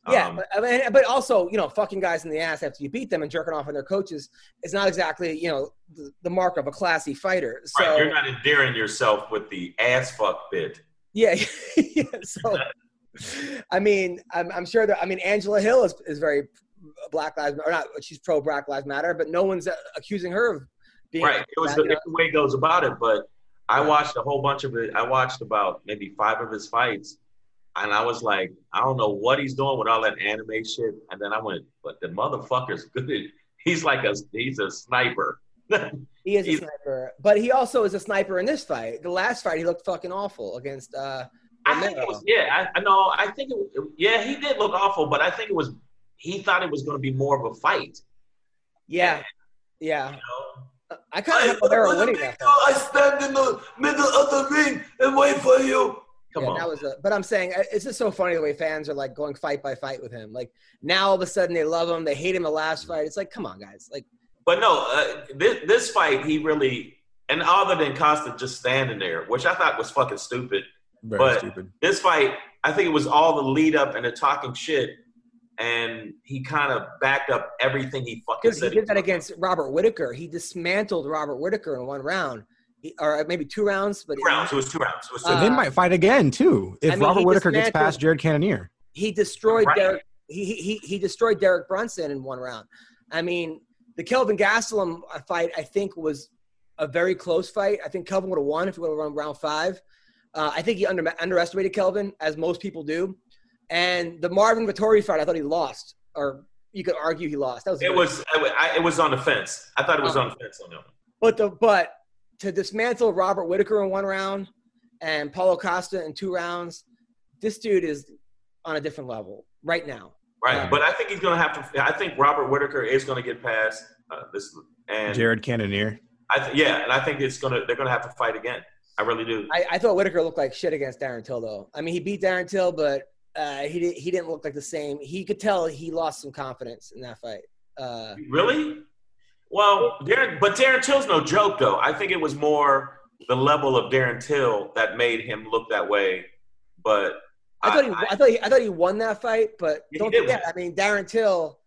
Speaker 3: Yeah,
Speaker 4: Um,
Speaker 3: but, I mean, but also, you know, fucking guys in the ass after you beat them and jerking off on their coaches is not exactly, you know, the, the mark of a classy fighter. So
Speaker 4: right, you're not endearing yourself with the ass fuck bit.
Speaker 3: yeah, yeah. So I mean, I'm, I'm sure that I mean Angela Hill is, is very Black Lives or not. She's pro Black Lives Matter, but no one's accusing her of being
Speaker 4: Right. It was the,
Speaker 3: you know?
Speaker 4: it's the way it goes about it. But I watched a whole bunch of it. I watched about maybe five of his fights. And I was like, I don't know what he's doing with all that anime shit. And then I went, but the motherfucker's good. He's like a he's a sniper.
Speaker 3: He is a sniper, but he also is a sniper in this fight. The last fight, he looked fucking awful against. uh
Speaker 4: I think it was yeah. I, I know. I think it, was- yeah. He did look awful, but I think it was he thought it was going to be more of a fight.
Speaker 3: Yeah, yeah.
Speaker 4: You know?
Speaker 3: I kind of have Romero winning that fight.
Speaker 1: I stand in the middle of the ring and wait for you.
Speaker 4: Come
Speaker 3: yeah,
Speaker 4: on.
Speaker 3: that was a, but I'm saying uh, it's just so funny the way fans are like going fight by fight with him. Like now all of a sudden they love him, they hate him the last fight. It's like, come on, guys. Like,
Speaker 4: But no, uh, this, this fight, he really, and other than Costa just standing there, which I thought was fucking stupid.
Speaker 5: Very
Speaker 4: But-
Speaker 5: stupid.
Speaker 4: This fight, I think it was all the lead up and the talking shit, and he kind of backed up everything he fucking
Speaker 3: because he
Speaker 4: said.
Speaker 3: did that against Robert Whitaker. He dismantled Robert Whitaker in one round, he, or maybe two rounds. But
Speaker 4: Two rounds. It was two rounds. It was two.
Speaker 3: Uh,
Speaker 5: they might fight again too if
Speaker 3: I mean,
Speaker 5: Robert Whitaker gets past Jared Cannonier.
Speaker 3: he destroyed
Speaker 4: Right.
Speaker 3: Derek. He, he he he destroyed Derek Brunson in one round. I mean, the Kelvin Gastelum fight I think was a very close fight. I think Kelvin would have won if he would have run round five. Uh, I think he under, underestimated Kelvin, as most people do. And the Marvin Vettori fight, I thought he lost, or you could argue he lost. That was
Speaker 4: it was. I, it was on the fence. I thought it was
Speaker 3: Oh.
Speaker 4: on the fence on that one.
Speaker 3: But the but to dismantle Robert Whitaker in one round and Paulo Costa in two rounds, this dude is on a different level right now.
Speaker 4: Right.
Speaker 3: Yeah.
Speaker 4: But I think he's going to have to. I think Robert Whitaker is going to get past uh, this, and
Speaker 5: Jared Cannonier.
Speaker 4: I th- yeah, and I think it's going to. They're going to have to fight again. I really do.
Speaker 3: I, I thought Whitaker looked like shit against Darren Till though. I mean, he beat Darren Till, but uh, he didn't he didn't look like the same. He could tell he lost some confidence in that fight. Uh,
Speaker 4: Really? Well, Darren, but Darren Till's no joke, though. I think it was more the level of Darren Till that made him look that way. But
Speaker 3: I thought he I, thought he I thought he won that fight, but
Speaker 4: Yeah,
Speaker 3: don't forget. I mean, Darren Till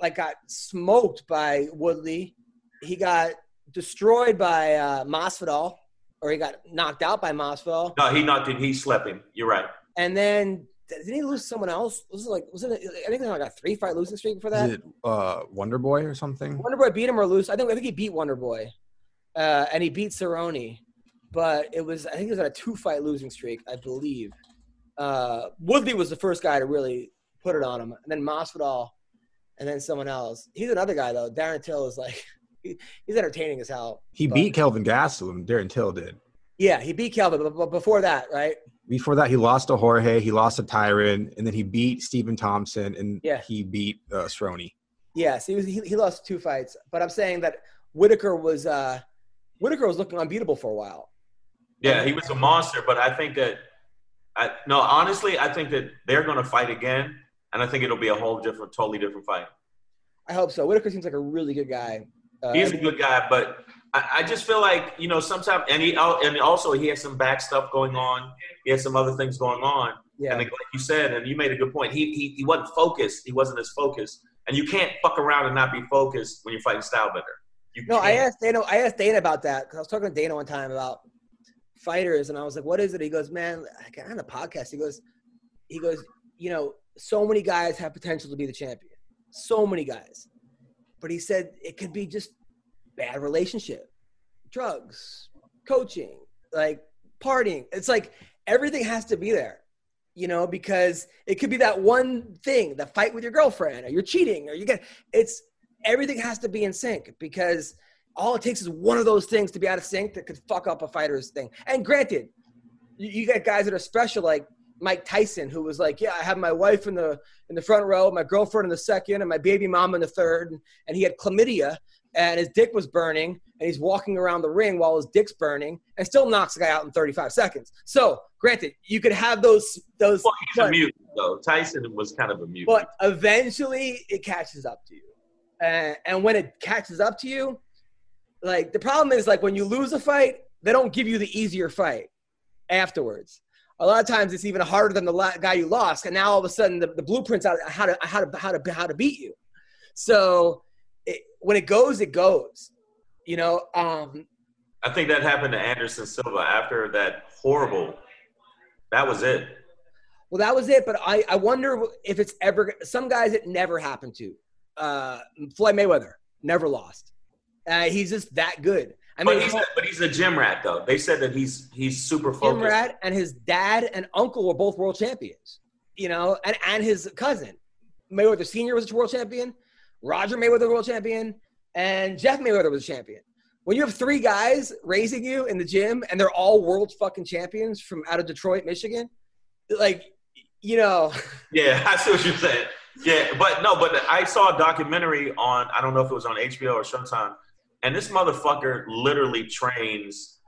Speaker 3: like got smoked by Woodley. He got destroyed by uh, Masvidal, or he got knocked out by Masvidal,
Speaker 4: no, he knocked did. He slept him. You're right.
Speaker 3: and then didn't he lose someone else? Was it like was it? I think he like a three fight losing streak before that.
Speaker 5: Is it uh, Wonder Boy or something?
Speaker 3: Wonder Boy beat him or lose. I think I think he beat Wonder Boy, uh, and he beat Cerrone, but it was I think it was on a two fight losing streak, I believe. Uh, Woodley was the first guy to really put it on him, and then Masvidal, and then someone else. He's another guy though. Darren Till is like he, he's entertaining as hell.
Speaker 5: He
Speaker 3: But-
Speaker 5: beat Kelvin Gastelum. Darren Till did.
Speaker 3: Yeah, he beat Kelvin, but, but before that, right?
Speaker 5: Before that, he lost to Jorge. He lost to Tyron, and then he beat Stephen Thompson, and
Speaker 3: Yeah.
Speaker 5: he beat uh, Stroni.
Speaker 3: Yes, he was. He, he lost two fights, but I'm saying that Whitaker was uh, Whitaker was looking unbeatable for a while.
Speaker 4: Yeah, he was a monster. But I think that, I no, honestly, I think that they're going to fight again, and I think it'll be a whole different, totally different fight.
Speaker 3: I hope so. Whitaker seems like a really good guy. Uh,
Speaker 4: He's a good guy, but I, I just feel like you know sometimes, and he and also he has some back stuff going on. He has some other things going on,
Speaker 3: yeah.
Speaker 4: and like you said, and you made a good point. He he he wasn't focused. He wasn't as focused, and you can't fuck around and not be focused when you're fighting Stylebender. You
Speaker 3: No, I
Speaker 4: can't.
Speaker 3: asked Dana. I asked Dana about that because I was talking to Dana one time about fighters, and I was like, "What is it?" He goes, "Man, I got on a podcast." He goes, "He goes, you know, so many guys have potential to be the champion. So many guys, but he said it could be just bad relationship, drugs, coaching, like partying. It's like everything has to be there." You know, because it could be that one thing, the fight with your girlfriend, or you're cheating, or you get it's everything has to be in sync because all it takes is one of those things to be out of sync that could fuck up a fighter's thing. And granted, you, you got guys that are special like Mike Tyson, who was like, "Yeah, I have my wife in the in the front row, my girlfriend in the second, and my baby mom in the third, and, and he had chlamydia, and his dick was burning, and he's walking around the ring while his dick's burning, and still knocks the guy out in 35 seconds. So, granted, you could have those those,
Speaker 4: Well, he's a mutant though. Tyson was kind of a mutant.
Speaker 3: but eventually it catches up to you, and, and when it catches up to you, like the problem is like when you lose a fight, they don't give you the easier fight afterwards. A lot of times it's even harder than the la- guy you lost, and now all of a sudden the, the blueprints out how to how to how to how to beat you. So it, when it goes, it goes. You know, um,
Speaker 4: I think that happened to Anderson Silva after that horrible. That was it.
Speaker 3: Well, that was it. But I, I wonder if it's ever some guys it never happened to. Uh, Floyd Mayweather never lost. Uh, he's just that good. I mean,
Speaker 4: but he's a, but he's a gym rat though. They said that he's he's super focused.
Speaker 3: Rat and his dad and uncle were both world champions. You know, and and his cousin Mayweather Senior was a world champion. Roger Mayweather world champion, and Jeff Mayweather was a champion. When you have three guys raising you in the gym and they're all world fucking champions from out of Detroit, Michigan, like you know,
Speaker 4: Yeah, I see what you're saying. Yeah, but no, but I saw a documentary on I don't know if it was on HBO or Showtime, and this motherfucker literally trains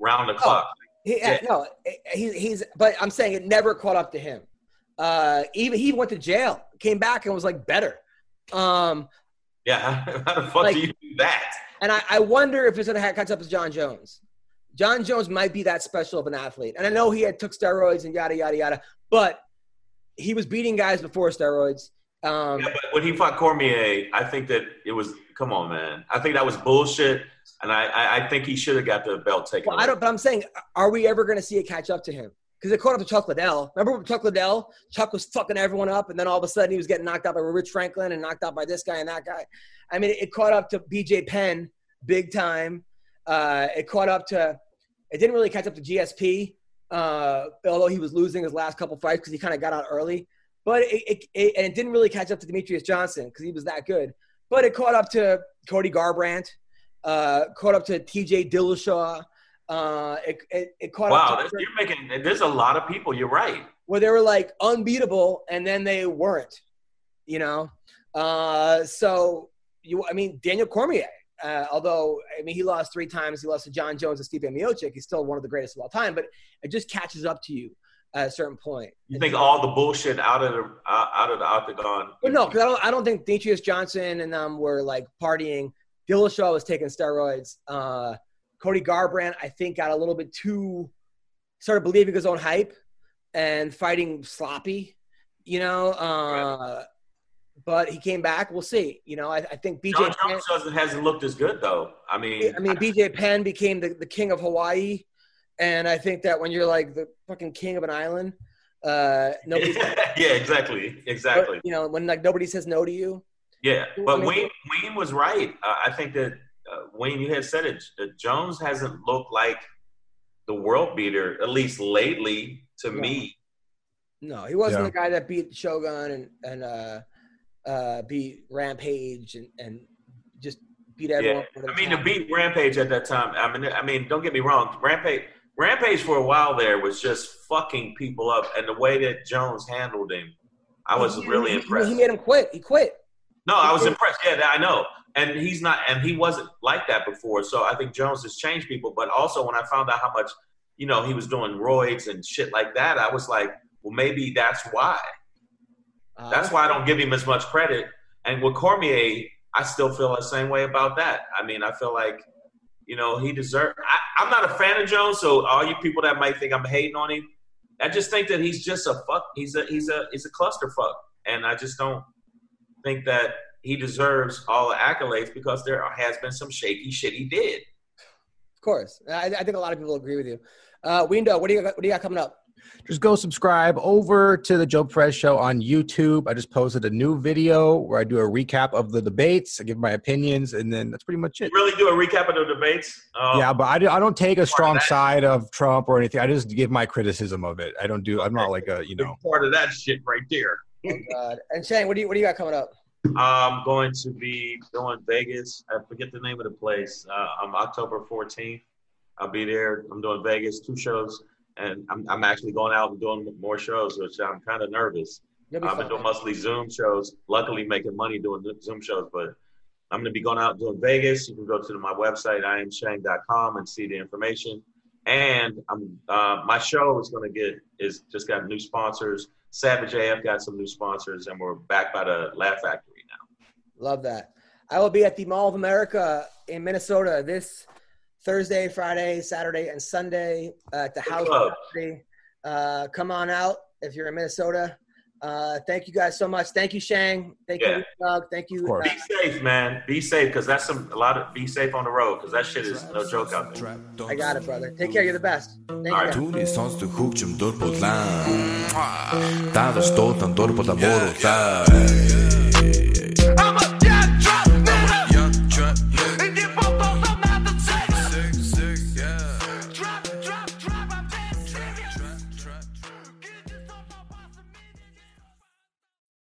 Speaker 4: round the clock.
Speaker 3: He,
Speaker 4: Yeah.
Speaker 3: No, he, he's. But I'm saying it never caught up to him. Uh, even he went to jail, came back, and was like better. Um,
Speaker 4: Yeah, how the fuck
Speaker 3: Like-
Speaker 4: do you do that?
Speaker 3: and I, I wonder if it's gonna catch up with Jon Jones. Jon Jones might be that special of an athlete, and I know he had took steroids and yada yada yada, but he was beating guys before steroids. Um,
Speaker 4: Yeah, but when he fought Cormier, I think that it was come on, man. I think that was bullshit, and I I, I think he should have got the belt taken.
Speaker 3: Well, I don't. But I'm saying, are we ever going to see it catch up to him? Because it caught up to Chuck Liddell. Remember when Chuck Liddell? Chuck was fucking everyone up, and then all of a sudden he was getting knocked out by Rich Franklin and knocked out by this guy and that guy. I mean, it caught up to B.J. Penn big time. Uh, it caught up to. It didn't really catch up to GSP, uh, although he was losing his last couple fights because he kind of got out early. But it, it, it and it didn't really catch up to Demetrious Johnson because he was that good. But it caught up to Cody Garbrandt, uh, caught up to T.J. Dillashaw. Uh, it, it, it caught
Speaker 4: Wow,
Speaker 3: up to
Speaker 4: you're making. There's a lot of people. You're right.
Speaker 3: where they were like unbeatable and then they weren't. You know, uh, so you. I mean, Daniel Cormier. Uh, although I mean, he lost three times. He lost to Jon Jones and Stipe Miocic. He's still one of the greatest of all time. But it just catches up to you at a certain point.
Speaker 4: You think all the bullshit out of the out of the octagon?
Speaker 3: But no, because I don't, I don't think Demetrious Johnson and them were like partying. Dillashaw was taking steroids. Uh, Cody Garbrandt, I think, got a little bit too started believing his own hype and fighting sloppy, you know. Uh, But he came back. We'll see. You know, I, I think BJ.
Speaker 4: John
Speaker 3: Penn,
Speaker 4: hasn't looked as good though. I mean,
Speaker 3: I mean, BJ Penn became the, the king of Hawaii, and I think that when you're like the fucking king of an island, uh, nobody,
Speaker 4: yeah, exactly, exactly.
Speaker 3: you know, when like nobody says no to you.
Speaker 4: Yeah,
Speaker 3: I
Speaker 4: but
Speaker 3: mean-
Speaker 4: Wayne Wayne was right. Uh, I think that uh, Wayne, you had said it. uh, Jones hasn't looked like the world beater, at least lately, to
Speaker 3: No.
Speaker 4: me.
Speaker 3: No, he wasn't
Speaker 5: Yeah.
Speaker 3: the guy that beat Shogun and and uh, uh, beat Rampage and and just beat everyone.
Speaker 4: Yeah, I mean to beat Rampage at that time. I mean, I mean, don't get me wrong. Rampage, Rampage for a while there was just fucking people up, and the way that Jones handled him, I was
Speaker 3: He-
Speaker 4: really
Speaker 3: he-
Speaker 4: impressed.
Speaker 3: He made him quit. He quit.
Speaker 4: No, I was impressed. Yeah, I know. And he's not, and he wasn't like that before. So I think Jones has changed people. But also, when I found out how much, you know, he was doing roids and shit like that, I was like, well, maybe that's why.
Speaker 3: Uh,
Speaker 4: That's why I don't give him as much credit. And with Cormier, I still feel the same way about that. I mean, I feel like, you know, he deserved. I, I'm not a fan of Jones, so all you people that might think I'm hating on him, I just think that he's just a fuck. He's a he's a he's a clusterfuck, and I just don't think that he deserves all the accolades because there has been some shaky shit he did.
Speaker 3: Of course, I, I think a lot of people agree with you. Uh, Windo, what do you got, what do you got coming up?
Speaker 5: Just go subscribe over to the Joe Perez Show on YouTube. I just posted a new video where I do a recap of the debates. I give my opinions, and then that's pretty much
Speaker 4: You
Speaker 5: it.
Speaker 4: really do a recap of the debates. Um,
Speaker 5: Yeah, but I, do, I don't take a strong
Speaker 4: that.
Speaker 5: side of Trump or anything. I just give my criticism of it. I don't do. I'm not like a you know.
Speaker 4: part of that shit right there.
Speaker 3: Oh, God. And Shane, what do you what do you got coming up?
Speaker 4: I'm going to be doing Vegas. I forget the name of the place. Uh, I'm October 14th. I'll be there. I'm doing Vegas, two shows, and I'm, I'm actually going out and doing more shows, which I'm kind of nervous. I've been doing mostly Zoom shows. Luckily, making money doing Zoom shows, but I'm going to be going out doing Vegas. You can go to my website, iamshang.com, and see the information. And I'm, uh, my show is going to get is just got new sponsors. Savage AF got some new sponsors, and we're backed by the Laugh Factory now.
Speaker 3: Love that. I will be at the Mall of America in Minnesota this Thursday, Friday, Saturday, and Sunday uh, at the House Uh, come on out if you're in Minnesota. Uh, thank you guys so much. Thank you, Shang. Thank
Speaker 4: yeah.
Speaker 3: you, Doug. Thank you. Uh,
Speaker 4: be safe, man. Be safe, because that's some a lot of be safe on the road, because that shit is no joke out there.
Speaker 3: I got it, brother. Take care. You're the best.
Speaker 1: iTunes tunni